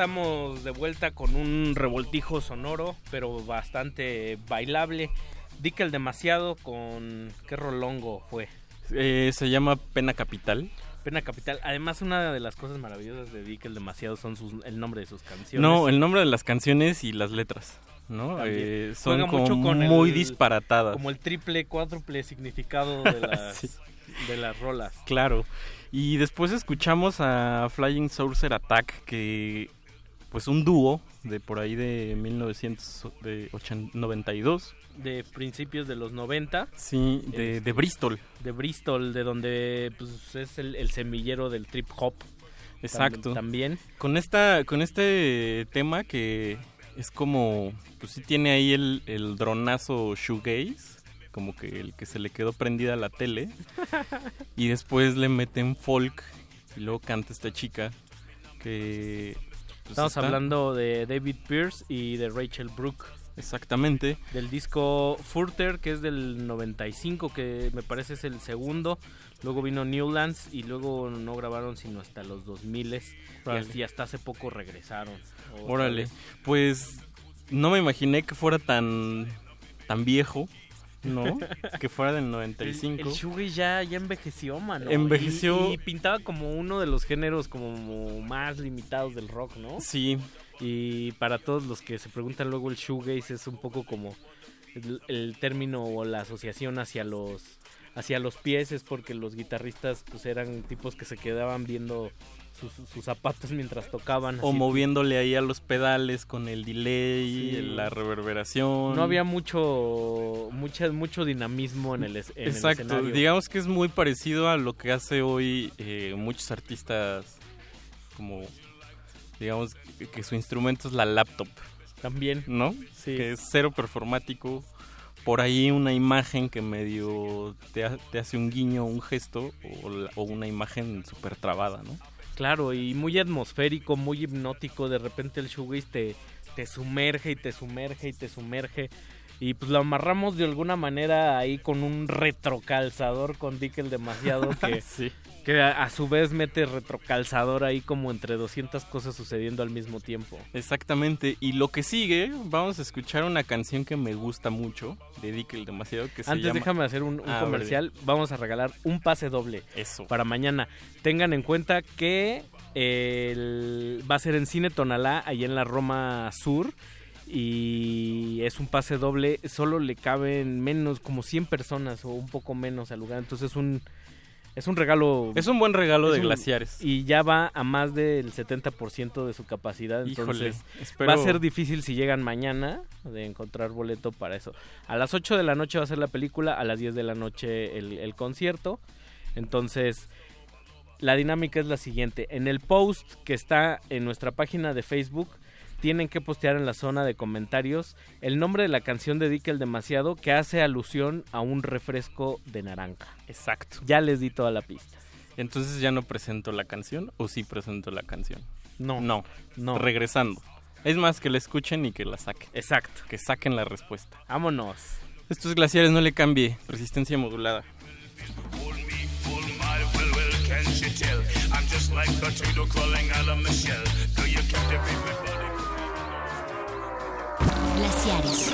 Estamos de vuelta con un revoltijo sonoro, pero bastante bailable. Dickel demasiado con... ¿Qué rolongo fue? Eh, se llama Pena Capital. Pena Capital. Además, una de las cosas maravillosas de Dickel demasiado son sus, el nombre de sus canciones. No, el nombre de las canciones y las letras. ¿no? Eh, son como muy disparatadas. Como el triple, cuádruple significado de las, de las rolas. Claro. Y después escuchamos a Flying Saucer Attack, que pues un dúo de por ahí de 1992. De principios de los 90. Sí, de, de Bristol. De Bristol, de donde pues, es el, el semillero del trip hop. Exacto. También. Con esta, con este tema que es como, pues sí tiene ahí el, el dronazo shoegaze, como que el que se le quedó prendida a la tele, y después le meten folk y luego canta esta chica que... Pues, Estamos hablando de David Pierce y de Rachel Brooke. Exactamente. Del disco Furter, que es del 95, que me parece es el segundo. Luego vino Newlands y luego no grabaron sino hasta los 2000 y hasta hace poco regresaron. Órale, pues no me imaginé que fuera tan tan viejo, ¿no? que fuera del 95. El, el ya, ya envejeció, mano. Envejeció. Y, pintaba como uno de los géneros como más limitados del rock, ¿no? Sí. Y para todos los que se preguntan luego el shoegaze es un poco como el, el término o la asociación hacia los hacia los pies es porque los guitarristas pues eran tipos que se quedaban viendo sus, zapatos mientras tocaban. O moviéndole ahí a los pedales con el delay, la reverberación. No había mucho, mucha, mucho dinamismo en el, en Exacto, digamos que es muy parecido a lo que hace hoy eh, muchos artistas como, digamos, que su instrumento es la laptop. También. ¿No? Sí. Que es cero performático. Por ahí una imagen que medio te, hace un guiño, un gesto, o, o una imagen súper trabada, ¿no? Claro, y muy atmosférico, muy hipnótico. De repente el shoegaze te, te sumerge y te sumerge y te sumerge. Y pues lo amarramos de alguna manera ahí con un retrocalzador con Dickel demasiado que, que a, su vez mete retrocalzador ahí como entre 200 cosas sucediendo al mismo tiempo. Exactamente. Y lo que sigue, vamos a escuchar una canción que me gusta mucho de Dickel demasiado que se Antes déjame hacer un, ah, comercial. Vamos a regalar un pase doble. Eso. Para mañana. Tengan en cuenta que va a ser en Cine Tonalá, ahí en la Roma Sur y es un pase doble, solo le caben menos, como 100 personas o un poco menos al lugar, entonces es un, es un regalo. Es un buen regalo de glaciares. Y ya va a más del 70% de su capacidad, entonces va a ser difícil si llegan mañana de encontrar boleto para eso. A las 8 de la noche va a ser la película, a las 10 de la noche el, el concierto, entonces... La dinámica es la siguiente. En el post que está en nuestra página de Facebook, tienen que postear en la zona de comentarios el nombre de la canción de Dickel Demasiado que hace alusión a un refresco de naranja. Exacto. Ya les di toda la pista. Entonces ya no presento la canción o sí presento la canción. No. No. No. Regresando. Es más que la escuchen y que la saquen. Exacto. Que saquen la respuesta. Vámonos. Estos glaciares no le cambie. Resistencia modulada. Glaciares.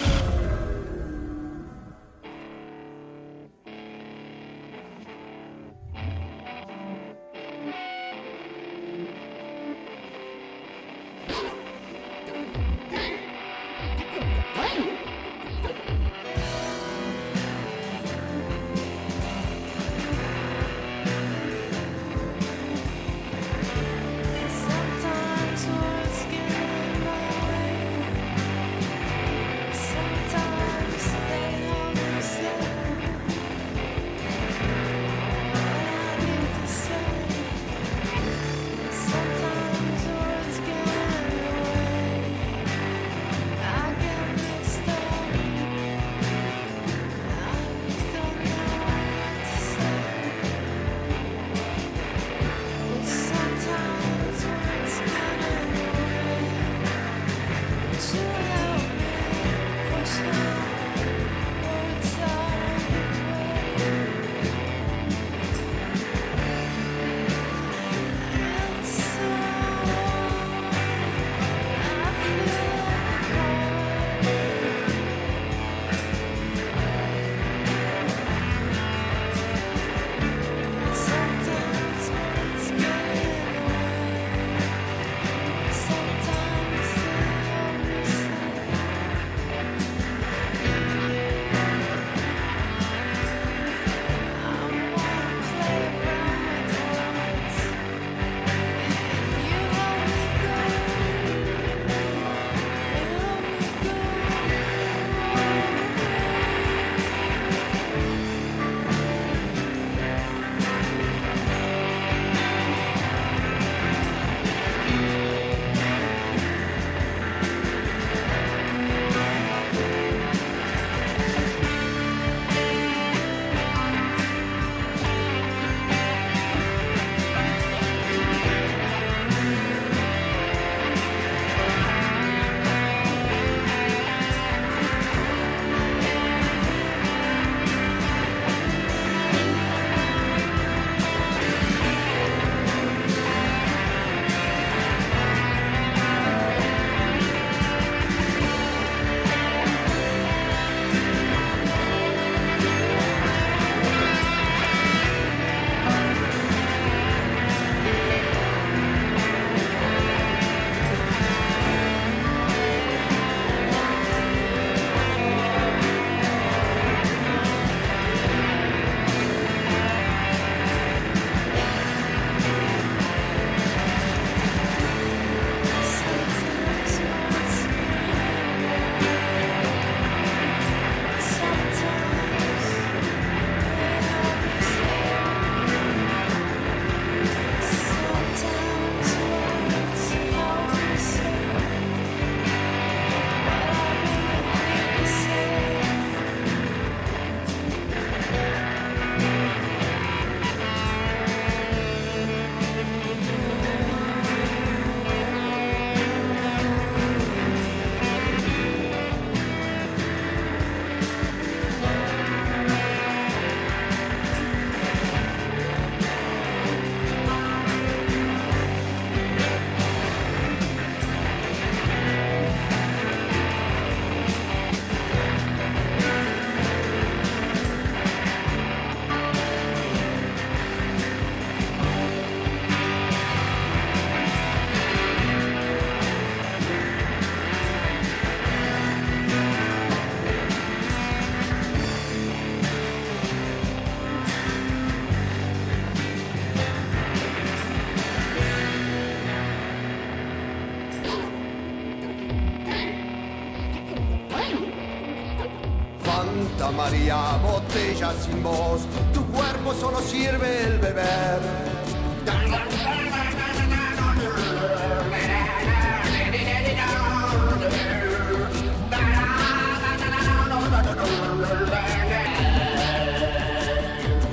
María, botella sin voz, tu cuerpo solo sirve el beber.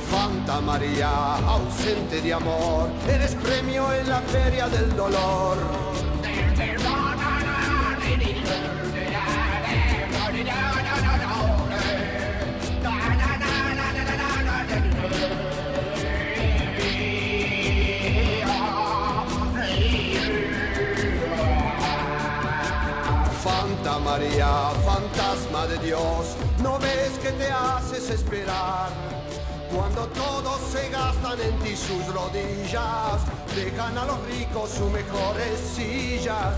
Fanta María, ausente de amor, eres premio en la feria del dolor. María, fantasma de Dios, no ves que te haces esperar. Cuando todos se gastan en ti sus rodillas, dejan a los ricos sus mejores sillas,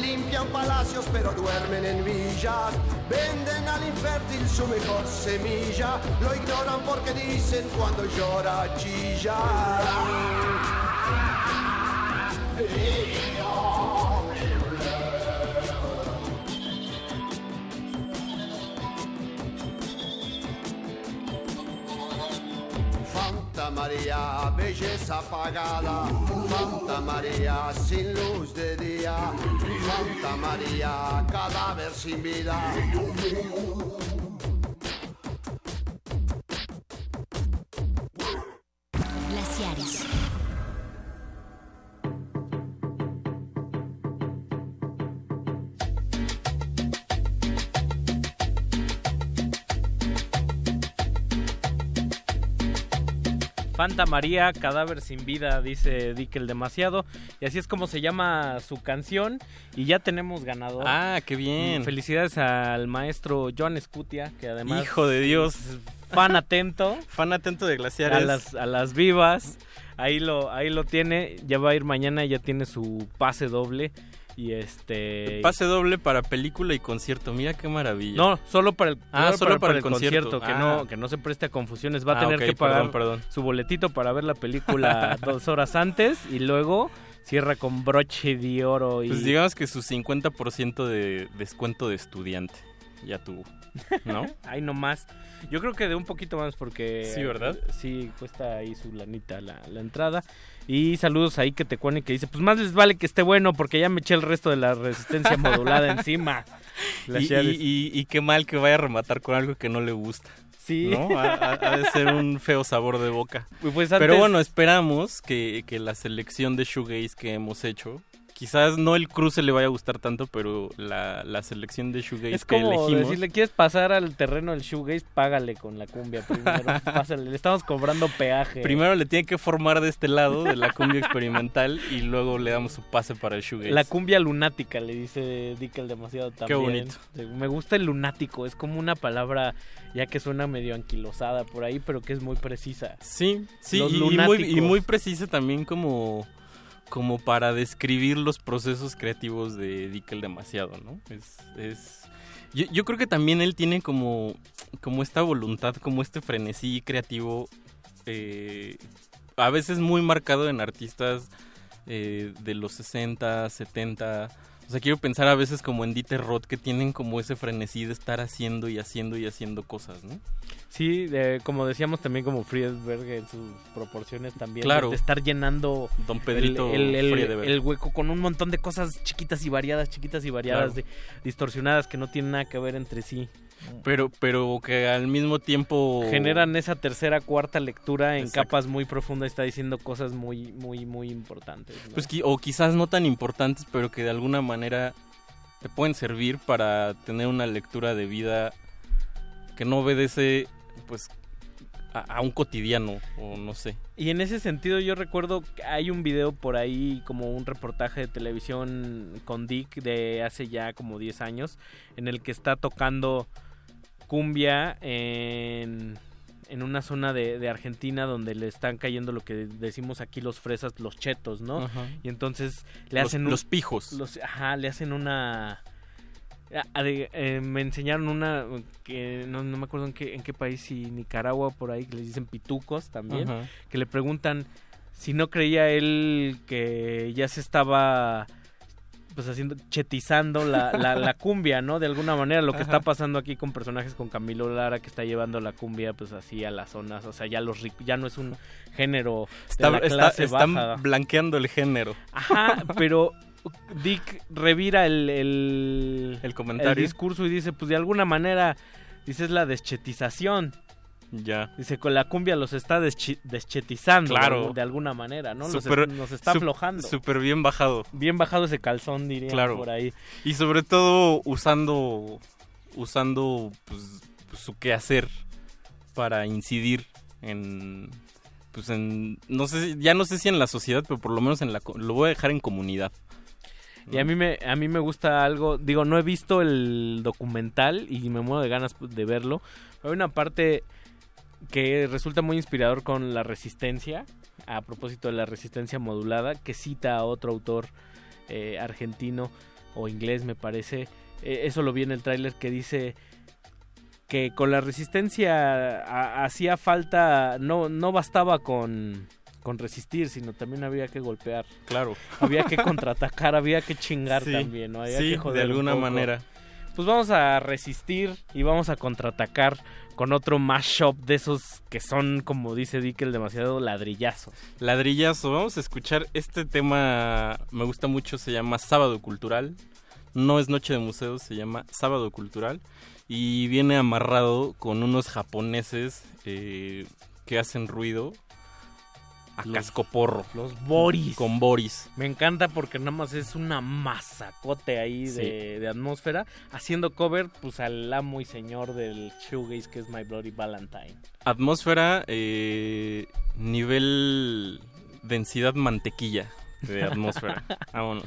limpian palacios pero duermen en villas, venden al infértil su mejor semilla, lo ignoran porque dicen cuando llora chilla. apagada. Fanta María, sin luz de día. Fanta María, cadáver sin vida. Fanta María, cadáver sin vida, dice Dickel demasiado. Y así es como se llama su canción. Y ya tenemos ganador. Ah, qué bien. Mm, Felicidades al maestro Joan Escutia, que además. Hijo de Dios. Fan atento. Fan atento de glaciares. A las, a las vivas. Ahí lo, ahí lo tiene. Ya va a ir mañana, ya tiene su pase doble. Y este. Pase doble para película y concierto. Mira qué maravilla. No, solo para el, Ah, solo para el el concierto. que Ah. no que no se preste a confusiones. Va a Ah, tener que pagar perdón, perdón. su boletito para ver la película dos horas antes y luego cierra con broche de oro y Pues digamos que su 50% de descuento de estudiante. Ya tuvo. ¿No? Ay, no más. Yo creo que de un poquito más porque... Sí, ¿verdad? Sí, cuesta ahí su lanita la, la entrada. Y saludos ahí que te cuene que dice, pues más les vale que esté bueno porque ya me eché el resto de la resistencia modulada encima. Y, y- y- y qué mal que vaya a rematar con algo que no le gusta. Sí. ¿no? Ha, ha- ha de ser un feo sabor de boca. Pues Pero bueno, esperamos que, que la selección de shoegaze que hemos hecho, quizás no el cruce le vaya a gustar tanto, pero la, la selección de shoegaze Es que como elegimos... decirle, ¿quieres pasar al terreno del shoegaze? Págale con la cumbia primero. Pásale, le estamos cobrando peaje. Primero le tiene que formar de este lado, de la cumbia experimental, y luego le damos su pase para el shoegaze. La cumbia lunática, le dice Dickel demasiado también. bonito. Sí, Me gusta el lunático, es como una palabra ya que suena medio anquilosada por ahí, pero que es muy precisa. Sí, sí, y, y muy, y muy precisa también como, como para describir los procesos creativos de Dickel demasiado, ¿no? Es, es... Yo, creo que también él tiene como, como esta voluntad, como este frenesí creativo, eh, a veces muy marcado en artistas eh, de los 60, 70. O sea, quiero pensar a veces como en Dieter Roth, que tienen como ese frenesí de estar haciendo y haciendo y haciendo cosas, ¿no? Sí, de- como decíamos también como Friedberg en sus proporciones también. Claro. De estar llenando Don Pedrito el, el- el- Friedberg. el hueco con un montón de cosas chiquitas y variadas, chiquitas y variadas, Claro. de- distorsionadas que no tienen nada que ver entre sí. Pero, pero que al mismo tiempo... Generan esa tercera, cuarta lectura en Exacto. capas muy profundas está diciendo cosas muy, muy, muy importantes. ¿no? Pues, o quizás no tan importantes, pero que de alguna manera te pueden servir para tener una lectura de vida que no obedece, pues, a, a un cotidiano, o no sé. Y en ese sentido yo recuerdo que hay un video por ahí como un reportaje de televisión con Dick de hace ya como 10 años en el que está tocando cumbia en, en una zona de, de Argentina donde le están cayendo lo que decimos aquí los fresas, los chetos, ¿no? Ajá. Y entonces le Los- hacen... un- los pijos. los- ajá, le hacen una... De- eh, me enseñaron una que no, no me acuerdo en qué, en qué país, si Nicaragua por ahí, que les dicen pitucos también, Ajá. que le preguntan si no creía él que ya se estaba pues haciendo, chetizando la, la, cumbia, ¿no? De alguna manera, lo que está pasando aquí con personajes con Camilo Lara que está llevando la cumbia, pues así a las zonas, o sea, ya los ya no es un género está, de clase Están blanqueando el género. Ajá, pero Dick revira el, el, el comentario. El discurso y dice, pues de alguna manera, dice, es la deschetización. Ya. Dice, con la cumbia los está deschetizando claro. de, alguna manera, ¿no? nos está aflojando. Súper bien bajado. Bien bajado ese calzón, diría claro. por ahí. Y sobre todo usando, usando pues, su quehacer para incidir en, pues en, no sé, ya no sé si en la sociedad, pero por lo menos en la, lo voy a dejar en comunidad. Y a mí me a mí me gusta algo, digo, no he visto el documental y me muero de ganas de verlo. Hay una parte que resulta muy inspirador con la resistencia, a propósito de la resistencia modulada, que cita a otro autor eh, argentino o inglés, me parece. Eh, eso lo vi en el tráiler que dice que con la resistencia hacía falta, no, no bastaba con, con resistir, sino también había que golpear. Claro. Había que contraatacar, había que chingar también, ¿no? sí, de alguna manera. Pues vamos a resistir y vamos a contraatacar con otro mashup de esos que son, como dice Dickel, demasiado ladrillazo. Ladrillazo, vamos a escuchar este tema, me gusta mucho, se llama Sábado Cultural. No es Noche de Museos, se llama Sábado Cultural. Y viene amarrado con unos japoneses eh, que hacen ruido a cascoporro. Los Boris. Con Boris. Me encanta porque nada más es una masacote ahí de, atmósfera. Haciendo cover, pues al amo y señor del shoegaze que es My Bloody Valentine. Atmósfera, eh, nivel densidad mantequilla de atmósfera. Vámonos.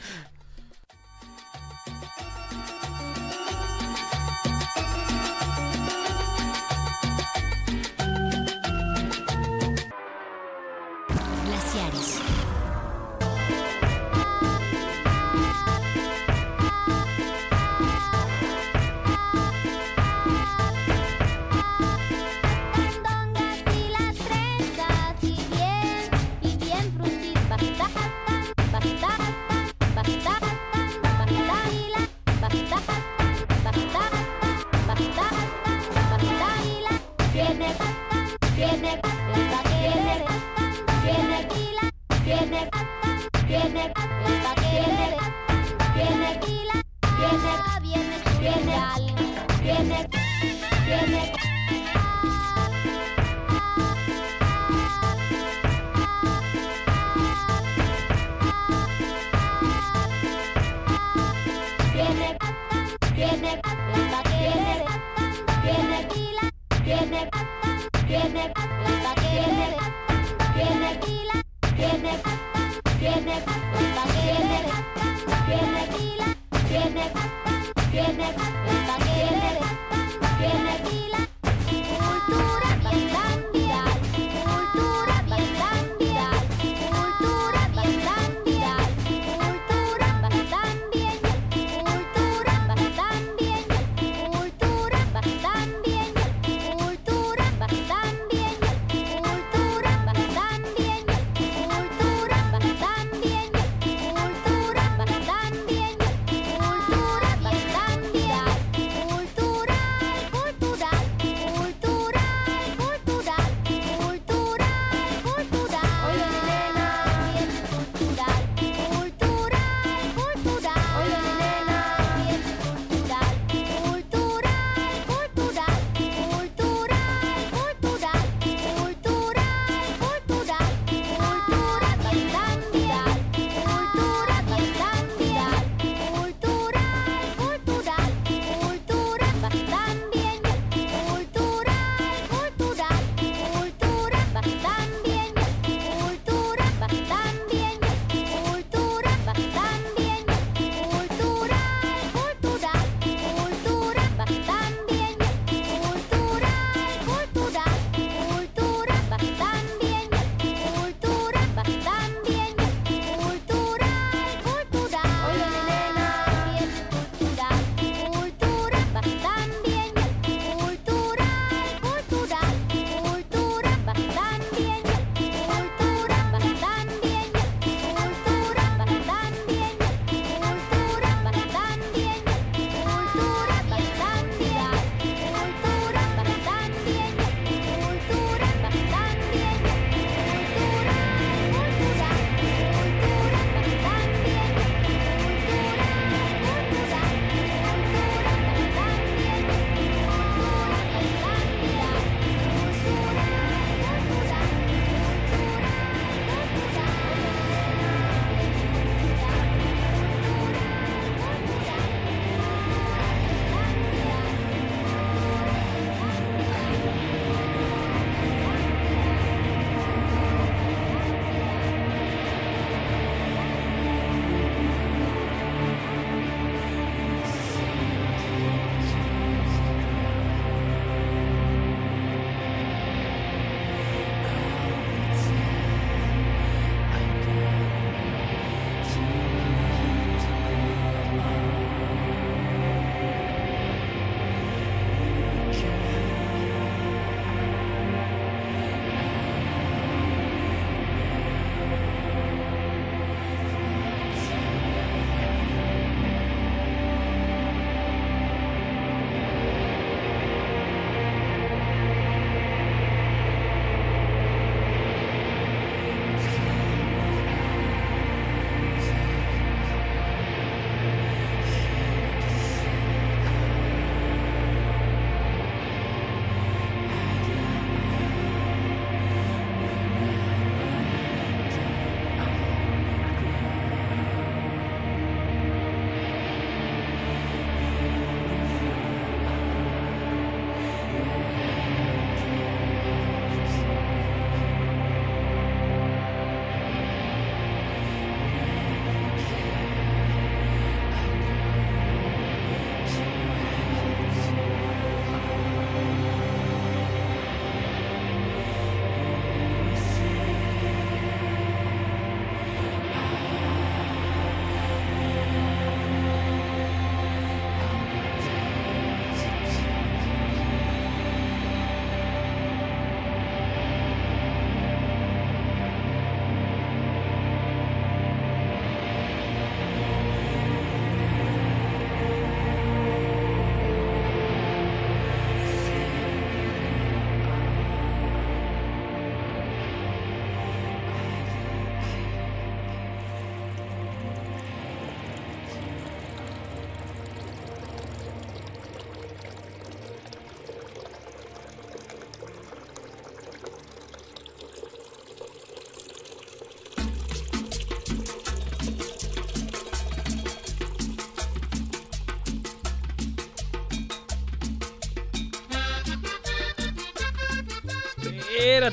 Viene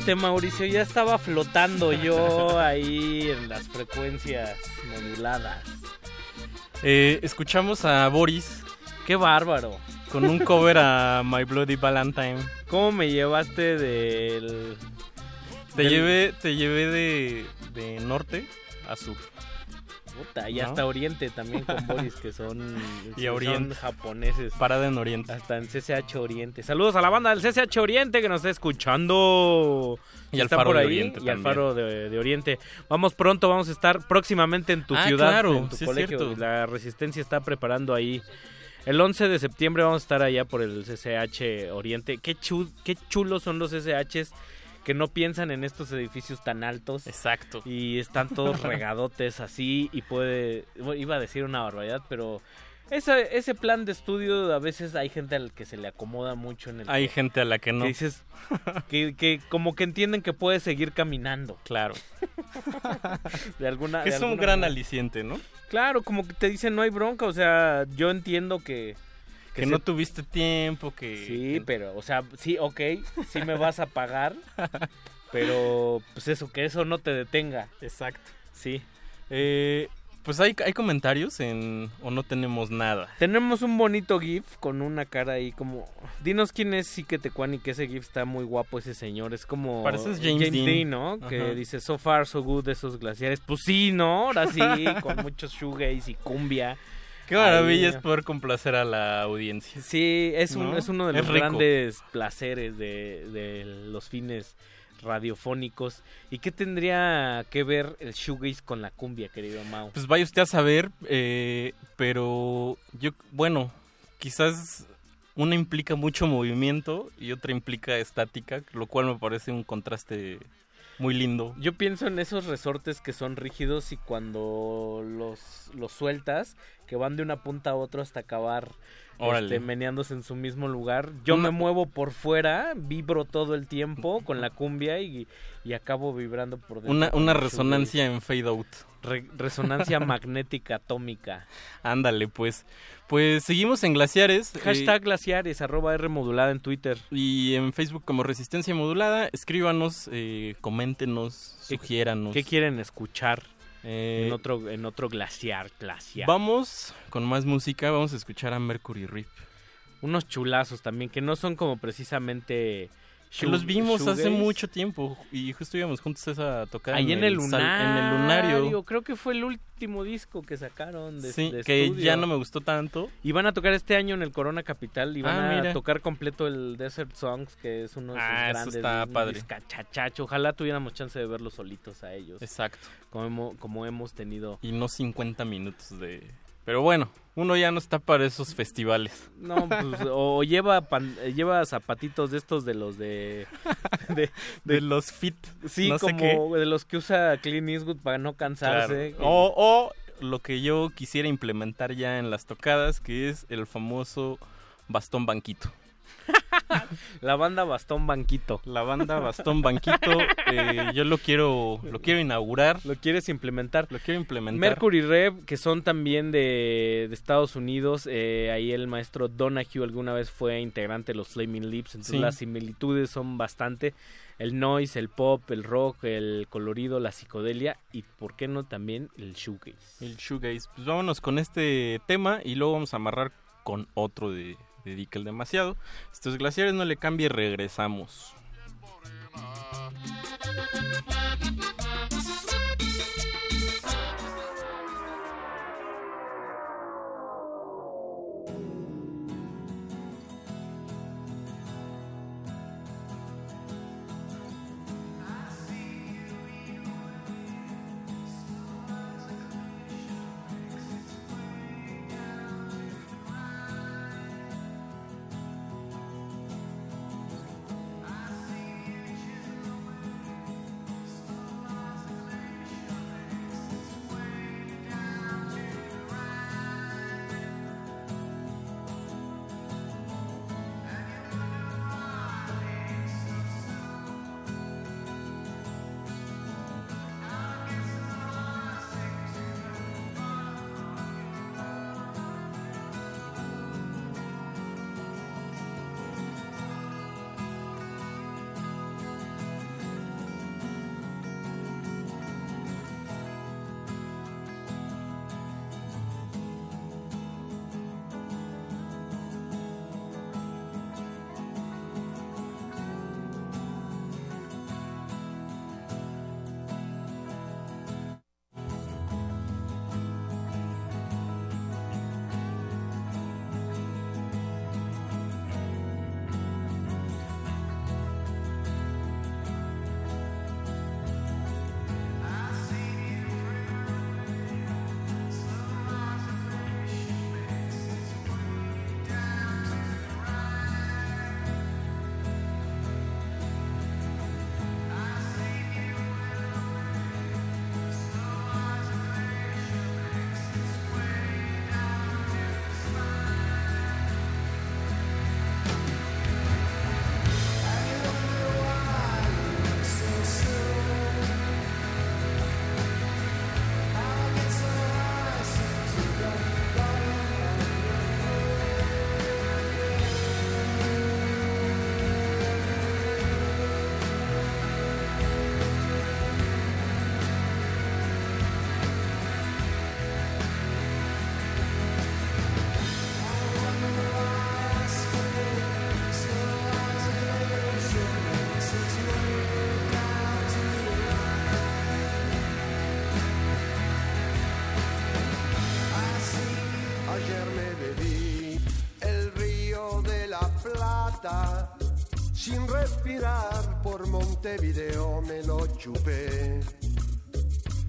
Espérate, Mauricio, ya estaba flotando yo ahí en las frecuencias moduladas. Eh, escuchamos a Boris. Qué bárbaro. Con un cover a My Bloody Valentine. ¿Cómo me llevaste del... Te del- llevé, te llevé de, de norte a sur. Puta, y ¿No? hasta Oriente también con Boris, que son, Y Oriente. son japoneses. Parada en Oriente. Hasta en CCH Oriente. Saludos a la banda del CCH Oriente que nos está escuchando. Y al Faro por de Oriente Y al también. Faro de, de Oriente. Vamos pronto, vamos a estar próximamente en tu Ah, ciudad, claro, en tu sí colegio. La Resistencia está preparando ahí. El 11 de septiembre vamos a estar allá por el CCH Oriente. Qué, chu- qué chulos son los CCHs que no piensan en estos edificios tan altos. Exacto. Y están todos regadotes así y puede... bueno, iba a decir una barbaridad, pero... Ese, ese plan de estudio a veces hay gente al que se le acomoda mucho en el... Hay gente a la que no. Que dices... que, que como que entienden que puedes seguir caminando. Claro. De alguna... Que de es un gran manera. aliciente, ¿no? Claro, como que te dicen no hay bronca, o sea, yo entiendo que... Que, se- no tuviste tiempo, que... Sí, pero, o sea, sí, ok, sí me vas a pagar, pero pues eso, que eso no te detenga. Exacto. Sí. Eh, pues hay, hay comentarios en... o no tenemos nada. Tenemos un bonito GIF con una cara ahí como... Dinos quién es Sique Tecuani, que ese GIF está muy guapo ese señor. Es como... Pareces James Dean. ¿no? Que dice, so far, so good esos glaciares. Pues sí, ¿no? Ahora sí, con muchos shoegaze y cumbia. Qué maravilla es poder complacer a la audiencia. Sí, es, un, ¿No? es uno de los grandes placeres de, de los fines radiofónicos. ¿Y qué tendría que ver el shoegaze con la cumbia, querido Mau? Pues vaya usted a saber, eh, pero yo, bueno, quizás una implica mucho movimiento y otra implica estática, lo cual me parece un contraste muy lindo. Yo pienso en esos resortes que son rígidos y cuando los, los sueltas, que van de una punta a otra hasta acabar este, meneándose en su mismo lugar. Yo me muevo por fuera, vibro todo el tiempo con la cumbia y, y acabo vibrando por dentro. Una, una resonancia en fade out. Re- resonancia magnética atómica. Ándale, pues. Pues seguimos en Glaciares. eh, Hashtag glaciares, arroba R modulada en Twitter. y en Facebook como Resistencia Modulada. Escríbanos, eh, coméntenos, ¿Qué- sugiéranos. ¿Qué quieren escuchar Eh, en otro en otro glaciar, glaciar? Vamos con más música. Vamos a escuchar a Mercury Rip. Unos chulazos también, que no son como precisamente... Que shoe- los vimos hace mucho tiempo y justo íbamos juntos a esa tocada. Ahí en el, lunario, en el lunario. Creo que fue el último disco que sacaron de, Sí, de que estudio. ya no me gustó tanto. Y van a tocar este año en el Corona Capital y van Ah, a mira. tocar completo el Desert Songs, que es uno de sus Ah, eso grandes está padre. discachachacho. Ojalá tuviéramos chance de verlos solitos a ellos. Exacto. Como hemos, como hemos tenido. Y no 50 minutos de... Pero bueno, uno ya no está para esos festivales. No, pues, o lleva pan- eh, lleva zapatitos de estos de los de de, De los fit. sí, no como de los que usa Clint Eastwood para no cansarse. Claro. O, o lo que yo quisiera implementar ya en las tocadas, que es el famoso bastón banquito. La banda Bastón Banquito. La banda bastón banquito, eh, yo lo quiero, lo quiero inaugurar, ¿Lo quieres implementar? lo quiero implementar. Mercury Rev, que son también de, de Estados Unidos, eh, ahí el maestro Donahue alguna vez fue integrante de los Flaming Lips, entonces Sí. las similitudes son bastante. El noise, el pop, el rock, el colorido, la psicodelia y, ¿por qué no también el shoegaze? El shoegaze. Pues vámonos con este tema y luego vamos a amarrar con otro de, de Dick el Demasiado. Estos glaciares no le cambie, regresamos.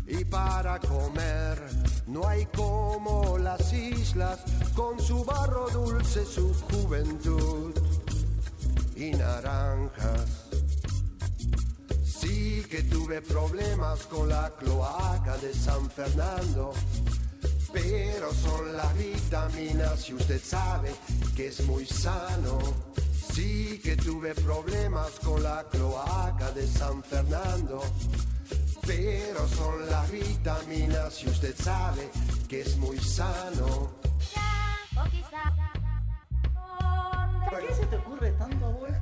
Y para comer no hay como las islas con su barro dulce, su juventud y naranjas. Sí que tuve problemas con la cloaca de San Fernando, pero son las vitaminas y usted sabe que es muy sano. Sí tuve problemas con la cloaca de San Fernando, pero son las vitaminas y usted sabe que es muy sano. ¿Por qué se te ocurre tanto, abuelo?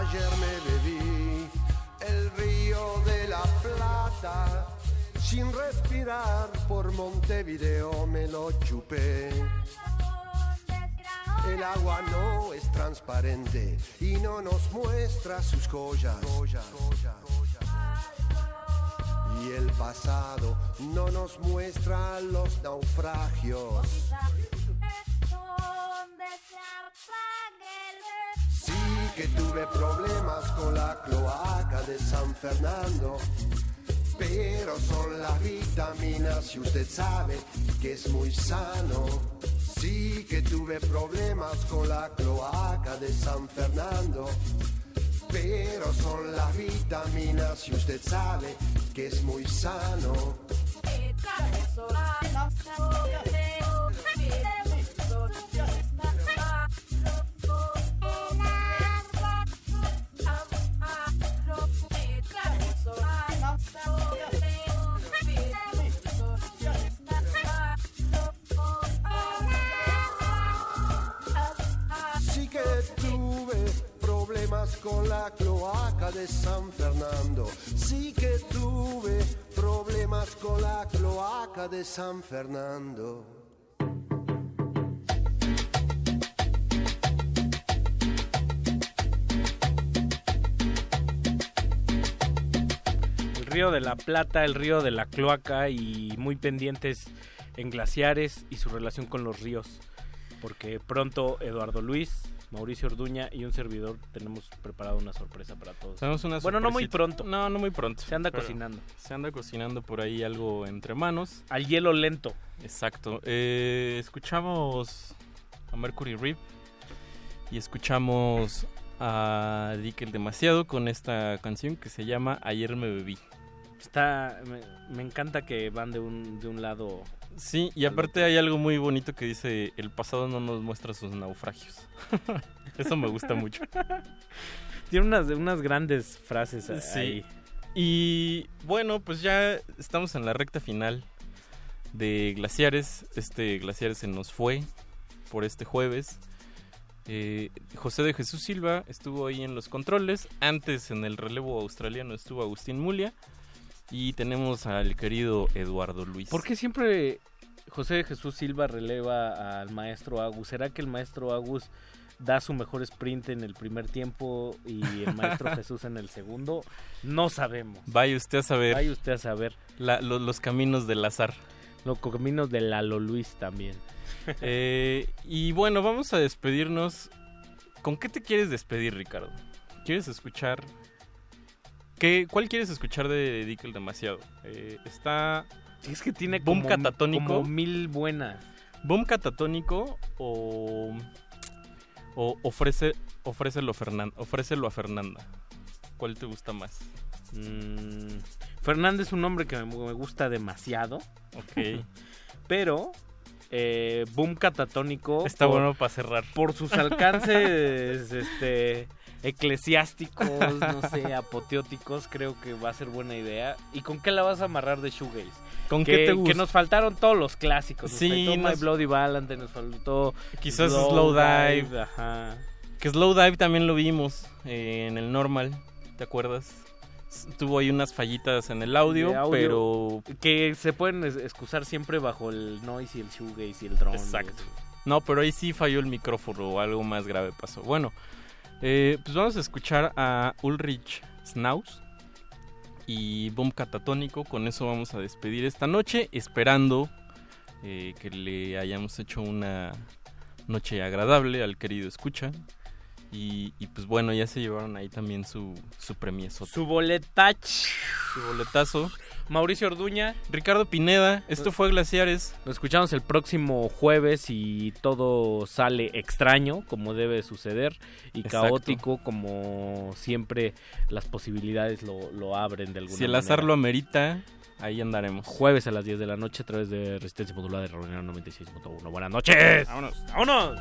Ayer me bebí el río de la Plata, sin respirar por Montevideo me lo chupé. El agua no es transparente y no nos muestra sus joyas. Y el pasado no nos muestra los naufragios. Sí que tuve problemas con la cloaca de San Fernando, pero son las vitaminas y usted sabe que es muy sano. Sí que tuve problemas con la cloaca de San Fernando, pero son las vitaminas y usted sabe que es muy sano. La cloaca de San Fernando. Sí que tuve problemas con la cloaca de San Fernando. El río de la Plata, el río de la Cloaca y muy pendientes en glaciares y su relación con los ríos. Porque pronto Eduardo Luis, Mauricio Orduña y un servidor tenemos preparado una sorpresa para todos. Tenemos una bueno, no muy pronto. No, no muy pronto. Se anda cocinando. Se anda cocinando por ahí algo entre manos. Al hielo lento. Exacto. Eh, escuchamos a Mercury Reef y escuchamos a Dick el Demasiado con esta canción que se llama Ayer me bebí. Está, me, me encanta que van de un, de un lado. Sí, y aparte hay algo muy bonito que dice, el pasado no nos muestra sus naufragios. Eso me gusta mucho. Tiene unas, unas grandes frases Sí. ahí. Y bueno, pues ya estamos en la recta final de Glaciares. Este Glaciares se nos fue por este jueves. Eh, José de Jesús Silva estuvo ahí en los controles. Antes en el relevo australiano estuvo Agustín Mulia. Y tenemos al querido Eduardo Luis. ¿Por qué siempre José de Jesús Silva releva al maestro Agus? ¿Será que el maestro Agus da su mejor sprint en el primer tiempo y el maestro Jesús en el segundo? No sabemos. Vaya usted a saber. Vaya usted a saber. La- lo- los caminos del azar. Los caminos de Lalo Luis también. Eh, y bueno, vamos a despedirnos. ¿Con qué te quieres despedir, Ricardo? ¿Quieres escuchar? ¿Qué, ¿Cuál quieres escuchar de Dick el Demasiado? Eh, está. Es que tiene Boom como- catatónico. como mil buenas. ¿Boom catatónico o. o ofrece, ofrécelo, Fernan- ofrécelo a Fernanda? ¿Cuál te gusta más? Mm, Fernández es un nombre que me, me gusta demasiado. Ok. Pero eh, Boom Catatónico. Está por- bueno para cerrar. Por sus alcances este, eclesiásticos, no sé, apoteóticos, creo que va a ser buena idea. ¿Y con qué la vas a amarrar de Shoegaze? ¿Con que, qué te gusta? Que nos faltaron todos los clásicos. Nos Sí, faltó My Bloody Valentine, nos faltó. Quizás Slow Dive. Ajá. Que Slow Dive también lo vimos eh, en el normal, ¿te acuerdas? Tuvo ahí unas fallitas en el audio, pero... Que se pueden excusar siempre bajo el noise y el shoegaze y el drone. Exacto. No, pero ahí sí falló el micrófono o algo más grave pasó. Bueno, eh, pues vamos a escuchar a Ulrich Snaus y Boom Catatónico. Con eso vamos a despedir esta noche, esperando eh, que le hayamos hecho una noche agradable al querido escucha. Y, pues bueno, ya se llevaron ahí también su, su premieso. Su boletach. Su boletazo. Mauricio Orduña. Ricardo Pineda. Esto fue Glaciares. Nos escuchamos el próximo jueves y todo sale extraño, como debe suceder, y caótico, como siempre las posibilidades lo, lo abren de alguna manera. Si el azar lo amerita, ahí andaremos. Jueves a las 10 de la noche a través de Resistencia Modular de Reunión 96.1. Buenas noches. Vámonos. Vámonos.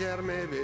Ayer